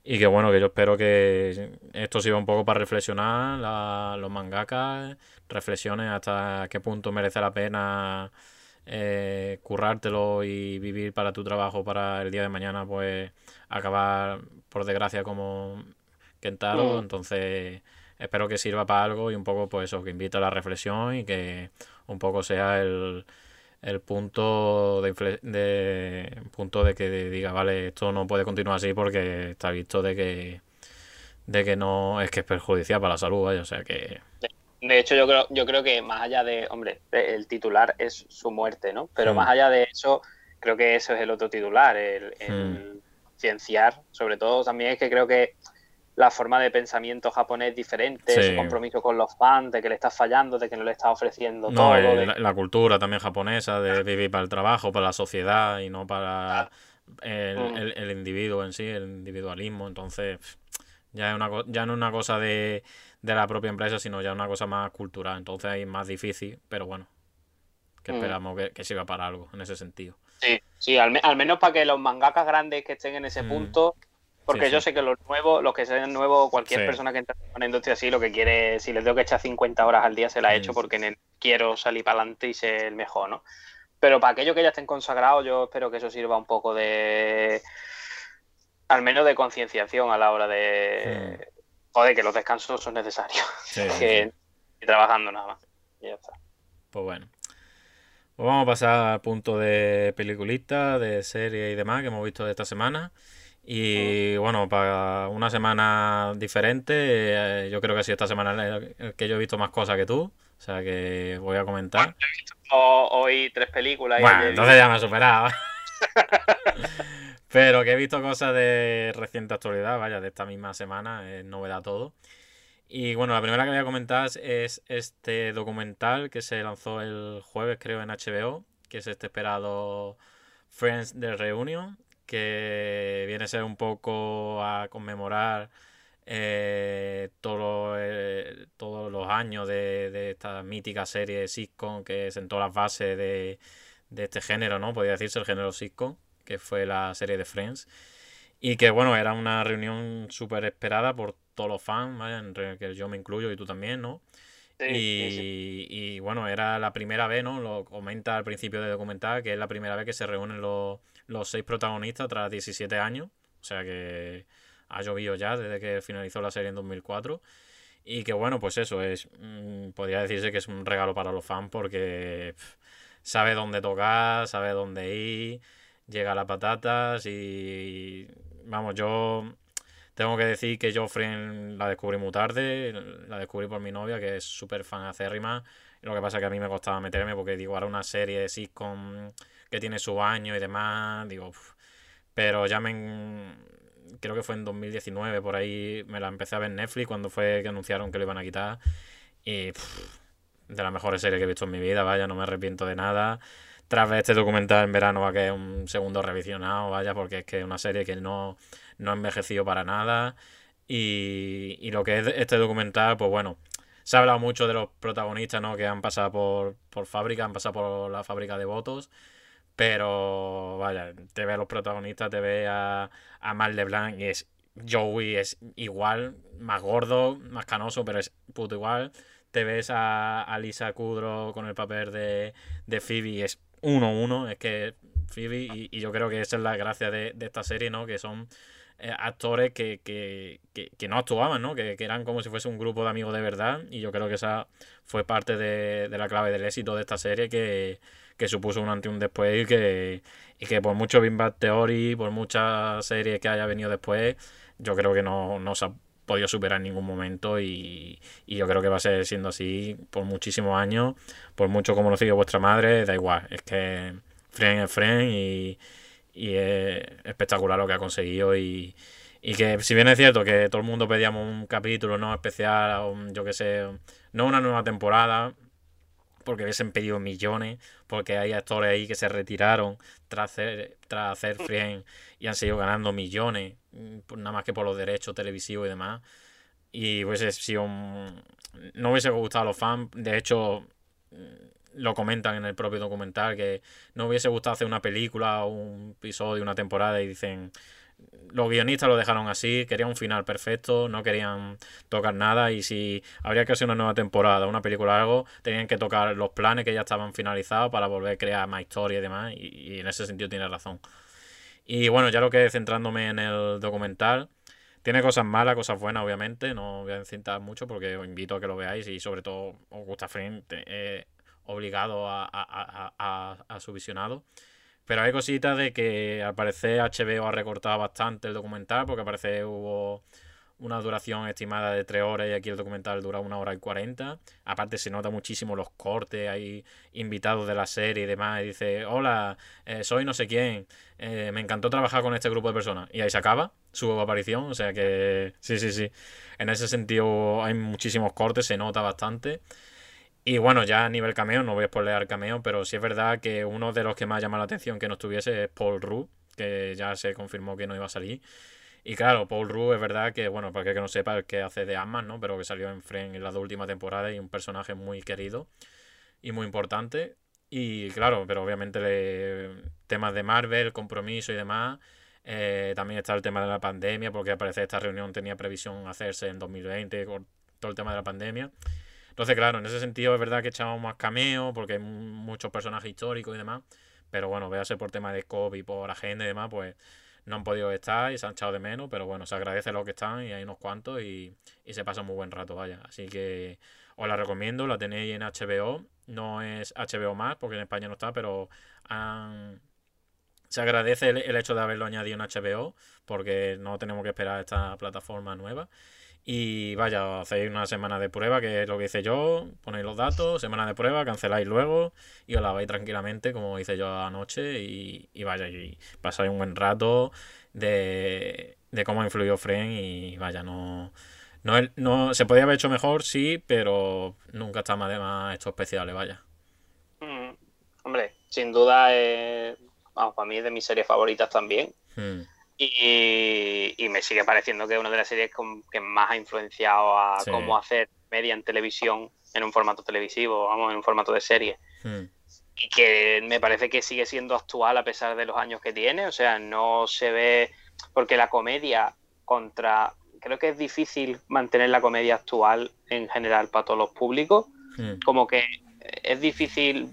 y que bueno, que yo espero que esto sirva un poco para reflexionar la, los mangakas, reflexiones hasta qué punto merece la pena eh, currártelo y vivir para tu trabajo para el día de mañana, pues acabar por desgracia como Kentaro. Mm. Entonces espero que sirva para algo y un poco pues eso, que invite a la reflexión y que un poco sea el el punto de, de punto de que diga vale esto no puede continuar así porque está visto de que de que no es que es perjudicial para la salud o sea que de hecho yo creo yo creo que más allá de hombre el titular es su muerte no pero más allá de eso creo que eso es el otro titular el, el cienciar sobre todo también es que creo que la forma de pensamiento japonés diferente, su compromiso con los fans, de que le está fallando, de que no le está ofreciendo todo. la, cultura también japonesa de vivir para el trabajo, para la sociedad y no para mm. el, individuo en sí, el individualismo. Entonces, ya, es una, ya no es una cosa de, la propia empresa, sino ya una cosa más cultural. Entonces es más difícil, pero bueno, que mm. esperamos que, que sirva para algo en ese sentido. Sí, sí, al, menos para que los mangakas grandes que estén en ese mm. punto porque yo sé que los nuevos, los que sean nuevos, cualquier persona que entre en una industria así, lo que quiere, si les tengo que echar 50 horas al día, se la ha hecho porque quiero salir para adelante y ser el mejor, ¿no? Pero para aquellos que ya estén consagrados, yo espero que eso sirva un poco de. al menos de concienciación a la hora de. Joder, que los descansos son necesarios. que trabajando nada más. Y ya está. Pues bueno. Pues vamos a pasar al punto de peliculista, de serie y demás que hemos visto de esta semana. Y bueno, para una semana diferente, eh, yo creo que sí, esta semana que yo he visto más cosas que tú, o sea que voy a comentar. he visto hoy tres películas. Bueno, entonces ya me he superado. Pero que he visto cosas de reciente actualidad, vaya, de esta misma semana, novedad todo. Y bueno, la primera que voy a comentar es este documental que se lanzó el jueves, creo, en HBO, que es este esperado Friends de Reunion, que viene a ser un poco a conmemorar eh, eh, todos los años de, esta mítica serie sitcom que sentó las bases de, este género, ¿no? Podría decirse el género sitcom, que fue la serie de Friends. Y que bueno, era una reunión súper esperada por todos los fans, entre que yo me incluyo y tú también, ¿no? y, y, bueno, era la primera vez, ¿no? Lo comenta al principio de documental, que es la primera vez que se reúnen los, los seis protagonistas tras 17 años. O sea que ha llovido ya desde que finalizó la serie en 2004. Y que bueno, pues eso es, mm, podría decirse que es un regalo para los fans porque sabe dónde tocar, sabe dónde ir, llega las patatas y vamos, yo tengo que decir que Joffrey la descubrí muy tarde, la descubrí por mi novia que es súper fan acérrima. Lo que pasa es que a mí me costaba meterme porque digo, ahora una serie de sitcom que tiene su año y demás, digo, pero ya me... Creo que fue en 2019, por ahí me la empecé a ver en Netflix cuando fue que anunciaron que lo iban a quitar. Y de las mejores series que he visto en mi vida, vaya, no me arrepiento de nada. Tras ver este documental en verano, va que es un segundo revisionado, vaya, porque es que es una serie que no, no ha envejecido para nada. Y, y lo que es este documental, pues bueno, se ha hablado mucho de los protagonistas, ¿no? Que han pasado por, por fábrica, han pasado por la fábrica de votos. Pero, vaya, te ve a los protagonistas, te ve a, a Mal LeBlanc y es Joey, es igual, más gordo, más canoso, pero es puto igual. Te ves a, a Lisa Kudrow con el papel de, de Phoebe, es 1-1, es que Phoebe, y, yo creo que esa es la gracia de, de esta serie, ¿no? Que son eh, actores que, que, que, que, no actuaban, ¿no? Que, eran como si fuese un grupo de amigos de verdad. Y yo creo que esa fue parte de, de la clave del éxito de esta serie que, supuso un antes y un después y que, y que por mucho Big Theory, por muchas series que haya venido después, yo creo que no, no se ha podido superar en ningún momento y, y, yo creo que va a ser siendo así por muchísimos años, por mucho como lo sigue vuestra madre, da igual, es que Friend es Friend y, y es espectacular lo que ha conseguido y, y que si bien es cierto que todo el mundo pedíamos un capítulo no especial, un, yo que sé, no una nueva temporada, porque hubiesen pedido millones, porque hay actores ahí que se retiraron tras hacer, tras hacer Friend y han seguido ganando millones, nada más que por los derechos televisivos y demás. Y hubiese sido. No hubiese gustado a los fans, de hecho lo comentan en el propio documental, que no hubiese gustado hacer una película o un episodio, una temporada y dicen, los guionistas lo dejaron así, querían un final perfecto, no querían tocar nada y si habría que hacer una nueva temporada, una película o algo, tenían que tocar los planes que ya estaban finalizados para volver a crear más historia y demás y, y en ese sentido tiene razón. Y bueno, ya lo que centrándome en el documental, tiene cosas malas, cosas buenas, obviamente. No voy a citar mucho porque os invito a que lo veáis y sobre todo os gusta frente. Eh, obligado a, a, a, a, su visionado. Pero hay cositas de que al parecer HBO ha recortado bastante el documental, porque al hubo una duración estimada de 3 horas y aquí el documental dura una hora y 40. Aparte se nota muchísimo los cortes, hay invitados de la serie y demás, y dice, hola, eh, soy no sé quién, eh, me encantó trabajar con este grupo de personas. Y ahí se acaba su aparición, o sea que sí, sí, sí. En ese sentido hay muchísimos cortes, se nota bastante. Y bueno, ya a nivel cameo, no voy a spoilear cameo, pero sí es verdad que uno de los que más llama la atención que no estuviese es Paul Rudd, que ya se confirmó que no iba a salir. Y claro, Paul Rudd es verdad que, bueno, para que no sepa el que hace de ant ¿no? Pero que salió en Friend en las dos últimas temporadas y un personaje muy querido y muy importante. Y claro, pero obviamente le, temas de Marvel, compromiso y demás. Eh, también está el tema de la pandemia, porque parece esta reunión tenía previsión hacerse en 2020 con todo el tema de la pandemia. Entonces, claro, en ese sentido es verdad que echamos más cameo porque hay muchos personajes históricos y demás. Pero bueno, véase por tema de COVID, por agenda y demás, pues no han podido estar y se han echado de menos. Pero bueno, se agradece lo que están y hay unos cuantos y, y se pasa un muy buen rato, vaya. Así que os la recomiendo, la tenéis en HBO. No es HBO más porque en España no está, pero se agradece el, el, hecho de haberlo añadido en HBO porque no tenemos que esperar esta plataforma nueva. Y vaya, hacéis una semana de prueba, que es lo que hice yo, ponéis los datos, semana de prueba, canceláis luego y os la vais tranquilamente, como hice yo anoche, y, y vaya, y pasáis un buen rato de, de cómo ha influido Fren y vaya, no, no, no se podía haber hecho mejor, sí, pero nunca está más de más estos especiales, vaya. Mm, hombre, sin duda, eh, vamos, para mí es de mis series favoritas también. Mm. Y, y, me sigue pareciendo que es una de las series con, que más ha influenciado a sí. cómo hacer media en televisión en un formato televisivo, vamos, en un formato de serie. Hmm. Y que me parece que sigue siendo actual a pesar de los años que tiene. O sea, no se ve. Porque la comedia contra. Creo que es difícil mantener la comedia actual en general para todos los públicos. Hmm. Como que es difícil.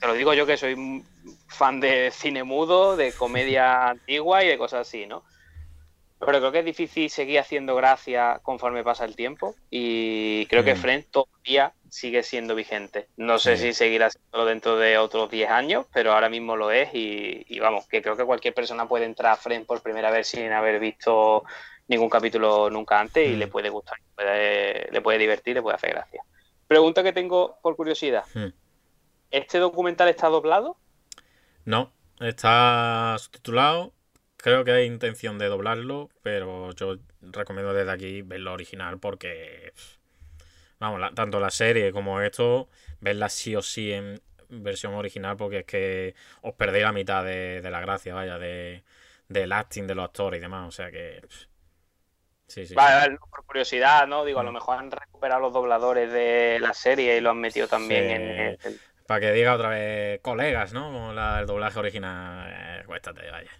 Te lo digo yo que soy fan de cine mudo, de comedia antigua y de cosas así, ¿no? Pero creo que es difícil seguir haciendo gracia conforme pasa el tiempo y creo mm. que Friends todavía sigue siendo vigente. No sé sí. si seguirá siendo dentro de otros 10 años, pero ahora mismo lo es y, y, vamos, que creo que cualquier persona puede entrar a Friends por primera vez sin haber visto ningún capítulo nunca antes y mm. le puede gustar, puede, le puede divertir, le puede hacer gracia. Pregunta que tengo por curiosidad. Mm. ¿Este documental está doblado? No, está subtitulado. Creo que hay intención de doblarlo, pero yo recomiendo desde aquí verlo original porque, vamos, la, tanto la serie como esto, verla sí o sí en versión original porque es que os perdéis la mitad de, de la gracia, vaya, de, del acting de los actores y demás. O sea que Sí, sí. Vale, por curiosidad, ¿no? Digo, a lo mejor han recuperado los dobladores de la serie y lo han metido también Sí. en el... Para que diga otra vez colegas, ¿no? Como la- el doblaje original. Eh, cuéstate, vaya.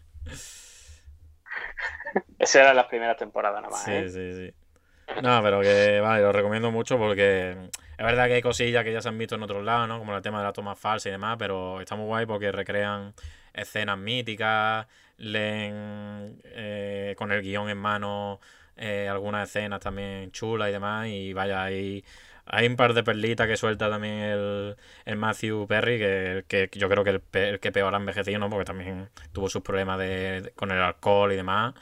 Esa era las primeras temporadas nada más, Sí, ¿eh? sí, sí. No, pero que vale, lo recomiendo mucho porque es verdad que hay cosillas que ya se han visto en otros lados, ¿no? Como el tema de la toma falsa y demás, pero está muy guay porque recrean escenas míticas, leen eh, con el guion en mano eh, algunas escenas también chulas y demás, y vaya, hay, hay un par de perlitas que suelta también el, el Matthew Perry, que, que yo creo que el, el que peor ha envejecido, ¿no? Porque también tuvo sus problemas de, de- con el alcohol y demás.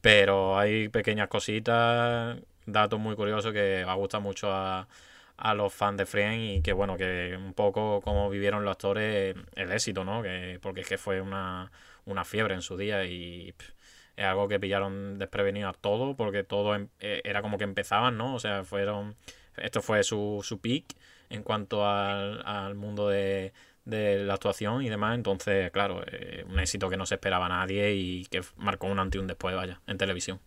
Pero hay pequeñas cositas, datos muy curiosos que va a gustar mucho a, a los fans de Friends y que bueno, que un poco como vivieron los actores el éxito, ¿no? Que, porque es que fue una, una fiebre en su día y pff, es algo que pillaron desprevenido a todos porque todo em- eh, era como que empezaban, ¿no? O sea, fueron, esto fue su, su peak en cuanto al, al mundo de, de la actuación y demás. Entonces, claro, eh, un éxito que no se esperaba nadie y que marcó un antes y un después, vaya, en televisión.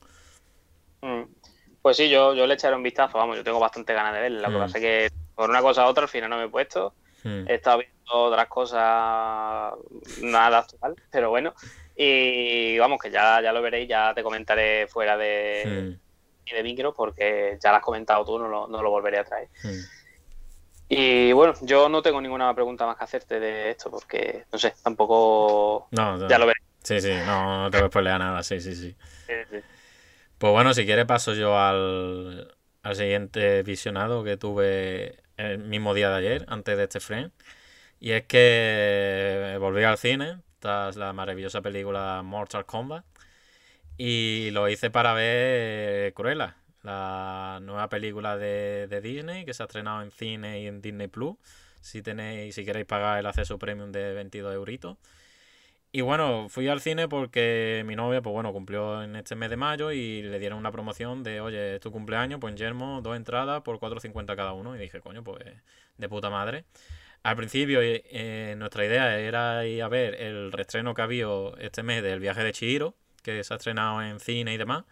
Mm. Pues sí, yo, yo le echaré un vistazo, vamos, yo tengo bastante ganas de verla. Lo que Mm. pasa es que por una cosa u otra al final no me he puesto. Hmm. He estado viendo otras cosas nada actual, pero bueno. Y vamos, que ya, ya lo veréis, ya te comentaré fuera de, Hmm, de micro, porque ya lo has comentado tú, no lo, no lo volveré a traer. hmm. Y bueno, yo no tengo ninguna pregunta más que hacerte de esto, porque no sé, tampoco. No, no. Ya lo veréis. Sí, sí, no, no te voy a spoilear nada, sí, sí, sí. Sí, sí. Pues bueno, si quieres paso yo al, al siguiente visionado que tuve el mismo día de ayer, antes de este frame. Y es que volví al cine tras la maravillosa película Mortal Kombat. Y lo hice para ver Cruella, la nueva película de, de Disney que se ha estrenado en cine y en Disney Plus. Si tenéis, si queréis pagar el acceso premium de 22 euritos. Y bueno, fui al cine porque mi novia, pues bueno, cumplió en este mes de mayo y le dieron una promoción de, oye, es tu cumpleaños, pues en Yermo, dos entradas por 4.50 cada uno. Y dije, coño, pues de puta madre. Al principio eh, eh, nuestra idea era ir a ver el reestreno que había este mes del viaje de Chihiro, que se ha estrenado en cine y demás,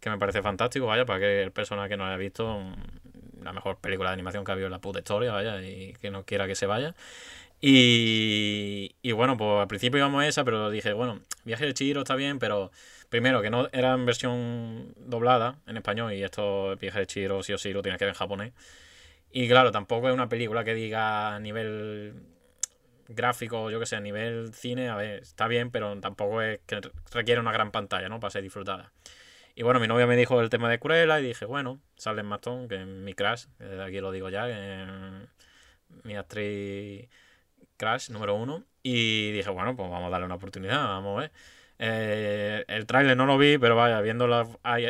que me parece fantástico, vaya, para que el personal que no haya visto mm, la mejor película de animación que ha habido en la puta historia, vaya, y que no quiera que se vaya. Y, y bueno, pues al principio íbamos a esa, pero dije, bueno, Viaje de Chihiro está bien, pero primero que no era en versión doblada en español y esto Viaje de Chihiro sí o sí lo tienes que ver en japonés. Y claro, tampoco es una película que diga a nivel gráfico, yo que sé, a nivel cine, a ver, está bien, pero tampoco es que requiere una gran pantalla, ¿no? Para ser disfrutada. Y bueno, mi novia me dijo el tema de Cruella y dije, bueno, sale en Mastón, que es mi crush, que desde aquí lo digo ya, que mi actriz crush número uno. Y dije, bueno, pues vamos a darle una oportunidad, vamos a ver. Eh, el tráiler no lo vi, pero vaya, viendo la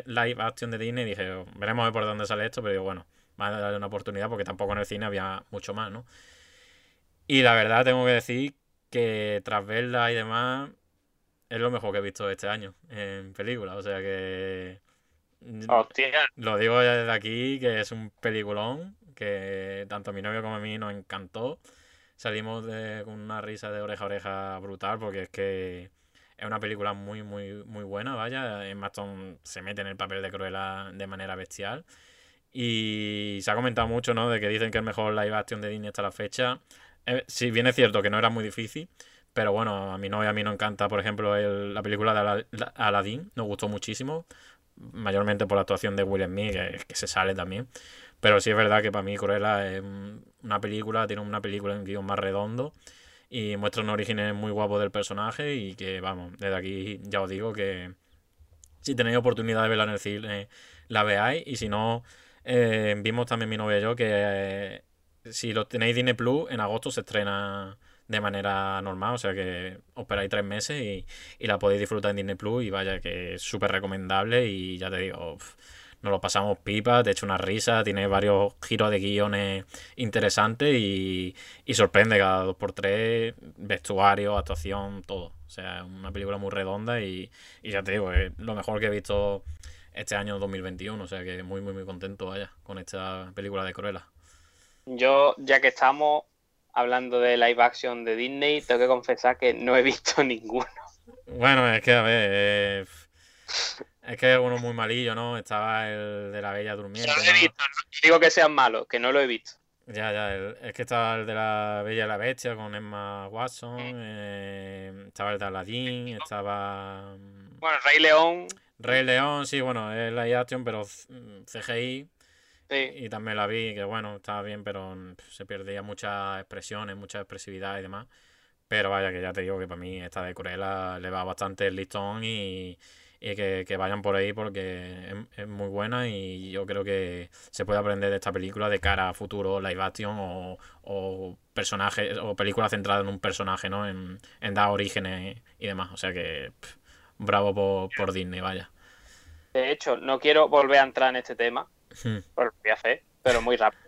live action de Disney dije, veremos por dónde sale esto, pero digo, bueno, vamos a darle una oportunidad porque tampoco en el cine había mucho más, ¿no? Y la verdad tengo que decir que tras verla y demás, es lo mejor que he visto este año en película. O sea que. Hostia. Lo digo ya desde aquí, que es un peliculón, que tanto a mi novio como a mí nos encantó. Salimos de, con una risa de oreja a oreja brutal, porque es que es una película muy, muy, muy buena, vaya. Emma Stone se mete en el papel de Cruella de manera bestial. Y se ha comentado mucho, ¿no? De que dicen que el mejor live action de Disney hasta la fecha. Eh, si bien es cierto que no era muy difícil, pero bueno, a mi novia a mí no encanta, por ejemplo, la película de Ala- la- Aladdin, nos gustó muchísimo, mayormente por la actuación de Will Smith, que, se sale también. Pero sí es verdad que para mí Cruella es un- una película, tiene una película en guion más redondo y muestra un origen muy guapo del personaje y que, vamos, desde aquí ya os digo que si tenéis oportunidad de verla en el cine, la veáis y si no, eh, vimos también mi novia y yo que eh, si lo tenéis Disney Plus, en agosto se estrena de manera normal, o sea que os esperáis tres meses y, y la podéis disfrutar en Disney Plus y vaya que es súper recomendable y ya te digo, nos lo pasamos pipa, te echo una risa, tiene varios giros de guiones interesantes y, y sorprende cada dos por tres, vestuario, actuación, todo. O sea, una película muy redonda y, y ya te digo, es lo mejor que he visto este año 2021, o sea que muy, muy, muy contento, vaya, con esta película de Cruella. Yo, ya que estamos hablando de live action de Disney, tengo que confesar que no he visto ninguno. Bueno, es que, a ver, eh, Es que es uno muy malillo, ¿no? Estaba el de la Bella Durmiente. No lo he ¿no? visto, no digo que sean malos, que no lo he visto. Ya, ya, el- es que estaba el de la Bella y la Bestia con Emma Watson, Mm. eh, estaba el de Aladdin, estaba mm, Bueno, Rey León, Rey León, sí, bueno, es la action, pero mm, CGI, sí. y también la vi, que bueno, estaba bien, pero mm, se perdía muchas expresiones, mucha expresividad y demás. Pero vaya, que ya te digo que para mí esta de Cruella le va bastante el listón y, y que, que vayan por ahí porque es, es muy buena y yo creo que se puede aprender de esta película de cara a futuro live action o, o personajes o película centrada en un personaje, ¿no? En, en dar orígenes y demás. O sea que pff, bravo por, por Disney, vaya. De hecho, no quiero volver a entrar en este tema, Hmm. pues lo voy a hacer, pero muy rápido.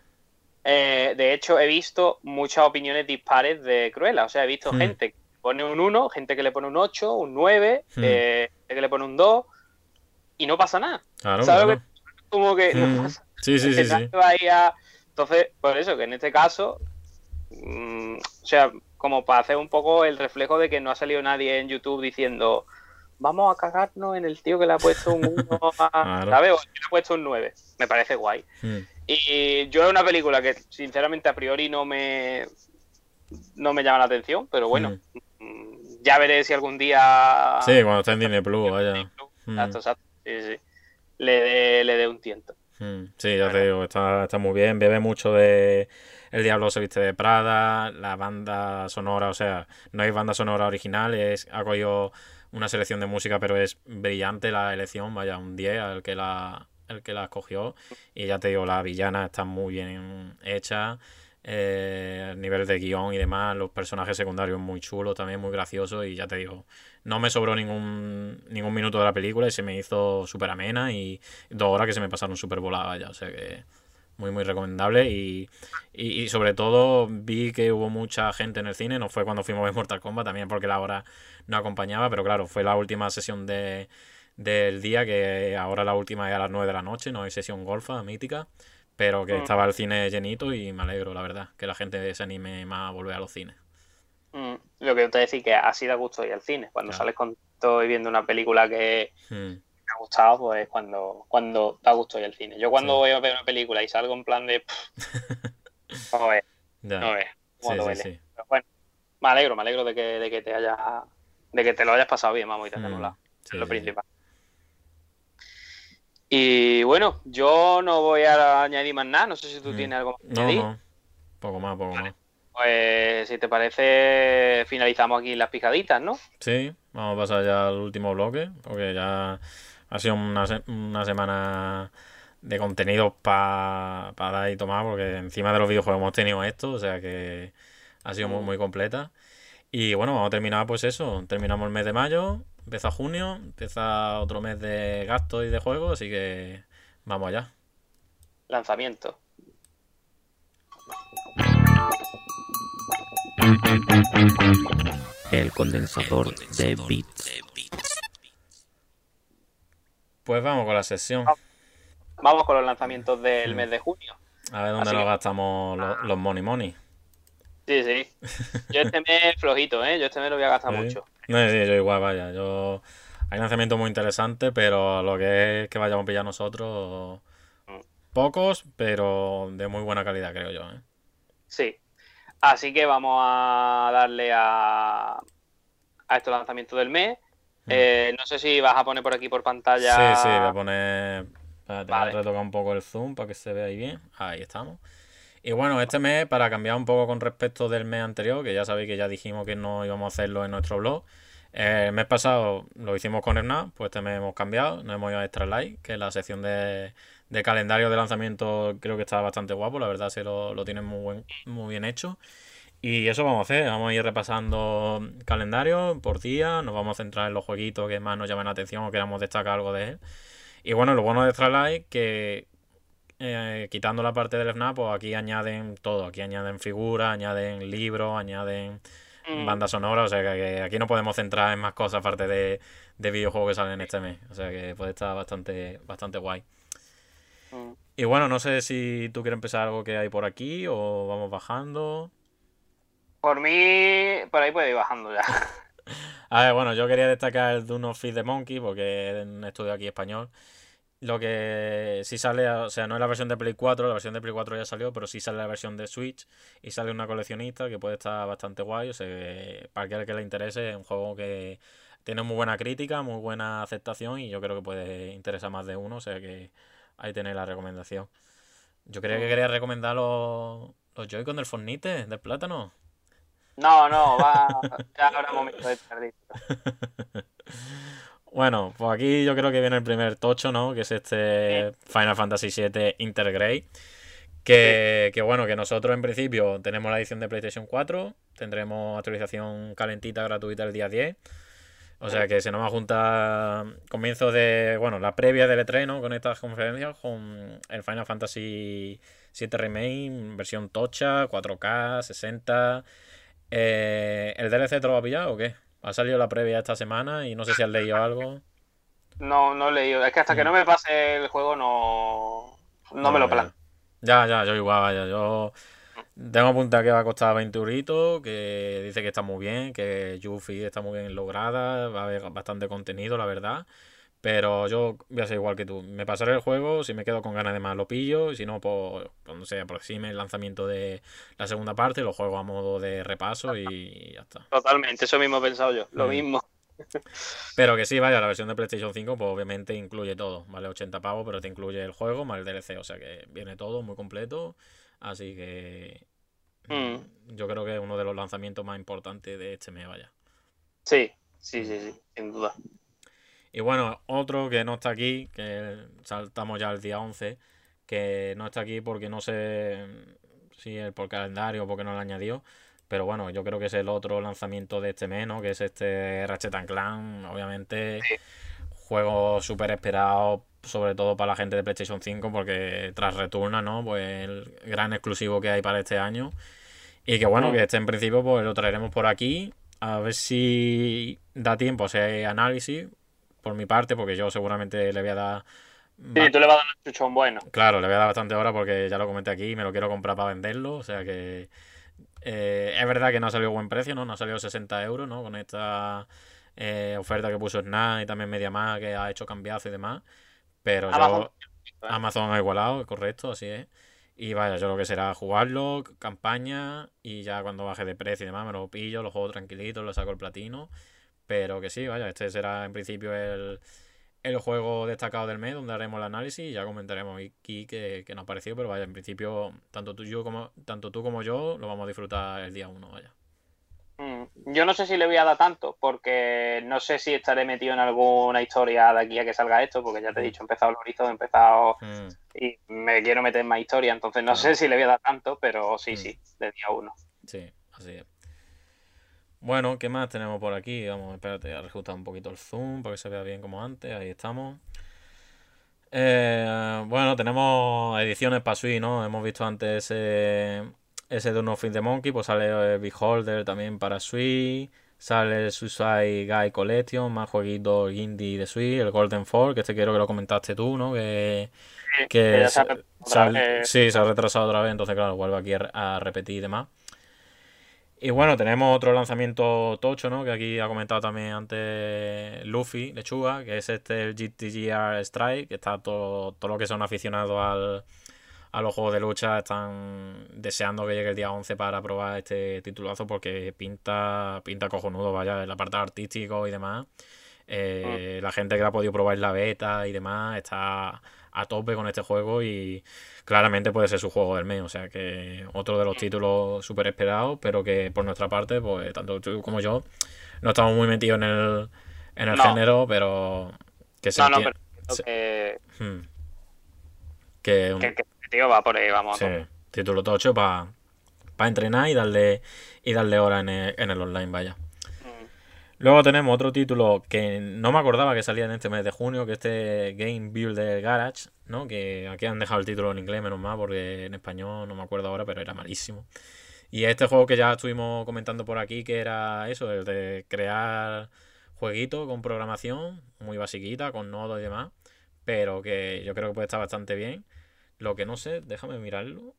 Eh, de hecho, he visto muchas opiniones dispares de Cruella. O sea, he visto Hmm. gente que pone un 1, gente que le pone un 8, un 9, Hmm. eh, gente que le pone un 2 y no pasa nada. Claro, ¿Sabes claro. que- Como que no Mm. pasa Sí, sí, sí, sí. a- Entonces, por eso, que en este caso, mm, o sea, como para hacer un poco el reflejo de que no ha salido nadie en YouTube diciendo vamos a cagarnos en el tío que le ha puesto un 1 a... ¿sabes? O le ha puesto un 9. Me parece guay. Y yo es una película que sinceramente a priori no me no me llama la atención, pero bueno, mm, ya veré si algún día Sí, cuando está en Disney Plus, vaya. Hmm. Exacto, exacto. Sí, sí. Le dé le dé un tiento. Mm, Sí, ya te digo, está, está muy bien, bebe mucho de El Diablo se viste de Prada, la banda sonora, o sea, no hay banda sonora original, es, ha cogido una selección de música, pero es brillante la elección, vaya, un 10 al que la, el que la escogió, y ya te digo, la villana está muy bien hecha, eh, el nivel de guion y demás, los personajes secundarios muy chulos, también muy graciosos, y ya te digo, no me sobró ningún, ningún minuto de la película y se me hizo súper amena y dos horas que se me pasaron súper voladas ya, o sea que muy muy recomendable y, y, y sobre todo vi que hubo mucha gente en el cine, no fue cuando fuimos a ver Mortal Kombat también porque la hora no acompañaba, pero claro, fue la última sesión de, del día que ahora la última es a las 9 de la noche, no hay sesión golfa mítica, pero que Mm. estaba el cine llenito y me alegro, la verdad, que la gente se anime más a volver a los cines. Mm, Lo que te decir que así da gusto ir al cine. Cuando Claro. sales con todo y viendo una película que Mm, ha gustado, pues cuando, cuando da gusto ir al cine. Yo cuando Sí. voy a ver una película y salgo en plan de pff, no ya. no ves, cómo Sí. Pero bueno, me alegro, me alegro de que, de que te haya de que te lo hayas pasado bien, vamos, y te hayas Mm, es lo principal. Y bueno, yo no voy a añadir más nada, no sé si tú Mm. tienes algo más que No, añadir. no. Poco más, poco más. Pues si te parece, finalizamos aquí las picaditas, ¿no? Sí, vamos a pasar ya al último bloque, porque ya ha sido una, se- una semana de contenido para dar y tomar, porque encima de los videojuegos hemos tenido esto, o sea que ha sido muy, Mm. muy completa. Y bueno, vamos a terminar pues eso, terminamos el mes de mayo, empieza junio, empieza otro mes de gastos y de juegos, así que vamos allá. Lanzamiento. El condensador de bits. Pues vamos con la sesión, Vamos con los lanzamientos del mes de junio. a ver dónde Así que- gastamos los, los money money. Sí, sí. Yo este mes flojito, ¿eh? Yo este mes lo voy a gastar Sí. mucho. No, sí, yo igual, vaya. Yo... Hay lanzamientos muy interesantes, pero lo que es que vayamos a pillar nosotros, Mm. pocos, pero de muy buena calidad, creo yo. ¿eh? Sí. Así que vamos a darle a, a estos lanzamientos del mes. Eh, no sé si vas a poner por aquí por pantalla. Sí, sí, voy a poner... Espérate, voy a Vale. retocar un poco el zoom para que se vea ahí bien. Ahí estamos. Y bueno, este mes, para cambiar un poco con respecto del mes anterior, que ya sabéis que ya dijimos que no íbamos a hacerlo en nuestro blog. eh, el mes pasado lo hicimos con Hernán, pues este mes hemos cambiado, nos hemos ido a Extra Light, que es la sección de, de calendario de lanzamiento creo que está bastante guapo, la verdad se lo, lo tienen muy, buen, muy bien hecho. Y eso vamos a hacer, vamos a ir repasando calendario por día, nos vamos a centrar en los jueguitos que más nos llamen la atención o queramos destacar algo de él. Y bueno, lo bueno de Extra Light que eh, quitando la parte del FNAP, pues aquí añaden todo, aquí añaden figuras, añaden libros, añaden Mm, banda sonora, o sea que, que aquí no podemos centrar en más cosas aparte de, de videojuegos que salen este mes, o sea que puede estar bastante, bastante guay. mm. Y bueno, no sé si tú quieres empezar algo que hay por aquí o vamos bajando. Por mí, por ahí puede ir bajando ya. A ver, bueno, yo quería destacar el Dune of Feed the Monkey porque es un estudio aquí español. Lo que sí sale, o sea, no es la versión de Play 4, la versión de Play 4 ya salió, pero sí sale la versión de Switch y sale una coleccionista que puede estar bastante guay. O sea, que para aquel que le interese, es un juego que tiene muy buena crítica, muy buena aceptación y yo creo que puede interesar más de uno. O sea que ahí tenéis la recomendación. Yo creía que quería recomendar los, los Joy-Con del Fornite, del plátano. No, no, va. Ya habrá momento de perder. Bueno, pues aquí yo creo que viene el primer tocho, ¿no? Que es este Final Fantasy VII Intergrade. Que, que bueno, que nosotros en principio tenemos la edición de PlayStation 4, tendremos actualización calentita gratuita el día 10. O sea que se nos va a juntar comienzo de, bueno, la previa del E3, ¿no? Con estas conferencias, con el Final Fantasy VII Remake, versión tocha, 4K, 60. Eh, ¿El DLC te lo va a pillar o qué? Ha salido la previa esta semana y no sé si has leído algo. No, no he leído. Es que hasta que no me pase el juego no, no me lo plan. Ya, ya, yo igual, vaya. Yo tengo apuntado que va a costar 20 euritos, que dice que está muy bien, que Yuffie está muy bien lograda, va a haber bastante contenido, la verdad. Pero yo voy a ser igual que tú. Me pasaré el juego, si me quedo con ganas de más lo pillo, y si no, pues cuando se aproxime el lanzamiento de la segunda parte, lo juego a modo de repaso y ya está. Totalmente, eso mismo he pensado yo, lo Mm. mismo. Pero que sí, vaya, la versión de PlayStation 5, pues obviamente incluye todo. Vale 80 pavos, pero te incluye el juego más el DLC, o sea que viene todo muy completo. Así que Mm. yo creo que es uno de los lanzamientos más importantes de este mes, vaya. Sí, sí, sí, sí, sin duda. Y bueno, otro que no está aquí, que saltamos ya al día 11, que no está aquí porque no sé si es por calendario o porque no lo añadió, pero bueno, yo creo que es el otro lanzamiento de este mes, ¿no? Que es este Ratchet and Clank, obviamente, juego súper esperado, sobre todo para la gente de PlayStation 5, porque tras Returna, ¿no? Pues el gran exclusivo que hay para este año. Y que bueno, Mm. que este en principio pues lo traeremos por aquí, a ver si da tiempo a ese análisis, por mi parte, porque yo seguramente le voy a dar... Sí, tú le vas a dar un chuchón bueno. Claro, le voy a dar bastante hora porque ya lo comenté aquí y me lo quiero comprar para venderlo. O sea que eh, es verdad que no ha salido buen precio, ¿no? No ha salido 60 euros, ¿no? Con esta eh, oferta que puso Snap y también MediaMarkt que ha hecho cambiazo y demás. Pero Amazon. yo... Amazon ha igualado, correcto, así es. Y vaya, yo lo que será jugarlo, campaña, y ya cuando baje de precio y demás me lo pillo, lo juego tranquilito, lo saco el platino. Pero que sí, vaya, este será en principio el, el juego destacado del mes, donde haremos el análisis y ya comentaremos aquí qué, qué nos ha parecido. Pero vaya, en principio, tanto tú, yo como, tanto tú como yo lo vamos a disfrutar el día 1, vaya. Mm, Yo no sé si le voy a dar tanto, porque no sé si estaré metido en alguna historia de aquí a que salga esto, porque ya te he dicho, he empezado el Horizon, he empezado Mm, y me quiero meter en más historia, entonces no sé si le voy a dar tanto, pero sí, Mm. sí, de día uno. sí, así es. Bueno, ¿qué más tenemos por aquí? Vamos, espérate, a ajustar un poquito el zoom para que se vea bien como antes. Ahí estamos. Eh, bueno, tenemos ediciones para Switch, ¿no? Hemos visto antes ese, ese de of the Monkey, pues sale el Beholder también para Switch. Sale el Suicide Guy Collection, más jueguitos indie de Switch, el Golden Fall, que este quiero que lo comentaste tú, ¿no? Que, se se- ha- sí, se ha retrasado otra vez, entonces claro, vuelve aquí a, a repetir y demás. Y bueno, tenemos otro lanzamiento tocho, ¿no? Que aquí ha comentado también antes Luffy, Lechuga, que es este el GTGR Strike, que está todo, todo lo que son aficionados al, a los juegos de lucha están deseando que llegue el día 11 para probar este titulazo porque pinta, pinta cojonudo, vaya, el apartado artístico y demás. Eh, La gente que la ha podido probar en la beta y demás está a tope con este juego y claramente puede ser su juego del mes. O sea que otro de los títulos súper esperados, pero que por nuestra parte, pues tanto tú como yo, no estamos muy metidos en el, en el No. género, pero que se No, no, pero que, Hmm. que que, que tío va por ahí, vamos. Sí, título tocho para entrenar y darle y darle hora en el, en el online, vaya. Luego tenemos otro título que no me acordaba que salía en este mes de junio, que es este Game Builder Garage, ¿no? Que aquí han dejado el título en inglés, menos mal, porque en español no me acuerdo ahora, pero era malísimo. Y este juego que ya estuvimos comentando por aquí, que era eso, el de crear jueguitos con programación, muy basiquita, con nodos y demás, pero que yo creo que puede estar bastante bien. Lo que no sé, déjame mirarlo.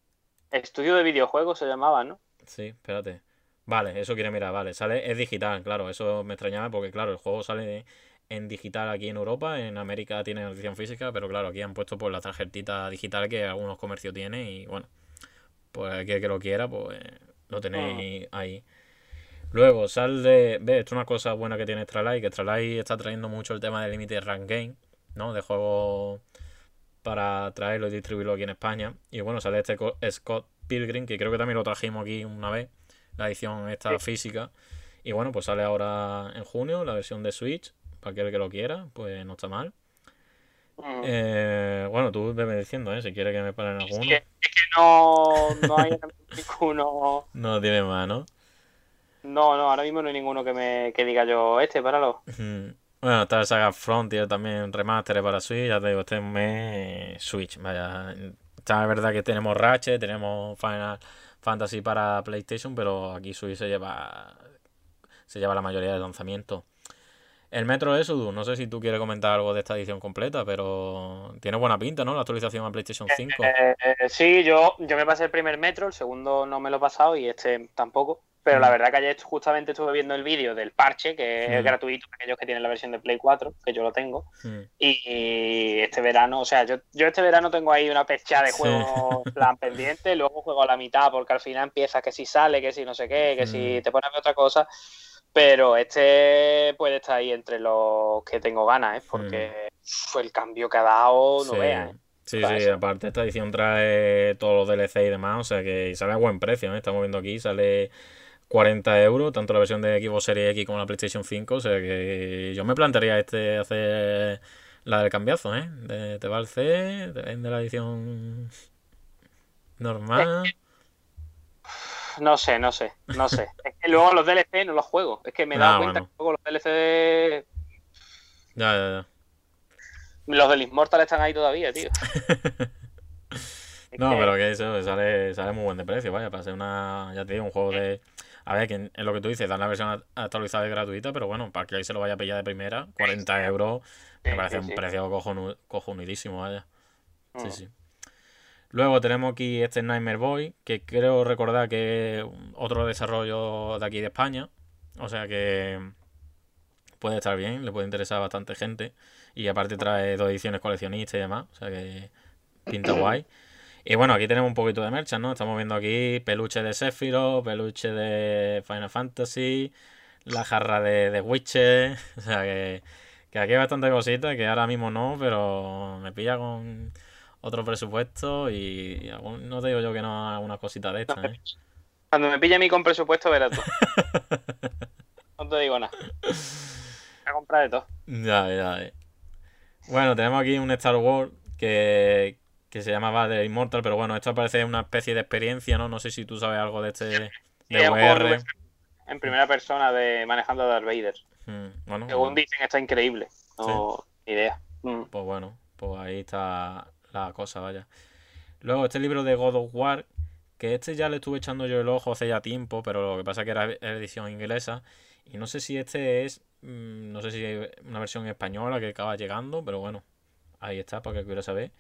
Estudio de videojuegos se llamaba, ¿no? Sí, espérate. Vale, eso quiere mirar, vale. Sale, es digital, claro, eso me extrañaba porque, claro, el juego sale en digital aquí en Europa, en América tiene edición física, pero claro, aquí han puesto pues la tarjetita digital que algunos comercios tienen y bueno, pues aquel que lo quiera, pues lo tenéis ahí. Luego sale, ve, esto es una cosa buena que tiene Extra que Extra está trayendo mucho el tema del límite rank game, ¿no? De juego para traerlo y distribuirlo aquí en España. Y bueno, sale este Scott Pilgrim, que creo que también lo trajimos aquí una vez, la edición esta física. Y bueno, pues sale ahora en junio la versión de Switch, para aquel que lo quiera, pues no está mal. Mm. Eh, bueno, tú me diciendo, ¿eh? Si quieres que me paren alguno. Es que, no, no hay ninguno. no tiene más, ¿no? No, no, ahora mismo no hay ninguno que me que diga yo, este, páralo. Bueno, está el Saga Frontier también, remaster para Switch, ya te digo, este mes Switch, vaya. Está es verdad que tenemos Ratchet, tenemos Final Fantasy para PlayStation, pero aquí Switch se lleva se lleva la mayoría de lanzamientos. El Metro Exodus, no sé si tú quieres comentar algo de esta edición completa, pero tiene buena pinta, ¿no? La actualización a PlayStation 5. Eh, eh, sí, yo, yo me pasé el primer Metro, el segundo no me lo he pasado y este tampoco. Pero la mm. verdad que ayer justamente estuve viendo el vídeo del parche, que es mm. gratuito para aquellos que tienen la versión de Play 4, que yo lo tengo. Mm. Y este verano, o sea, yo, yo este verano tengo ahí una pecha de juegos plan pendiente, luego juego a la mitad porque al final empieza que si sale, que si no sé qué, que si te pones otra cosa. Pero este puede estar ahí entre los que tengo ganas, ¿eh? porque fue el cambio que ha dado, no veas. ¿eh? Sí, sí, aparte esta edición trae todos los DLC y demás, o sea que sale a buen precio, ¿eh? estamos viendo aquí, sale 40 euros, tanto la versión de Xbox Series X como la PlayStation 5, o sea que yo me plantearía este hacer la del cambiazo, ¿eh? De, te va el C, te vende la edición normal. No sé, no sé, no sé. es que luego los DLC no los juego. Es que me he dado ah, cuenta que luego los DLC. Ya, ya, ya. Los del Immortal están ahí todavía, tío. no, pero que eso sale, sale muy buen de precio, vaya, para ser una. Ya te digo, un juego de. A ver, que es lo que tú dices, dan la versión actualizada y gratuita, pero bueno, para que ahí se lo vaya a pillar de primera, 40 euros, me parece un precio cojonudísimo, vaya. Sí, mm. sí. Luego tenemos aquí este Nightmare Boy, que creo recordar que es otro desarrollo de aquí de España. O sea que puede estar bien, le puede interesar a bastante gente. Y aparte trae dos ediciones coleccionistas y demás. O sea que pinta guay. Y bueno, aquí tenemos un poquito de merchant, ¿no? Estamos viendo aquí peluche de Sephiroth, peluche de Final Fantasy, la jarra de, de Witcher. O sea que, que aquí hay bastante cositas que ahora mismo no, pero me pilla con otro presupuesto y no te digo yo que no haga una cosita de estas, ¿eh? Cuando me pille a mí con presupuesto, verás tú. no te digo nada. Voy a comprar de todo. Ya, ya. Eh. Bueno, tenemos aquí un Star Wars que, que se llama de Immortal, pero bueno, esto parece una especie de experiencia, ¿no? No sé si tú sabes algo de este de VR. En primera persona de manejando a Darth Vader. Hmm, Según dicen, está increíble. No idea. Hmm. Pues bueno, pues ahí está la cosa, vaya. Luego, este libro de God of War, que este ya le estuve echando yo el ojo hace ya tiempo, pero lo que pasa es que era edición inglesa. Y no sé si este es, mm, no sé si hay una versión española que acaba llegando, pero bueno, ahí está, para que quiera saber.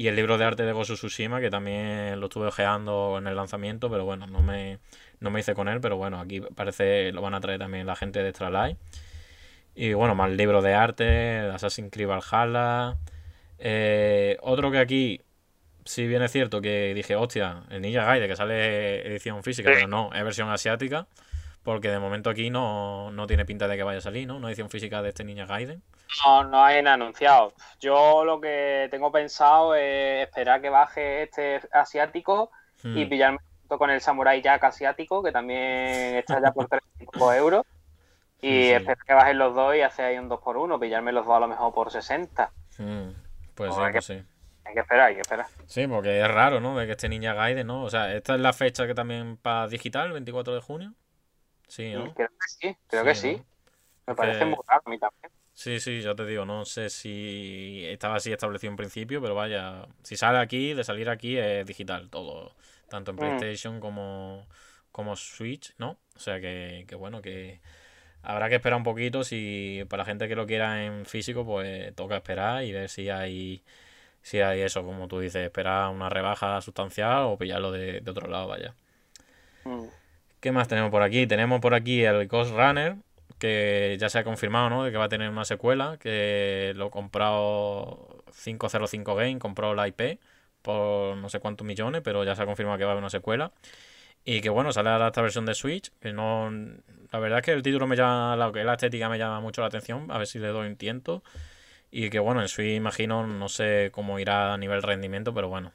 Y el libro de arte de Gozo Tsushima, que también lo estuve ojeando en el lanzamiento, pero bueno, no me, no me hice con él, pero bueno, aquí parece lo van a traer también la gente de Life. Y bueno, más libros de arte, Assassin's Creed Valhalla, eh, otro que aquí, si bien es cierto que dije, hostia, el Ninja Gaiden, que sale edición física, pero no, es versión asiática. Porque de momento aquí no, tiene pinta de que vaya a salir, ¿no? No edición física de este Ninja Gaiden. No, no hay anunciado. Yo lo que tengo pensado es esperar que baje este asiático y hmm. pillarme con el Samurai Jack asiático, que también está ya por 35 euros. Y esperar que bajen los dos y hacer ahí un 2 por 1 pillarme los dos a lo mejor por 60. Pues sí, pues sí. Hay que esperar, hay que esperar. Sí, porque es raro, ¿no? De que este Ninja Gaiden, ¿no? O sea, esta es la fecha que también para digital, 24 de junio. Sí, ¿no? Creo que sí, creo que sí. Me parece muy raro a mí también. Sí, sí, ya te digo, no sé si estaba así establecido en principio, pero vaya, si sale aquí, de salir aquí es digital todo, tanto en mm. PlayStation como, como Switch, ¿no? O sea que, que bueno, que Habrá que esperar un poquito. Si para la gente que lo quiera en físico, pues toca esperar y ver si hay si hay eso, como tú dices, esperar una rebaja sustancial o pillarlo de, otro lado, vaya. Mm. ¿Qué más tenemos por aquí? Tenemos por aquí el Ghost Runner, que ya se ha confirmado, ¿no? De que va a tener una secuela, que lo comprado 505 Game, compró la IP por no sé cuántos millones, pero ya se ha confirmado que va a haber una secuela. Y que bueno, sale a esta versión de Switch, que no... La verdad es que el título me llama, la, la estética me llama mucho la atención, a ver si le doy un tiento. Y que bueno, en Switch imagino, no sé cómo irá a nivel rendimiento, pero bueno,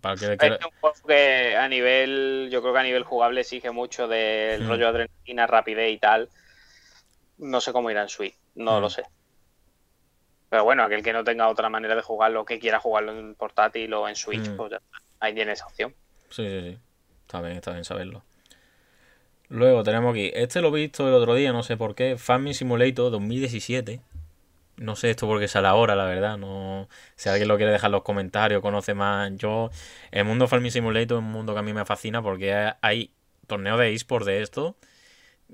para que, es un juego que a nivel, yo creo que a nivel jugable exige mucho del mm. rollo adrenalina, rapidez y tal. No sé cómo irá en Switch, no lo mm. sé. Pero bueno, aquel que no tenga otra manera de jugarlo, que quiera jugarlo en portátil o en Switch, mm. pues ahí tiene esa opción. Sí, sí, sí. Está bien, está bien saberlo. Luego tenemos aquí, este lo he visto el otro día, no sé por qué, Farming Simulator 2017. No sé esto porque sale ahora, la verdad. No, si alguien lo quiere dejar en los comentarios, conoce más. Yo, el mundo Farming Simulator es un mundo que a mí me fascina porque hay torneos de eSport de esto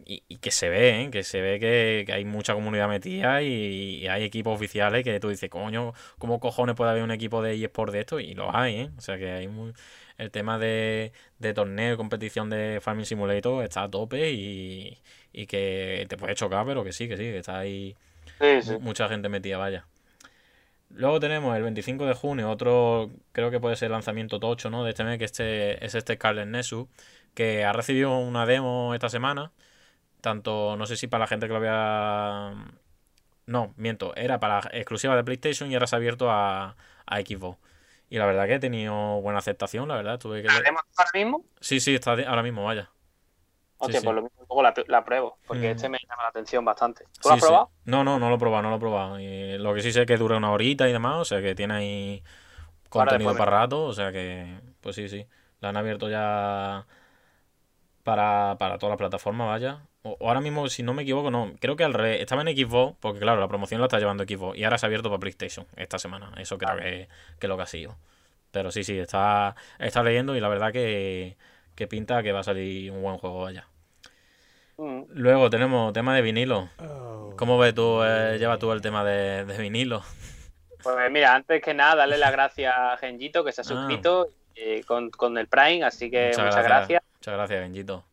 y, que se ve, ¿eh? que se ve que, hay mucha comunidad metida y, hay equipos oficiales que tú dices, coño, ¿cómo cojones puede haber un equipo de eSport de esto? Y lo hay, ¿eh? O sea que hay muy... El tema de, de torneo, competición de Farming Simulator está a tope y, y que te puede chocar, pero que sí, que sí, que está ahí Mucha gente metía, vaya. Luego tenemos el 25 de junio, otro, creo que puede ser lanzamiento tocho, ¿no? De este mes, que este, es este Scarlet Nexus, que ha recibido una demo esta semana. Tanto, no sé si para la gente que lo había. No, miento, era para exclusiva de PlayStation y ahora se ha abierto a, a Xbox. Y la verdad que he tenido buena aceptación, la verdad. Tuve que... ¿La demo ahora mismo? Sí, sí, está ahora mismo, vaya. Hostia, pues lo mismo luego la, la pruebo, porque mm. este me llama la atención bastante. ¿Tú lo has probado? No, no, no lo he probado, no lo he probado. Y lo que sí sé es que dura una horita y demás, o sea que tiene ahí contenido para rato, o sea que, pues sí, sí. La han abierto ya para, para todas las plataformas, vaya. O, ahora mismo, si no me equivoco, no. Creo que al revés. Estaba en Xbox, porque claro, la promoción la está llevando Xbox. Y ahora se ha abierto para PlayStation esta semana. Eso creo que, que es lo que ha sido. Pero sí, sí, está, está leyendo y la verdad que, que pinta que va a salir un buen juego allá. Mm. Luego tenemos tema de vinilo. Oh. ¿Cómo ves tú, eh, lleva tú el tema de, vinilo? Pues mira, antes que nada, darle las gracias a Genjito que se ha ah. suscrito eh, con, el Prime, así que muchas, gracias. Muchas gracias, Genjito.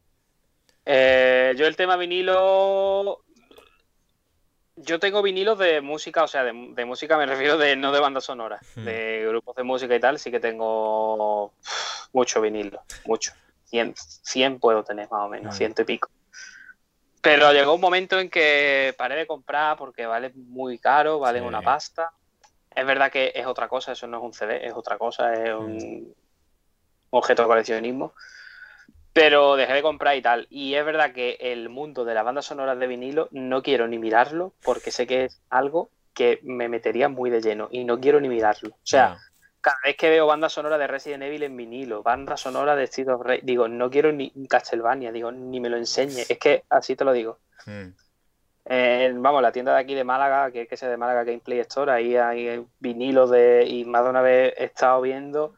Eh, yo el tema vinilo. Yo tengo vinilos de música, o sea, de, música me refiero de no de bandas sonoras, hmm. de grupos de música y tal, sí que tengo mucho vinilo, mucho. 100, 100 puedo tener más o menos, ciento y pico. Pero llegó un momento en que paré de comprar porque vale muy caro, valen una pasta. Es verdad que es otra cosa, eso no es un CD, es otra cosa, es un objeto de coleccionismo. Pero dejé de comprar y tal. Y es verdad que el mundo de las bandas sonoras de vinilo no quiero ni mirarlo porque sé que es algo que me metería muy de lleno y no quiero ni mirarlo. O sea, cada vez que veo banda sonora de Resident Evil en vinilo, banda sonora de Street of Rage, digo, no quiero ni Castlevania, digo, ni me lo enseñe. Es que así te lo digo. Hmm. vamos, la tienda de aquí de Málaga, que es de Málaga Gameplay Store, ahí hay vinilos de. Y más de una vez he estado viendo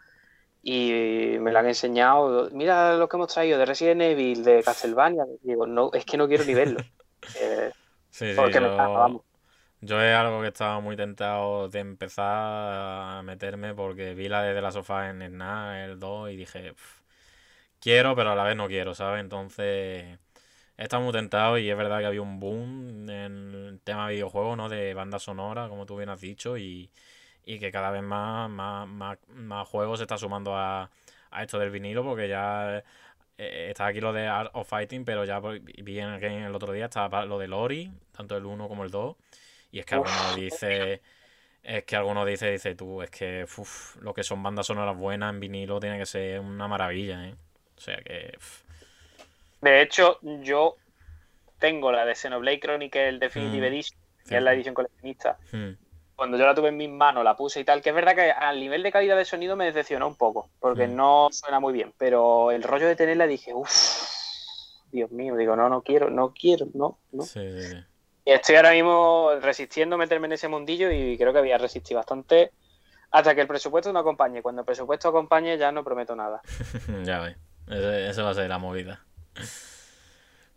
y me lo han enseñado. Mira lo que hemos traído de Resident Evil, de Castlevania. Digo, no, es que no quiero ni verlo. Eh, sí, porque me vamos. Yo es algo que estaba muy tentado de empezar a meterme porque vi la de, la sofá en el NA, el 2 y dije, quiero, pero a la vez no quiero, ¿sabes? Entonces, he estado muy tentado y es verdad que había un boom en el tema de videojuegos, ¿no? De banda sonora, como tú bien has dicho, y, que cada vez más, más, más, juegos se está sumando a, a esto del vinilo porque ya eh, está aquí lo de Art of Fighting, pero ya vi en el otro día estaba lo de Lori, tanto el 1 como el 2. Y es que alguno dice. Es que alguno dice, dice tú, es que lo que son bandas sonoras buenas en vinilo tiene que ser una maravilla, ¿eh? O sea que. De hecho, yo tengo la de Xenoblade Chronicle Definitive mm, Edition, que es la edición coleccionista. Mm. Cuando yo la tuve en mis manos, la puse y tal, que es verdad que al nivel de calidad de sonido me decepcionó un poco, porque mm. no suena muy bien, pero el rollo de tenerla dije, uff, Dios mío, digo, no, no quiero, no quiero, no, no. Sí, estoy ahora mismo resistiendo meterme en ese mundillo y creo que había resistido bastante hasta que el presupuesto no acompañe. Cuando el presupuesto acompañe ya no prometo nada. ya ve, eso va a ser la movida.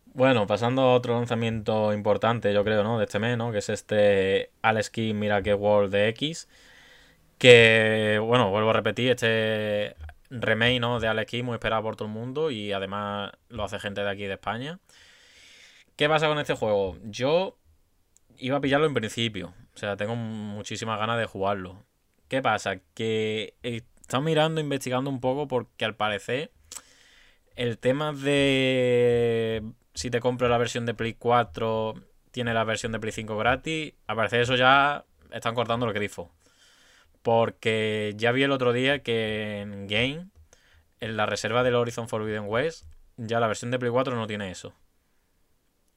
Bueno, pasando a otro lanzamiento importante, yo creo, ¿no? De este mes, ¿no? Que es este Alex Miracle World de X. Que, bueno, vuelvo a repetir, este remake ¿no? de Alex Kidd, muy esperado por todo el mundo y además lo hace gente de aquí de España. ¿Qué pasa con este juego? Yo iba a pillarlo en principio, o sea, tengo muchísimas ganas de jugarlo. ¿Qué pasa? Que estado mirando, investigando un poco porque al parecer el tema de si te compro la versión de Play 4 tiene la versión de Play 5 gratis, al parecer eso ya están cortando el grifo. Porque ya vi el otro día que en Game, en la reserva del Horizon Forbidden West, ya la versión de Play 4 no tiene eso.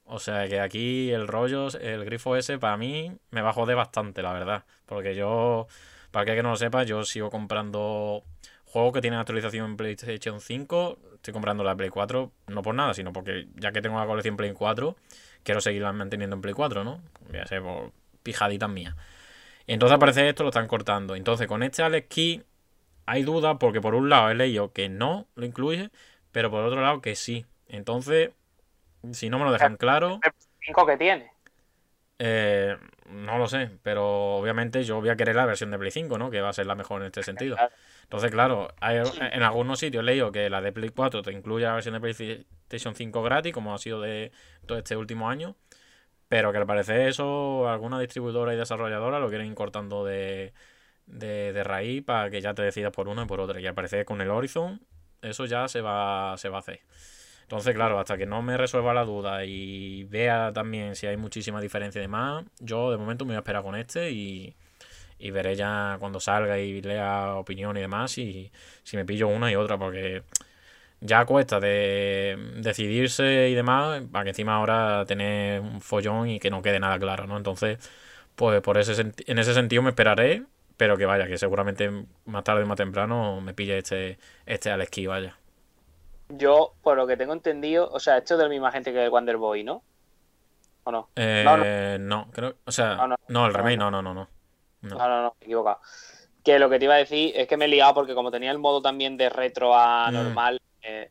O sea que aquí el rollo, el grifo ese, para mí me va a joder bastante, la verdad. Porque yo, para que no lo sepa, yo sigo comprando juegos que tienen actualización en PlayStation 5. Estoy comprando la Play 4, no por nada, sino porque ya que tengo la colección Play 4, quiero seguirla manteniendo en Play 4, ¿no? Ya sé, por pijaditas mías. Entonces aparece esto, lo están cortando. Entonces con este Alex Key hay dudas porque por un lado he leído que no lo incluye, pero por otro lado que sí. Entonces, si no me lo dejan claro... ¿5 que tiene? Eh, no lo sé, pero obviamente yo voy a querer la versión de Play 5, ¿no? Que va a ser la mejor en este sentido. Entonces, claro, en algunos sitios he leído que la de Play 4 te incluye la versión de PlayStation 5 gratis, como ha sido de todo este último año. Pero que al parecer eso, alguna distribuidora y desarrolladora lo quieren cortando de, de, raíz para que ya te decidas por una y por otra. Y al parecer con el Horizon eso ya se va, se va a hacer. Entonces, claro, hasta que no me resuelva la duda y vea también si hay muchísima diferencia de más, yo de momento me voy a esperar con este y, y veré ya cuando salga y lea opinión y demás y si me pillo una y otra porque ya cuesta de decidirse y demás, para que encima ahora tener un follón y que no quede nada claro, ¿no? Entonces, pues por ese en ese sentido me esperaré, pero que vaya, que seguramente más tarde o más temprano me pille este, este al esquí, vaya. Yo, por lo que tengo entendido, o sea, esto es de la misma gente que el Wonder Boy, ¿no? ¿O no? Eh, no, creo, o sea, no, el remake, no, no, no, no. No, no, no, me he equivocado. Que lo que te iba a decir es que me he liado porque como tenía el modo también de retro a mm. normal, eh,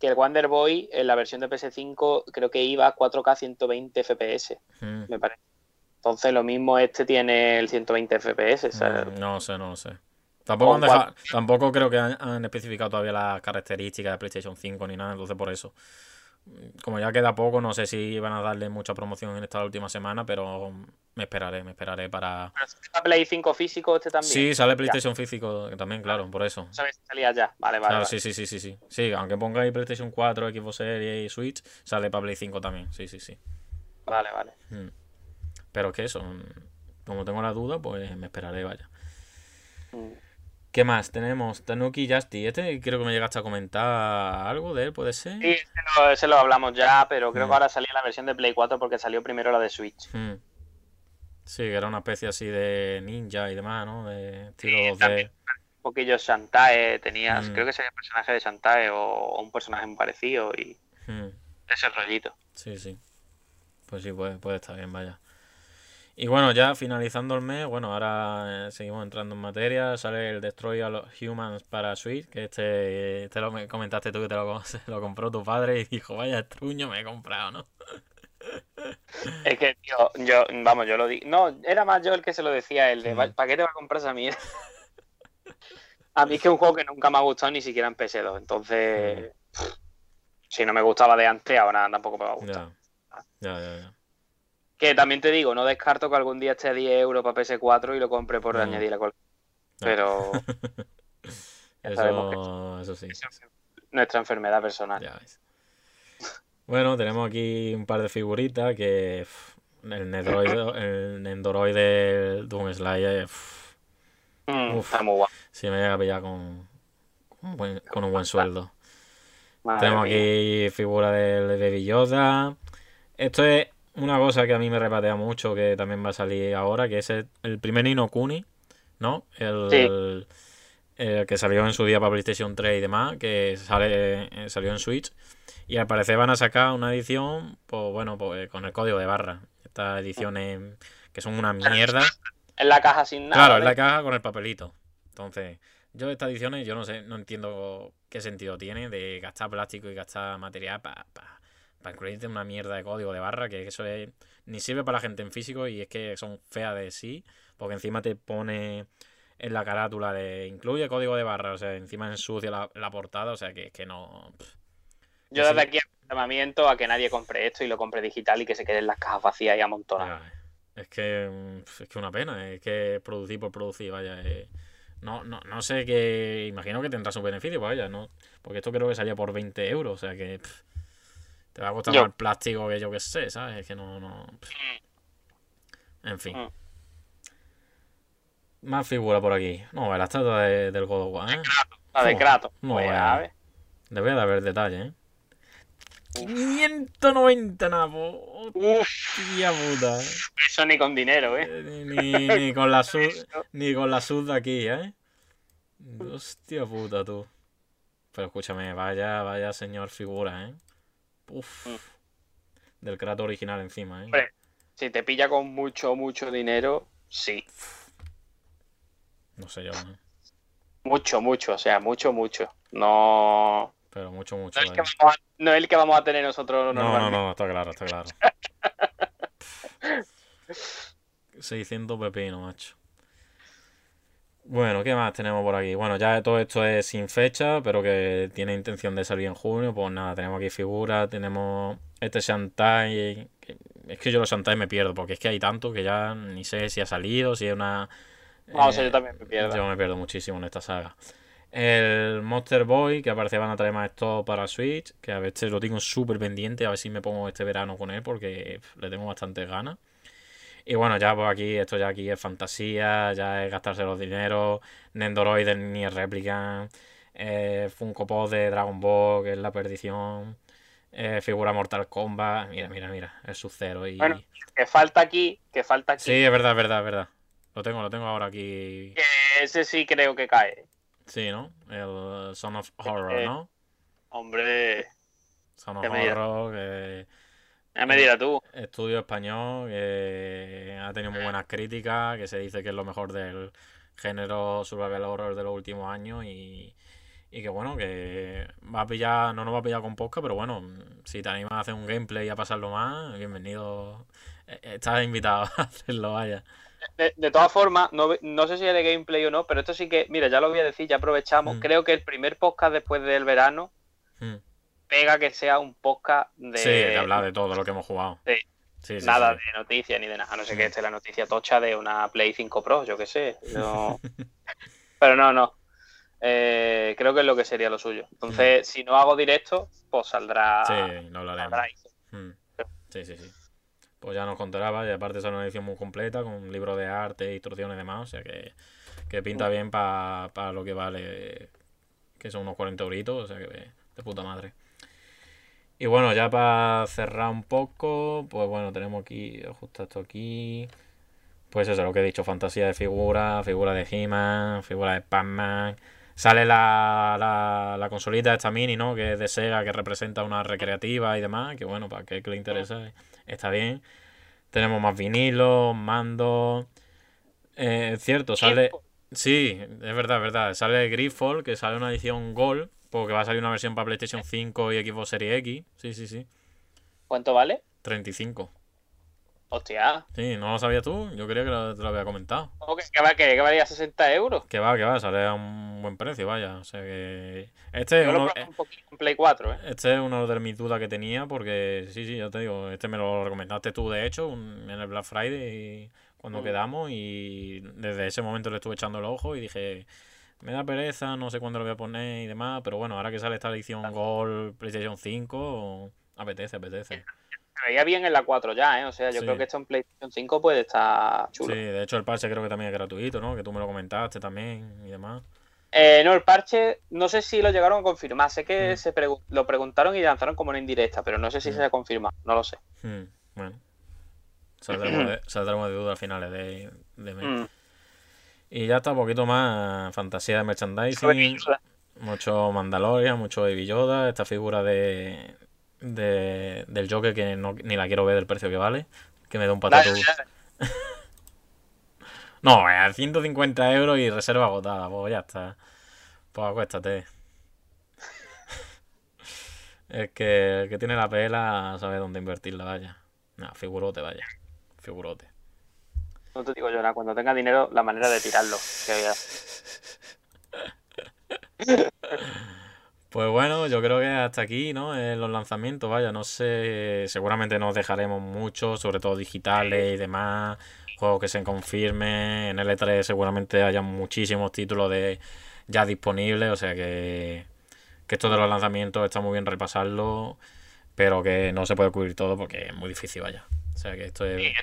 que el Wonder Boy en la versión de PS5 creo que iba a 4K 120 FPS, me parece. Entonces lo mismo este tiene el 120 FPS. Mm, no sé, no sé. Tampoco, han tampoco creo que han, especificado todavía las características de PlayStation 5 ni nada, entonces por eso. Como ya queda poco, no sé si van a darle mucha promoción en esta última semana, pero me esperaré, me esperaré para. ¿Pero Play 5 físico este también? Sí, sale PlayStation físico también, claro, por eso. ¿Sabes? Salía ya, vale, vale. Sí, sí, sí, sí, sí. Sí, aunque pongáis PlayStation 4, Xbox Series y Switch, sale para Play 5 también, sí, sí, sí. Vale, vale. Hmm. Pero que eso, como tengo la duda, pues me esperaré, vaya. Hmm. ¿Qué más? Tenemos Tanuki Justy. Este creo que me llegaste a comentar algo de él, ¿puede ser? Sí, ese lo, hablamos ya, pero creo que hmm. ahora salía la versión de Play 4 porque salió primero la de Switch. Sí, que era una especie así de ninja y demás, ¿no? De estilo de... Un poquillo Shantae, tenías, mm. creo que sería el personaje de Shantae o, un personaje muy parecido y mm. ese rollito. Sí, sí. Pues sí, puede, puede estar bien, vaya. Y bueno, ya finalizando el mes, bueno, ahora eh, seguimos entrando en materia. Sale el Destroy a los Humans para Switch, que este, este lo comentaste tú que te lo, lo compró tu padre y dijo, vaya estruño me he comprado, ¿no? Es que, tío, yo, vamos, yo lo di. No, era más yo el que se lo decía él, de, ¿para qué te va a comprar esa mierda? a mí es que es un juego que nunca me ha gustado ni siquiera en PS2, entonces, si no me gustaba de antes, ahora tampoco me va a gustar. Ya, ya, ya. Que también te digo, no descarto que algún día esté a 10 euros para PS4 y lo compre por añadir la colección. Pero... eso, eso sí. Nuestra enfermedad personal. Ya ves. Bueno, tenemos aquí un par de figuritas que el Nendoroid, el Nendoroid de Doom Slayer. Mm, está muy guapo. Sí, me llega a pillar con, con, un buen sueldo. tenemos aquí figura del Baby Yoda. Esto es una cosa que a mí me repatea mucho, que también va a salir ahora, que es el, primer Nino Kuni, ¿no? El, que salió en su día para PlayStation 3 y demás, que sale eh, salió en Switch. Y al parecer van a sacar una edición, pues bueno, pues con el código de barra. Estas ediciones que son una mierda. En la caja sin nada. Claro, en la caja con el papelito. Entonces, yo estas ediciones, yo no sé, no entiendo qué sentido tiene de gastar plástico y gastar material para para incluirte una mierda de código de barra, que eso es, ni sirve para la gente en físico y es que son feas de sí, porque encima te pone en la carátula de incluye código de barra, o sea, encima ensucia la, la portada, o sea, que, que no... pff. Yo Que desde aquí llamamiento a que nadie compre esto y lo compre digital y que se queden las cajas vacías y amontonadas. Es que es que una pena, es que producir por producir, vaya. eh, no, no, no sé qué. Imagino que tendrá su beneficio, vaya, ¿no? Porque esto creo que salía por 20 euros, o sea que te va a costar Yo- más el plástico que yo que sé, ¿sabes? Es que no. no. En fin. Mm. Más figura por aquí. No, la estatua de- del God of War, ¿eh? La de Kratos. no Pues. Le voy a dar ver detalle, ¿eh? 590 nabo. Uf, Hostia puta. eso ni con dinero, ¿eh? Eh, Ni, ni con la sud, ni con la sud de aquí, ¿eh? Hostia puta, tú. Pero escúchame, vaya, vaya señor figura, ¿eh? Uf. Mm. Del Kratos original encima, ¿eh? Hombre. Si te pilla con mucho, mucho dinero, sí. No sé yo, ¿eh? Mucho, mucho, o sea, mucho, mucho. No. Pero mucho, mucho. No es, el que vamos a, no es el que vamos a tener nosotros No, no, no, está claro, está claro. 600 pepinos, macho. Bueno, ¿qué más tenemos por aquí? Bueno, ya todo esto es sin fecha, pero que tiene intención de salir en junio. Pues nada, tenemos aquí figuras, tenemos este Shantai. Es que yo los Shantai me pierdo, porque es que hay tanto que ya ni sé si ha salido, si es una. No, o sea, eh, yo también me pierdo. yo me pierdo muchísimo en esta saga. El Monster Boy, que aparece van a traer más esto para Switch, que a ver, este lo tengo súper pendiente, a ver si me pongo este verano con él, porque le tengo bastantes ganas. Y bueno, ya pues aquí, esto ya aquí es fantasía, ya es gastarse los dineros, Nendoroid ni réplica, eh, Funko Pop de Dragon Ball, que es la perdición, eh, figura Mortal Kombat, mira, mira, mira, es su cero y... Bueno. Que falta aquí, que falta aquí. Sí, es verdad, es verdad, es verdad. Lo tengo, lo tengo ahora aquí. Que ese sí creo que cae. Sí, ¿no? El Son of Horror, Eh, ¿no? Hombre, Son of. Horror, que ya me dirás tú. estudio español, que ha tenido muy buenas críticas, que se dice que es lo mejor del género survival horror de los últimos años y, y que bueno, que va a pillar, no nos va a pillar con posca, pero bueno, si te animas a hacer un gameplay y a pasarlo más, bienvenido. Eh, Estás invitado a hacerlo, vaya. De, de todas formas, no, ve- no sé si es de gameplay o no, pero esto sí que, mira, ya lo voy a decir, ya aprovechamos. Mm. Creo que el primer podcast después del verano Hmm. Pega que sea un podcast de Sí, de hablar de todo lo que hemos jugado. Sí. Sí, sí, nada de noticias ni de nada. A no Mm. que esté la noticia tocha de una Play 5 Pro, yo qué sé. No- pero no, no. Eh, creo que es lo que sería lo suyo. Entonces, si no hago directo, pues saldrá. Mm. Sí, lo hablaremos. Mm. Sí, sí, sí. Pues ya nos contará, vaya, aparte es una edición muy completa, con un libro de arte, instrucciones y demás, o sea que, que pinta bien para lo que vale, que son unos 40 euritos, o sea que de puta madre. Y bueno, ya para cerrar un poco, pues bueno, tenemos aquí, justo esto aquí, pues eso, lo que he dicho, fantasía de figuras, figura de He-Man, figura de Pac-Man, Sale la, la, la consolita esta mini, ¿no? Que es de Sega, que representa una recreativa y demás. Que bueno, para que le interesa, está bien. Tenemos más vinilos, mandos. Eh, es cierto, sale. Sí, es verdad, es verdad. Sale Griffall, que sale una edición Gold. Porque va a salir una versión para PlayStation 5 y Xbox Series X. Sí, sí, sí. ¿Cuánto vale? 35. Hostia. Sí, ¿no lo sabías tú? Yo creía que lo- te lo había comentado. ¿Cómo que, que, va- que- que valía 60 euros? Que va, que va, sale a un buen precio, vaya. O sea que. Este es Yo uno, probé un poquito en Play 4, ¿eh? este es uno de mis dudas que tenía. Porque sí, sí, ya te digo. Este me lo recomendaste tú, de hecho, en el Black Friday cuando Mm. quedamos. Y desde ese momento le estuve echando el ojo y dije. Me da pereza, no sé cuándo lo voy a poner y demás. Pero bueno, ahora que sale esta edición Gold PlayStation 5, apetece, apetece. Se veía bien en la 4 ya, ¿eh? O sea, yo Sí. creo que esto en PlayStation 5 puede estar chulo. Sí, de hecho el parche creo que también es gratuito, ¿no? Que tú me lo comentaste también y demás. Eh, no, el parche, no sé si lo llegaron a confirmar. Sé que Mm. se pregu- lo preguntaron y lanzaron como una indirecta, pero no sé si Mm. se ha confirmado. No lo sé. Hmm, bueno. Saldremos de, saldremos de duda a finales de, de mes. Y ya está, un poquito más fantasía de merchandising. Mucho Mandalorian, mucho Baby Yoda. Esta figura de, de del Joker que no, ni la quiero ver del precio que vale. Que me da un dale. No, a 150 euros y reserva agotada. Pues ya está. Pues acuéstate. Es que el que tiene la pela sabe dónde invertirla, vaya. No, figurote, vaya. Figurote. No te digo yo nada, cuando tenga dinero, la manera de tirarlo. Pues bueno, yo creo que hasta aquí, ¿no? Eh, los lanzamientos, vaya, no sé, seguramente nos dejaremos mucho, sobre todo digitales y demás, juegos que se confirmen, en L3 seguramente haya muchísimos títulos de ya disponibles, o sea que, que esto de los lanzamientos está muy bien repasarlo, pero que no se puede cubrir todo porque es muy difícil, vaya. O sea que esto es...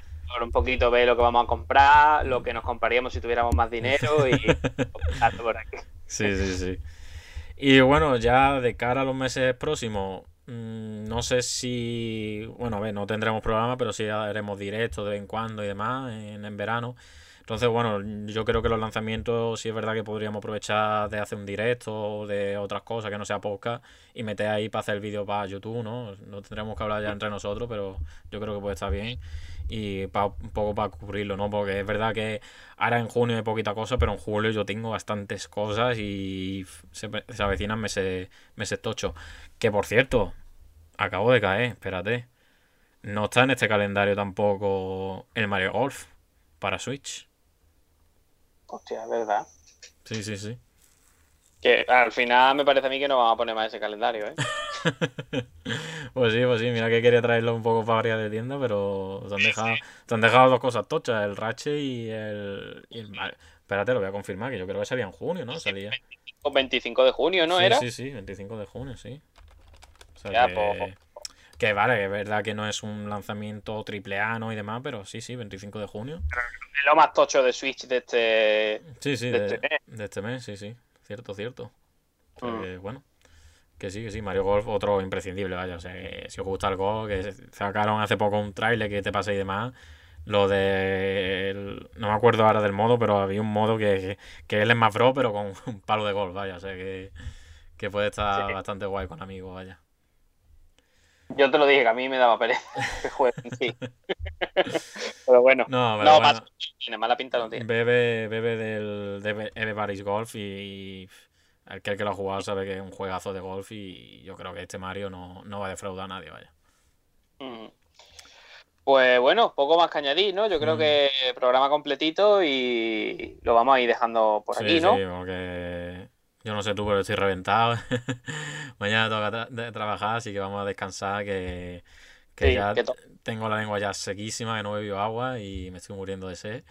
un poquito ver lo que vamos a comprar, lo que nos compraríamos si tuviéramos más dinero y por aquí. Sí, sí, sí. Y bueno, ya de cara a los meses próximos, mm, no sé si, bueno, a ver, no tendremos programa, pero sí haremos directo de vez en cuando y demás en, en verano. Entonces, bueno, yo creo que los lanzamientos sí es verdad que podríamos aprovechar de hacer un directo o de otras cosas que no sea podcast y meter ahí para hacer el vídeo para YouTube, ¿no? No tendremos que hablar ya entre nosotros, pero yo creo que puede estar bien y pa, un poco para cubrirlo, ¿no? Porque es verdad que ahora en junio hay poquita cosa, pero en julio yo tengo bastantes cosas y se, se avecinan meses, meses tochos. Que por cierto, acabo de caer, espérate. No está en este calendario tampoco el Mario Golf para Switch. Hostia, es verdad. Sí, sí, sí. Que al final me parece a mí que no vamos a poner más ese calendario, ¿eh? pues sí, pues sí, mira que quería traerlo un poco para área de tienda, pero te han dejado, te han dejado dos cosas tochas, el Rache y el, y el... Espérate, lo voy a confirmar, que yo creo que salía en junio, ¿no? Salía... 25 de junio, ¿no sí, era? Sí, sí, 25 de junio, sí. O sea Ya, que... pues- que vale, es verdad que no es un lanzamiento triple A, ¿no? Y demás, pero sí, sí, 25 de junio. Es lo más tocho de Switch de este. Sí, sí, De de, este mes. de este mes, sí, sí. Cierto, cierto. Mm. que, bueno. Que sí, que sí. Mario Golf, otro imprescindible, vaya. O sea, que si os gusta el golf, que sacaron hace poco un trailer que te pasa y demás. Lo de. el- no me acuerdo ahora del modo, pero había un modo que, que él es más bro, pero con un palo de golf, vaya. O sea que, que puede estar Sí. bastante guay con amigos, vaya. Yo te lo dije que a mí me daba pereza que juegue en sí. Pero bueno. No, pero No, bueno. más tiene mala pinta no tiene. Bebe, bebe del de Everybody's Golf y aquel que lo ha jugado sabe que es un juegazo de golf y yo creo que este Mario no, no va a defraudar a nadie, vaya. Pues bueno, poco más que añadir, ¿no? Yo creo Mm. que programa completito y lo vamos a ir dejando por Sí, aquí, ¿no? sí, porque yo no sé tú, pero estoy reventado. Mañana tra- de- trabajar, así que vamos a descansar, que, que Sí, ya que tengo la lengua ya sequísima, que no he bebido agua y me estoy muriendo de sed.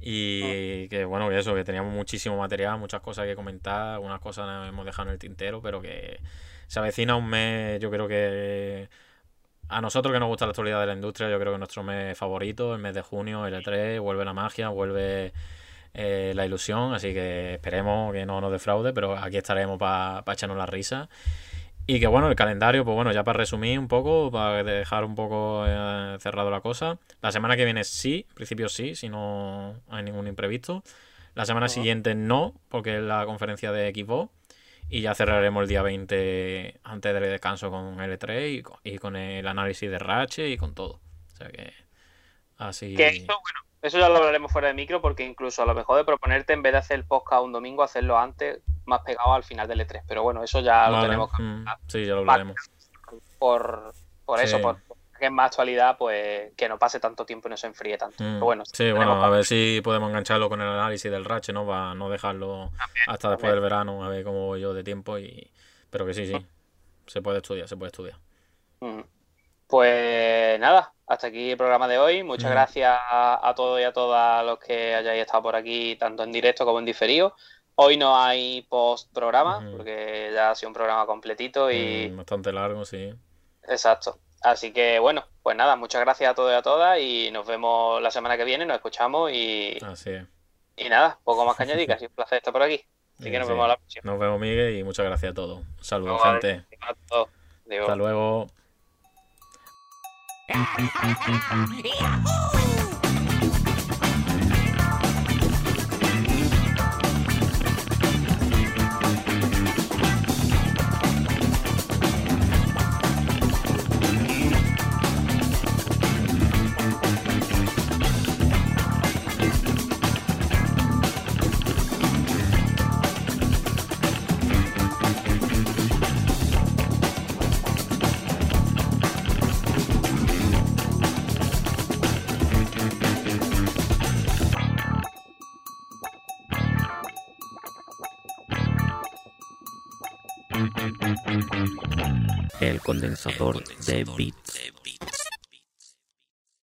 Y que bueno, que eso, que teníamos muchísimo material, muchas cosas que comentar, algunas cosas hemos dejado en el tintero, pero que se avecina un mes, yo creo que a nosotros que nos gusta la actualidad de la industria, yo creo que nuestro mes favorito, el mes de junio, el E3, vuelve la magia, vuelve eh, la ilusión, así que esperemos que no nos defraude, pero aquí estaremos para echarnos la risa. Y que bueno, el calendario, pues bueno, ya para resumir un poco, para dejar un poco eh, cerrado la cosa. La semana que viene sí, en principio sí, si no hay ningún imprevisto. La semana siguiente no, porque es la conferencia de Xbox. Y ya cerraremos el día 20 antes del descanso con L3 y con, y con el análisis de Ratchet y con todo. O sea que así... Que eso, bueno, eso ya lo hablaremos fuera de micro porque incluso a lo mejor de proponerte en vez de hacer el podcast un domingo, hacerlo antes, más pegado al final del E3. Pero bueno, eso ya lo tenemos que mm, sí, ya lo hablaremos. por, por eso, por que es más actualidad, pues que no pase tanto tiempo y no se enfríe tanto. Mm, Pero bueno, sí, bueno, a ver si podemos engancharlo con el análisis del Ratchet, ¿no? Para no dejarlo hasta después también. del verano, a ver cómo voy yo de tiempo. y Pero que sí, sí, se puede estudiar, se puede estudiar. Mm. Pues nada, hasta aquí el programa de hoy. Muchas Mm. gracias a, a todos y a todas los que hayáis estado por aquí, tanto en directo como en diferido. Hoy no hay post programa, porque ya ha sido un programa completito y Mm, bastante largo, sí. exacto. Así que bueno, pues nada, muchas gracias a todos y a todas y nos vemos la semana que viene, nos escuchamos y, Así es. y nada, poco más que añadir, que ha sido un placer estar por aquí. Así que nos sí. vemos a la próxima. Nos vemos, Miguel, y muchas gracias a todos. Saludos, gente. Hasta luego. El condensador de bits.